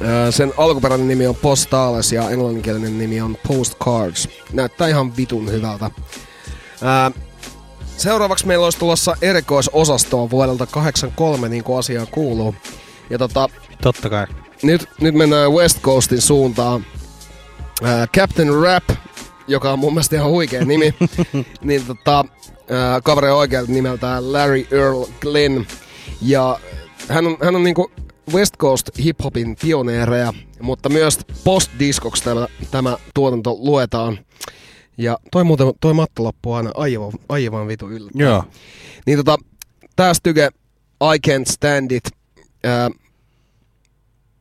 ää, sen alkuperäinen nimi on Postales ja englanninkielinen nimi on Postcards. Näyttää ihan vitun hyvältä. Ää, seuraavaksi meillä olisi tulossa erikoisosastoa vuodelta 83, niin kuin asiaan kuuluu. Ja tota, Totta kai. nyt, nyt mennään West Coastin suuntaan. Ää, Captain Rap, joka on mun mielestä ihan huikea nimi, niin tota, ää, kaveri on oikealta nimeltään Larry Earl Glenn. Ja hän on, hän on niinku West Coast hip-hopin pioneereja, mutta myös post-diskoksi tämä, tämä tuotanto luetaan. Ja toi muuten, toi matto loppuu aina aivan, aivan vitu yllättäen. Joo. Niin tota, tää styke I Can't Stand It. Ää,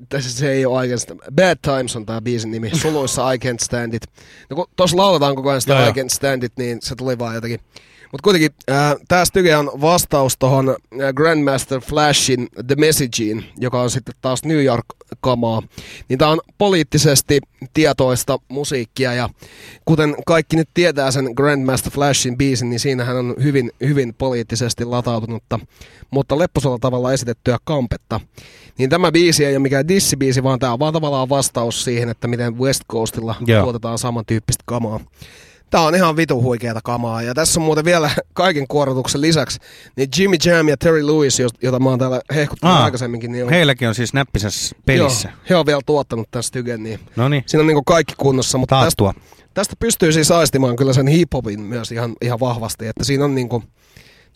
tässä se ei ole Stand Bad Times on tää biisin nimi. Suluissa I Can't Stand It. No kun tossa lauletaan koko ajan sitä Joo, I. Can't Stand It, niin se tuli vaan jotenkin. Mutta kuitenkin ää, tää styke on vastaus tohon ää, Grandmaster Flashin The Messageen, joka on sitten taas New York-kamaa. Niin tää on poliittisesti tietoista musiikkia ja kuten kaikki nyt tietää sen Grandmaster Flashin biisin, niin siinähän on hyvin, hyvin poliittisesti latautunutta, mutta lepposella tavalla esitettyä kampetta. Niin tämä biisi ei ole mikään dissibiisi, vaan tämä on vaan tavallaan vastaus siihen, että miten West Coastilla Joo. tuotetaan samantyyppistä kamaa. Tää on ihan vitu huikeata kamaa. Ja tässä on muuten vielä kaiken kuorotuksen lisäksi, niin Jimmy Jam ja Terry Lewis, jota mä oon täällä hehkuttanut Aa, aikaisemminkin, niin on, Heilläkin on siis näppisessä pelissä. Joo, he on vielä tuottanut tämän stygen, niin No niin, siinä on niinku kaikki kunnossa. Mutta tästä, taattua. tästä pystyy siis aistimaan kyllä sen hip-hopin myös ihan, ihan vahvasti, että siinä on niinku,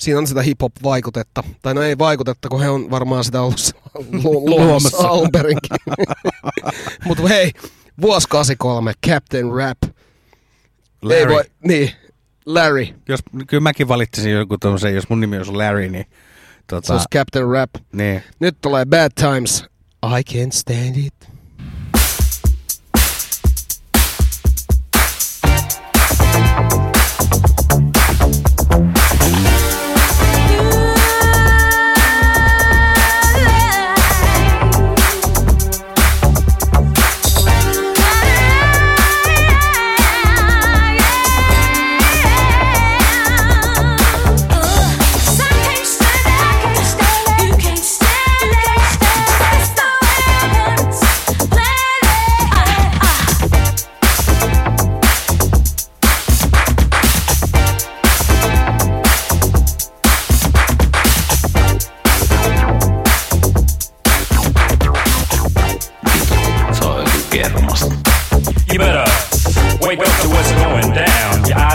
siinä on sitä hip-hop-vaikutetta. Tai no ei vaikutetta, kun he on varmaan sitä ollut luomassa Luomassa. alun perinkin. Mutta hei, vuosi 83, Captain Rap. Ei Larry. voi, niin, Larry. Jos, kyllä mäkin valitsisin joku tommosen, jos mun nimi olisi Larry, niin Se tota, olisi Captain Rap. niin. Nyt tulee Bad Times. I can't stand it.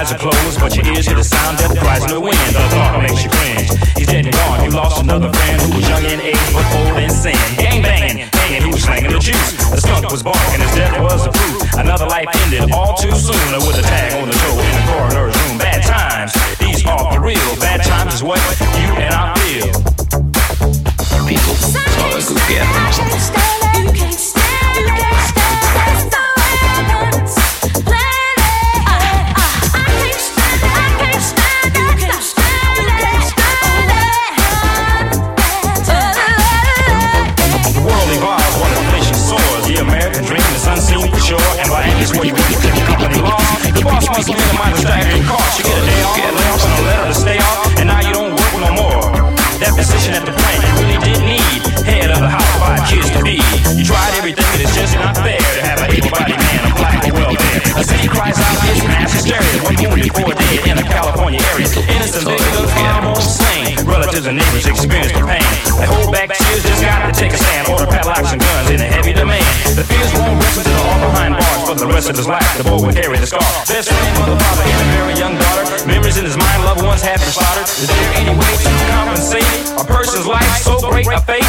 Eyes are closed, but your ears hear the sound that cries in the wind. The thought makes you cringe. He's dead and gone. You lost another friend who was young in age but old in sin. Gang banging, hanging, he was slanging the juice. The skunk was barking, his death was the proof. Another life ended all too soon with a tag on the toe in the coroner's room. Bad times, these are for real. Bad times is what you and I feel. Vitu, se on joku kermasta. Way you work, the company lost. The boss must minimize the staggering cost. You get a day off, a layoff, and a letter to stay off, and now you don't work no more. That position at the plant you really did need. Head of the house, five kids to be. You tried everything, and it's just not fair to have an able-bodied man apply for welfare. A city cries out its mass hysteria. One wounded, four dead in a California area. Innocent victims, almost slain. Relatives and neighbors experience the pain. They hold back tears, just got to take a stand. Order padlocks and guns in a heavy demand. The fears won't rest until all behind bars for the rest of his life. The boy will carry the scar. Best friend, mother, father, and a very young daughter. Memories in his mind, loved ones have been slaughtered. Is there any way to compensate a person's life so great a fate?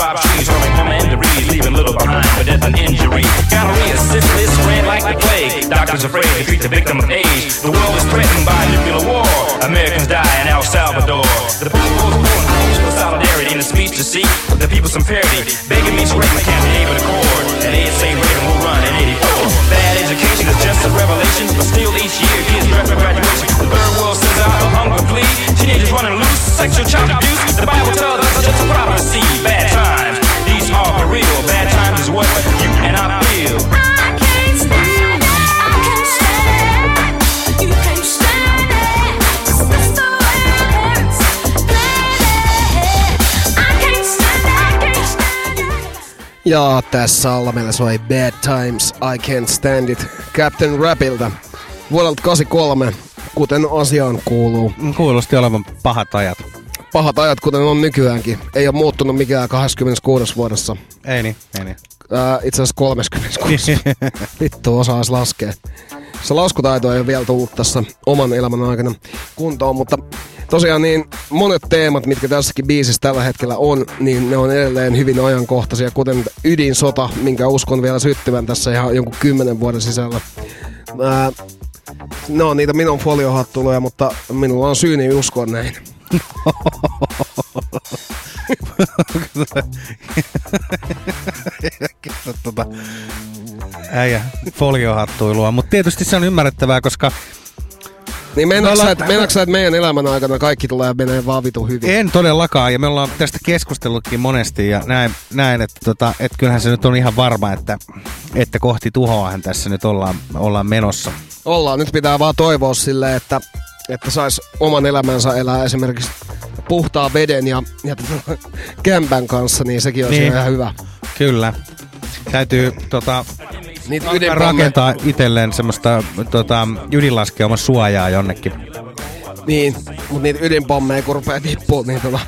Drop trees, hurling mama and debris, leaving little behind for death and injury. Gonorrhea, syphilis, spread like the plague. Doctors afraid to treat the victim of age. The world is threatened by nuclear war. Americans die in El Salvador. The people calling for solidarity in a speech to seek the people some parity. Begging me straight, I can't be able to accord. And they say Reagan will run in 84. Bad education is just a revelation, but still each year kids draft for graduation. The third world sends out a hunger plea. Teenagers running loose, sexual child abuse. The Bible tells us it's just a prophecy. Bad Ja tässä alla meillä soi Bad Times, I Can't Stand It, Captain Rapilta vuodelta 83, kuten asiaan kuuluu. Kuulosti olevan pahat ajat. Pahat ajat, kuten on nykyäänkin. Ei ole muuttunut mikään 26 vuodessa. Ei niin, ei niin. Ää, itse asiassa 36. Vittu, osaas laskea. Se laskutaito ei ole vielä tullut tässä oman elämän aikana kuntoon, mutta tosiaan niin monet teemat, mitkä tässäkin biisissä tällä hetkellä on, niin ne on edelleen hyvin ajankohtaisia, kuten ydinsota, minkä uskon vielä syttyvän tässä ihan jonkun kymmenen vuoden sisällä. Ää, ne on niitä minun foliohattuloja, mutta minulla on syyni uskoa näin. tota, äijä foliohattuilua, mutta tietysti se on ymmärrettävää, koska Niin Me meinaatko sä, että, että meidän elämän aikana kaikki tulee menee vaan vitu hyvin? En todellakaan, ja me ollaan tästä keskustellutkin monesti, ja näin, näin että, tota, että kyllähän se nyt on ihan varma, että, että kohti tuhoahan tässä nyt ollaan, ollaan menossa. Ollaan. Nyt pitää vaan toivoa silleen, että, että sais oman elämänsä elää esimerkiksi puhtaa veden ja, ja kämpän kanssa, niin sekin on Niin. ihan hyvä. Kyllä. Täytyy tota, Niitä rakentaa itselleen semmoista tota, ydinlaskeuman suojaa jonnekin. Niin, mutta niitä ydinpommeja kun rupeaa tippuu, niin tota,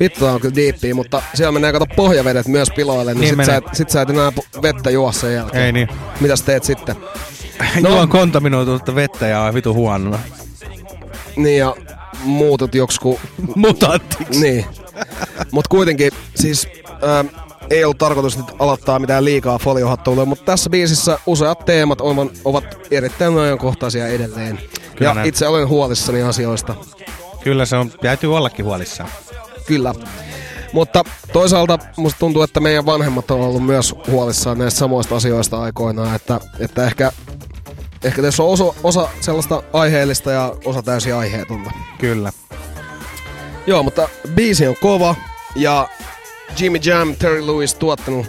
vittu on kyllä diippiä, mutta siellä menee kato pohjavedet myös piloille, niin, Niin sit, sä et, sit sä et enää vettä juo sen jälkeen. Ei niin. Mitäs teet sitten? No. Juon kontaminoitunutta vettä ja on vitu huono. Niin ja muutut joksku... Mutantiksi. Niin. Mut kuitenkin, siis ää, ei ollut tarkoitus nyt aloittaa mitään liikaa foliohattuilua, mutta tässä biisissä useat teemat ovat, ovat erittäin ajankohtaisia edelleen. Kyllä ja näin. itse olen huolissani asioista. Kyllä se on, täytyy ollakin huolissaan. Kyllä. Mutta toisaalta musta tuntuu, että meidän vanhemmat on ollut myös huolissaan näistä samoista asioista aikoinaan, että, että ehkä, ehkä tässä on osa, osa sellaista aiheellista ja osa täysin aiheetonta. Kyllä. Joo, mutta biisi on kova ja Jimmy Jam, Terry Lewis tuottanut.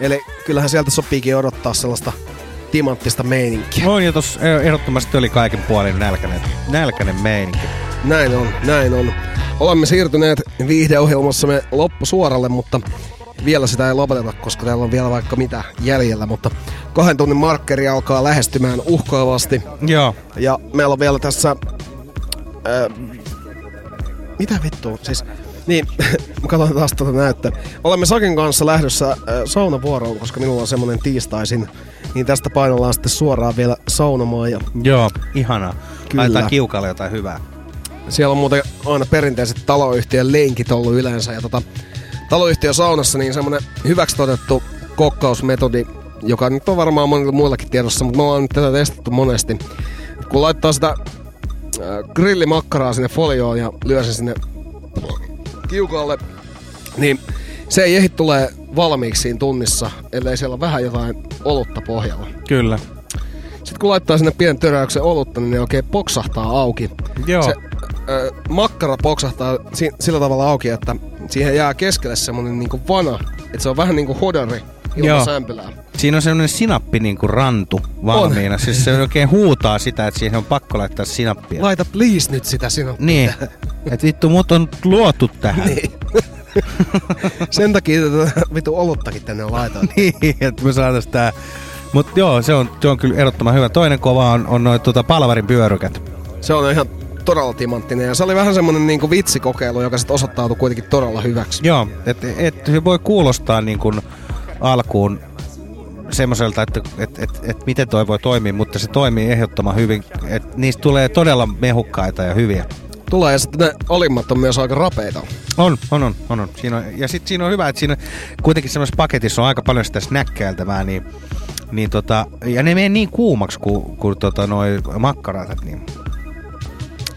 Eli kyllähän sieltä sopiikin odottaa sellaista timanttista meininkiä. On ja tossa ehdottomasti oli kaiken puolin nälkäinen, nälkäinen meininki. Näin on, näin on. Olemme siirtyneet viihdeohjelmassamme loppusuoralle, mutta vielä sitä ei lopeteta, koska täällä on vielä vaikka mitä jäljellä, mutta kahden tunnin markkeri alkaa lähestymään uhkaavasti. Joo. Ja meillä on vielä tässä... Ää, mitä vittua? Siis, niin, mä katson taas tuota näyttöä. Olemme Saken kanssa lähdössä äh, saunavuoroon, koska minulla on semmonen tiistaisin. Niin tästä painollaan sitten suoraan vielä saunomaan. Ja Joo, ihanaa. Kyllä. Laitetaan kiukalle jotain hyvää. siellä on muuten aina perinteiset taloyhtiön lenkit ollut yleensä. Ja tota, taloyhtiö saunassa niin semmonen hyväksi todettu kokkausmetodi, joka nyt on varmaan monilla muillakin tiedossa, mutta me ollaan nyt tätä testattu monesti. Kun laittaa sitä äh, grillimakkaraa sinne folioon ja lyö sen sinne kiukalle, niin se ei ehdi tulee valmiiksi siinä tunnissa, ellei siellä ole vähän jotain olutta pohjalla. Kyllä. Sitten kun laittaa sinne pienen töräyksen olutta, niin ne oikein poksahtaa auki. Joo. Se ö, makkara poksahtaa si- sillä tavalla auki, että siihen jää keskelle semmonen niinku vana. Että se on vähän niinku hodari ilman Joo. sämpylää. Siinä on semmoinen sinappi niin kuin rantu valmiina. Siis se oikein huutaa sitä, että siihen on pakko laittaa sinappia. Laita please nyt sitä sinun. Niin. Et vittu, mut on luotu tähän. Niin. Sen takia tätä vitu oluttakin tänne laitoin. niin, että me saatais tää. Mut joo, se on, se on kyllä ehdottoman hyvä. Toinen kova on, on noin tota palvarin pyörykät. Se on ihan todella timanttinen. Ja se oli vähän semmonen niinku vitsikokeilu, joka sitten osoittautui kuitenkin todella hyväksi. Joo, että et, se voi kuulostaa niin kuin alkuun semmoiselta, että et, et, et miten toi voi toimia, mutta se toimii ehdottoman hyvin. Et niistä tulee todella mehukkaita ja hyviä. Tulee ja sitten ne olimmat on myös aika rapeita. On, on, on, on. on. Siinä on ja sitten siinä on hyvä, että siinä kuitenkin semmoisessa paketissa on aika paljon sitä snäkkäiltävää, niin, niin tota, ja ne menee niin kuumaksi kuin, kuin tota, noi makkaratat, niin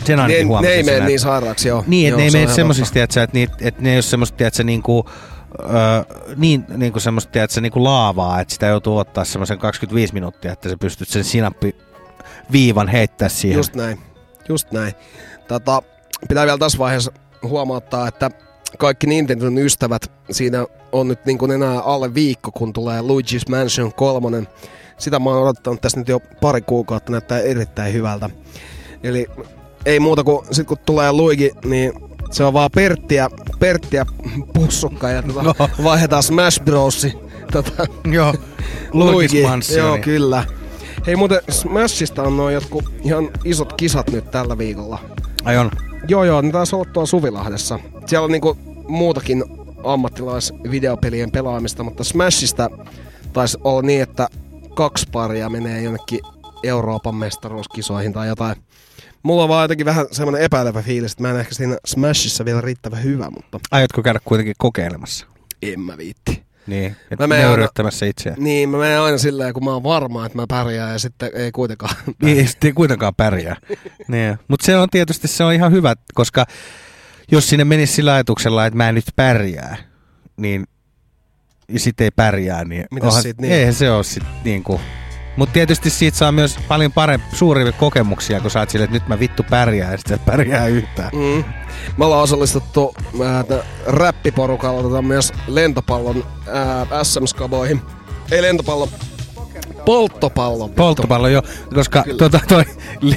sen Ne, ainakin ne huomasin ei mene niin että- sairaaksi, joo. Niin, että ne ei mene tiedätkö, että, niit, että ne ei ole semmoista, tiedätkö, niinku, öö, niin, niinku semmoista, tiedätkö, niinku laavaa, että sitä joutuu ottaa semmoisen 25 minuuttia, että sä pystyt sen sinappi viivan heittää siihen. Just näin. Just näin. Tota, pitää vielä tässä vaiheessa huomauttaa, että kaikki Nintendon ystävät, siinä on nyt niin kuin enää alle viikko, kun tulee Luigi's Mansion 3. Sitä mä oon odottanut tässä nyt jo pari kuukautta, näyttää erittäin hyvältä. Eli ei muuta kuin sit kun tulee Luigi, niin se on vaan Perttiä, Perttiä pussukka ja tota, No. vaihdetaan Smash Bros. Tota, Joo, Mansion. Joo, kyllä. Hei muuten Smashista on noin jotkut ihan isot kisat nyt tällä viikolla. Ai on. Joo joo, ne taisi olla tuolla Suvilahdessa. Siellä on niinku muutakin ammattilaisvideopelien pelaamista, mutta Smashista taisi olla niin, että kaksi paria menee jonnekin Euroopan mestaruuskisoihin tai jotain. Mulla on vaan jotenkin vähän semmoinen epäilevä fiilis, että mä en ehkä siinä Smashissa vielä riittävän hyvä, mutta Aiotko käydä kuitenkin kokeilemassa? en mä viitti. Niin, Mä menen nöyryttämässä itseään. Niin, mä menen aina silleen, kun mä oon varma, että mä pärjään ja sitten ei kuitenkaan. Niin, ei sitten kuitenkaan pärjää. niin. Mutta se on tietysti se on ihan hyvä, koska jos sinne menisi sillä ajatuksella, että mä en nyt pärjää, niin ja sitten ei pärjää, niin, Mitäs siitä niin? eihän se ole sitten niin kuin... Mutta tietysti siitä saa myös paljon parempi, suuria kokemuksia, kun sä oot silleen, että nyt mä vittu pärjään ja sitten pärjää yhtään. Mm. Me ollaan osallistuttu ää, tä- räppiporukalla tota, myös lentopallon ää, SM-skaboihin. Ei lentopallon, polttopallon. vittu. Polttopallo jo, koska tota, toi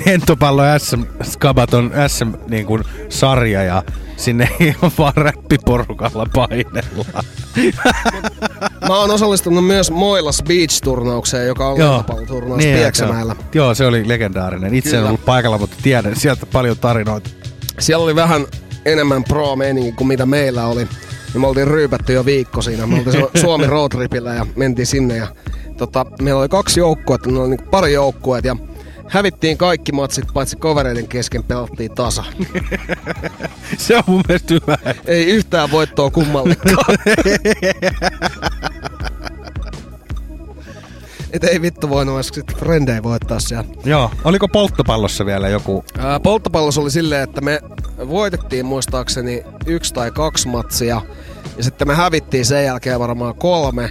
lentopallo SM Skabat on SM niin kuin, sarja ja sinne ei ole vaan räppiporukalla painella. Mä oon osallistunut myös Moilas Beach-turnaukseen, joka on lentopalloturnaus niin, Pieksämäellä. Joo, joo, se oli legendaarinen. Itse en Kyllä. ollut paikalla, mutta tiedän sieltä paljon tarinoita. Siellä oli vähän enemmän pro meininki kuin mitä meillä oli. Ja me oltiin ryypätty jo viikko siinä. Me oltiin Su- Suomi roadtripillä ja mentiin sinne. Ja, tota, meillä oli kaksi joukkuetta, meillä oli niinku pari joukkuetta ja hävittiin kaikki matsit, paitsi kavereiden kesken pelattiin tasa. Se on mun mielestä hyvä. Ei yhtään voittoa kummallekaan. Et ei vittu voinut edes sit frendejä voittaa siellä. Joo, oliko polttopallossa vielä joku? Ää, polttopallossa oli silleen, että me voitettiin muistaakseni yksi tai kaksi matsia. Ja sitten me hävittiin sen jälkeen varmaan kolme.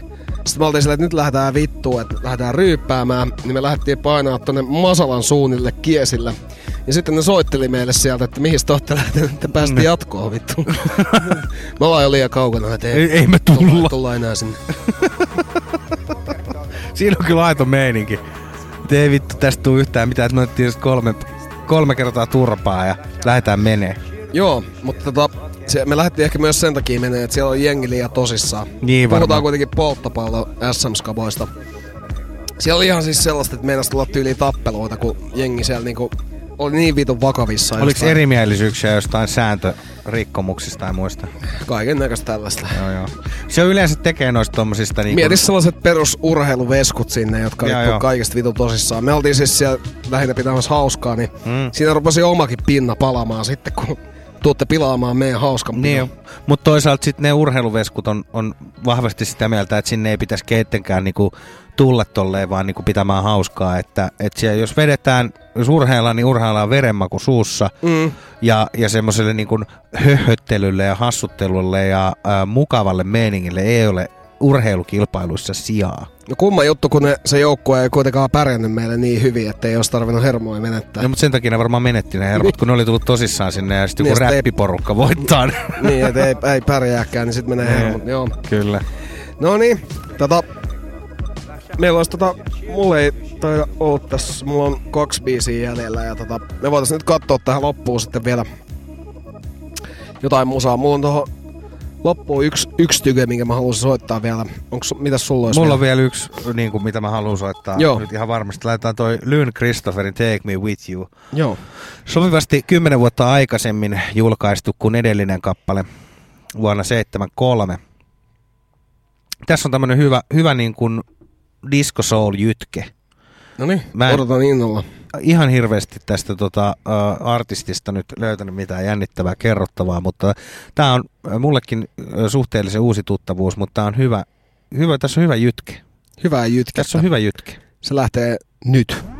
Sitten me oltiin silleen, että nyt lähdetään vittuun, että lähdetään ryyppäämään. Niin me lähdettiin painaa tonne Masalan suunnille kiesillä. Ja sitten ne soitteli meille sieltä, että mihin te olette lähteneet, että päästiin jatkoon vittu. me ollaan jo liian kaukana, että ei, Ei, ei me tulla, tulla. tulla enää sinne. Siinä on kyllä aito meininki. Et ei vittu tästä tuu yhtään mitään, että me otettiin kolme, kolme kertaa turpaa ja lähdetään menee. Joo, mutta tota, se, me lähdettiin ehkä myös sen takia menee, että siellä on jengi liian tosissaan. Niin Puhutaan varmaan. kuitenkin polttopallo SM-skaboista. Siellä oli ihan siis sellaista, että meinas tulla tyyliin tappeluita, kun jengi siellä niinku oli niin vitun vakavissa. Oliko jostain- erimielisyyksiä jostain sääntörikkomuksista tai muista? Kaiken näköistä tällaista. Joo, joo. Se yleensä tekee noista tommosista niinku... Mieti sellaiset perusurheiluveskut sinne, jotka Joo, joo. kaikesta vitun tosissaan. Me oltiin siis siellä lähinnä pitämässä hauskaa, niin Mm. siinä rupesi omakin pinna palamaan sitten, kun tuutte pilaamaan meidän hauskan Niin, mutta toisaalta sitten ne urheiluveskut on, on vahvasti sitä mieltä, että sinne ei pitäisi keittenkään niinku tulla tolleen, vaan niinku pitämään hauskaa. Että, että siellä, jos vedetään, jos urheillaan, niin urheillaan verenmaku suussa. Mm. Ja, ja semmoiselle niinku höhöttelylle ja hassuttelulle ja ää, mukavalle meiningille ei ole urheilukilpailuissa sijaa. No kumma juttu, kun ne, se joukkue ei kuitenkaan pärjännyt meille niin hyvin, että ei olisi tarvinnut hermoja menettää. No, mutta sen takia ne varmaan menetti ne hermot, kun ne oli tullut tosissaan sinne ja sitten Niin, joku sit ei- räppiporukka voittaa. niin, että ei, ei pärjääkään, niin sitten menee Niin. hermot. Joo. Kyllä. No niin, tota, meillä olisi tota, mulla ei taida olla tässä, mulla on kaksi biisiä jäljellä ja tota, me voitaisiin nyt katsoa tähän loppuun sitten vielä jotain musaa. Mulla on tuohon loppuun yksi, yksi tyke, minkä mä haluaisin soittaa vielä. Onks, mitäs sulla olisi Mulla vielä? on vielä yksi, niin kuin, mitä mä haluan soittaa. Joo. Nyt ihan varmasti laitetaan toi Lynn Christopherin Take Me With You. Joo. Sopivasti kymmenen vuotta aikaisemmin julkaistu kuin edellinen kappale vuonna 73. Tässä on tämmönen hyvä, hyvä niin kuin disco soul jytke. No niin, odotan innolla. Ihan hirveästi tästä tota, artistista nyt löytänyt mitään jännittävää kerrottavaa, mutta tämä on mullekin suhteellisen uusi tuttavuus, mutta tää on hyvä, hyvä, tässä on hyvä jytke. Hyvää jytkettä. Tässä on hyvä jytke. Se lähtee nyt.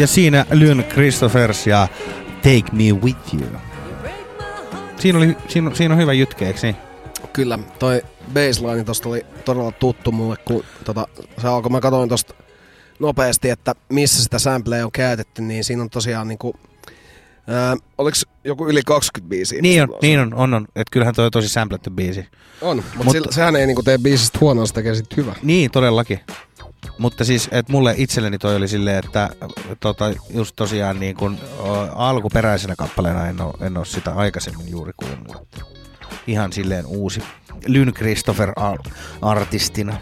Ja siinä Lyn Christophers ja Take Me With You. Siinä, oli, siinä, on- siinä on hyvä jytke, eikö niin? Kyllä, toi baseline tosta oli todella tuttu mulle, kun tota, se alkoi, mä katsoin tosta nopeasti, että missä sitä sampleja on käytetty, niin siinä on tosiaan niinku, ää, oliks joku yli 20 biisiä? Niin on, mistä niin on, on, on. Että kyllähän toi on tosi sampletty biisi. On, mutta Mut- Mut, sehän ei niinku tee biisistä huonoa, se tekee sit hyvä. Niin, todellakin. Mutta siis, että mulle itselleni toi oli silleen, että tota, just tosiaan niin kun, alkuperäisenä kappaleena en ole, en sitä aikaisemmin juuri kuunnellut. Ihan silleen uusi Lyn Christopher artistina.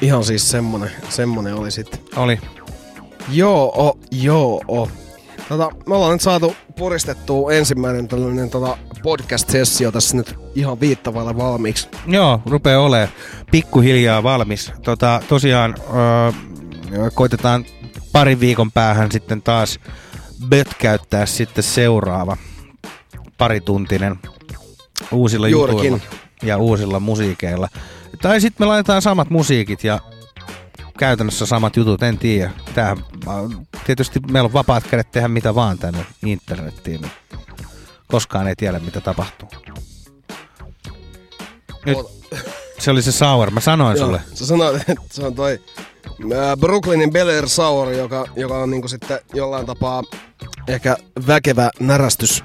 Ihan siis semmonen, semmonen oli sitten. Oli. Joo, o, joo. O. Tota, me ollaan nyt saatu puristettua ensimmäinen tällainen tota, podcast-sessio tässä nyt ihan viittavailla valmiiksi. Joo, rupeaa olemaan pikkuhiljaa valmis. Tota, tosiaan öö, koitetaan parin viikon päähän sitten taas bötkäyttää sitten seuraava parituntinen uusilla Juurikin. jutuilla ja uusilla musiikeilla. Tai sitten me laitetaan samat musiikit ja käytännössä samat jutut, en tiedä. Tää, tietysti meillä on vapaat kädet tehdä mitä vaan tänne internettiin. Niin koskaan ei tiedä, mitä tapahtuu. Nyt, se oli se sour, mä sanoin Joo, sulle. Sä sanoit, että se on toi Brooklynin Bel Air Sour, joka, joka on niinku sitten jollain tapaa ehkä väkevä närästys,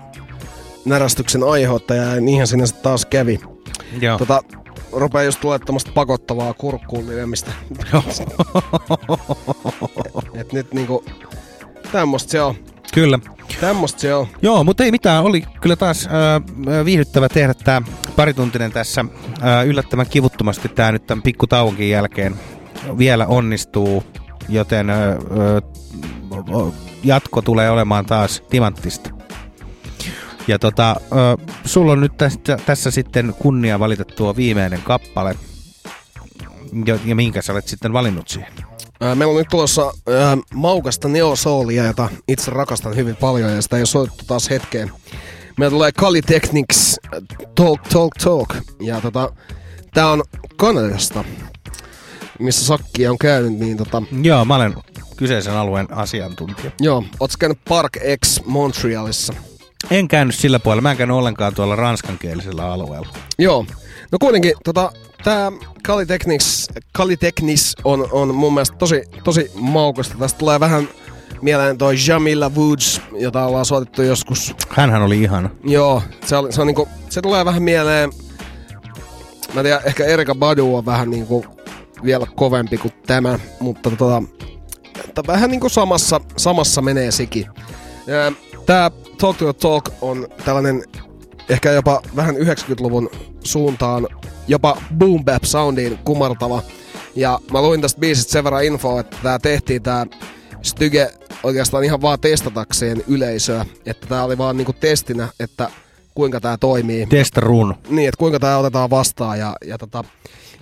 närästyksen aiheuttaja, ja niinhän sitten taas kävi. Joo. Tota, rupeaa just tulee tämmöstä pakottavaa kurkkuun lyömistä. Et nyt niinku, tämmöstä se on. Kyllä. Tämmöstä se on. Joo, mutta ei mitään. Oli kyllä taas äh, viihdyttävä tehdä tämä parituntinen tässä äh, yllättävän kivuttomasti tämä nyt tämän pikkutauonkin jälkeen vielä onnistuu, joten äh, äh, jatko tulee olemaan taas timanttista. Ja tota, ö, sulla on nyt tästä, tässä sitten kunnia valita tuo viimeinen kappale. Ja, ja minkä sä olet sitten valinnut siihen? Meillä on nyt tulossa ää, maukasta neo soulia, jota itse rakastan hyvin paljon ja sitä ei ole soitettu taas hetkeen. Meillä tulee Kali Technics äh, Talk Talk Talk ja tota, tää on Kanadasta, missä Sakki on käynyt, niin tota, Joo, mä olen kyseisen alueen asiantuntija. joo, ootko käynyt Park X Montrealissa? En käynyt sillä puolella, mä en käynyt ollenkaan tuolla ranskankielisellä alueella. Joo. No kuitenkin, tota, tää Kali Technics, Kali Technics on, on mun mielestä tosi, tosi maukasta. Tästä tulee vähän mieleen toi Jamila Woods, jota ollaan soitettu joskus. Hänhän oli ihana. Joo, se, oli, se, on niinku, se tulee vähän mieleen, mä en tiedä, ehkä Erika Badu on vähän niinku vielä kovempi kuin tämä, mutta tota, vähän niinku samassa, samassa menee sekin. Tää Talk to Talk on tällainen ehkä jopa vähän 90-luvun suuntaan jopa boom bap soundiin kumartava. Ja mä luin tästä biisistä sen verran infoa, että tää tehtiin tää Styge oikeastaan ihan vaan testatakseen yleisöä. Että tää oli vaan niinku testinä, että kuinka tää toimii. Testa run. Niin, että kuinka tämä otetaan vastaan. Ja, ja tota,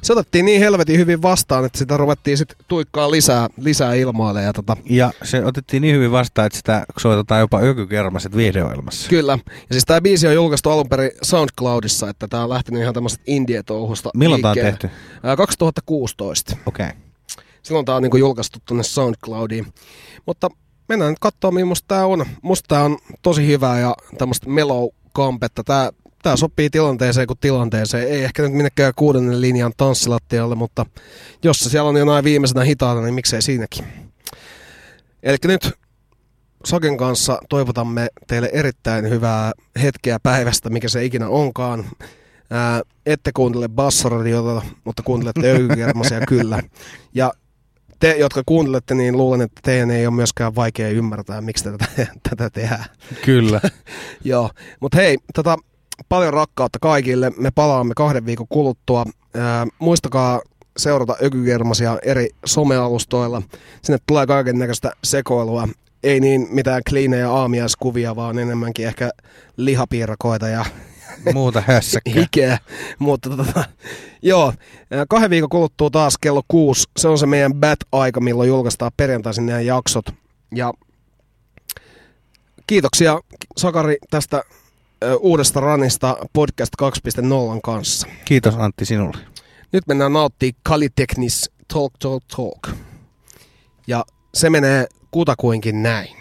se otettiin niin helvetin hyvin vastaan, että sitä ruvettiin sitten tuikkaa lisää, lisää ilmoille. Ja tota, Ja se otettiin niin hyvin vastaan, että sitä soitetaan jopa ökykermaset videoilmassa. Kyllä. Ja siis tämä biisi on julkaistu alun perin SoundCloudissa, että tämä on lähtenyt ihan tämmöisestä indie-touhusta Milloin tää on tehty? Ää, 2016. Okei. Okay. Silloin tämä on niinku julkaistu tuonne SoundCloudiin. Mutta mennään nyt katsomaan, millaista tämä on. Musta tämä on tosi hyvää ja tämmöistä mellow kampetta. Tää, tää sopii tilanteeseen kuin tilanteeseen. Ei ehkä nyt minnekään kuudennen linjan tanssilattialle, mutta jos se siellä on jonain viimeisenä hitaana, niin miksei siinäkin. Eli nyt Saken kanssa toivotamme teille erittäin hyvää hetkeä päivästä, mikä se ikinä onkaan. Ää, ette kuuntele bassoradiota, mutta kuuntelette ökykermasia kyllä. Ja te, jotka kuuntelette, niin luulen, että teidän ei ole myöskään vaikea ymmärtää, miksi tätä, tätä tehdään. Kyllä. Joo, mutta hei, tota, paljon rakkautta kaikille. Me palaamme kahden viikon kuluttua. Ää, muistakaa seurata Ökykermasia eri somealustoilla. Sinne tulee kaiken näköistä sekoilua. Ei niin mitään kliinejä aamiaiskuvia, vaan enemmänkin ehkä lihapiirakoita ja Muuta hässäkkää. hikeä. Mutta tota, joo, kahden viikon kuluttua taas kello kuusi. Se on se meidän bat-aika, milloin julkaistaan perjantaisin nämä jaksot. Ja kiitoksia Sakari tästä uudesta ranista Podcast 2.0 kanssa. Kiitos Antti sinulle. Nyt mennään nauttii Kaliteknis Talk Talk Talk. Ja se menee kutakuinkin näin.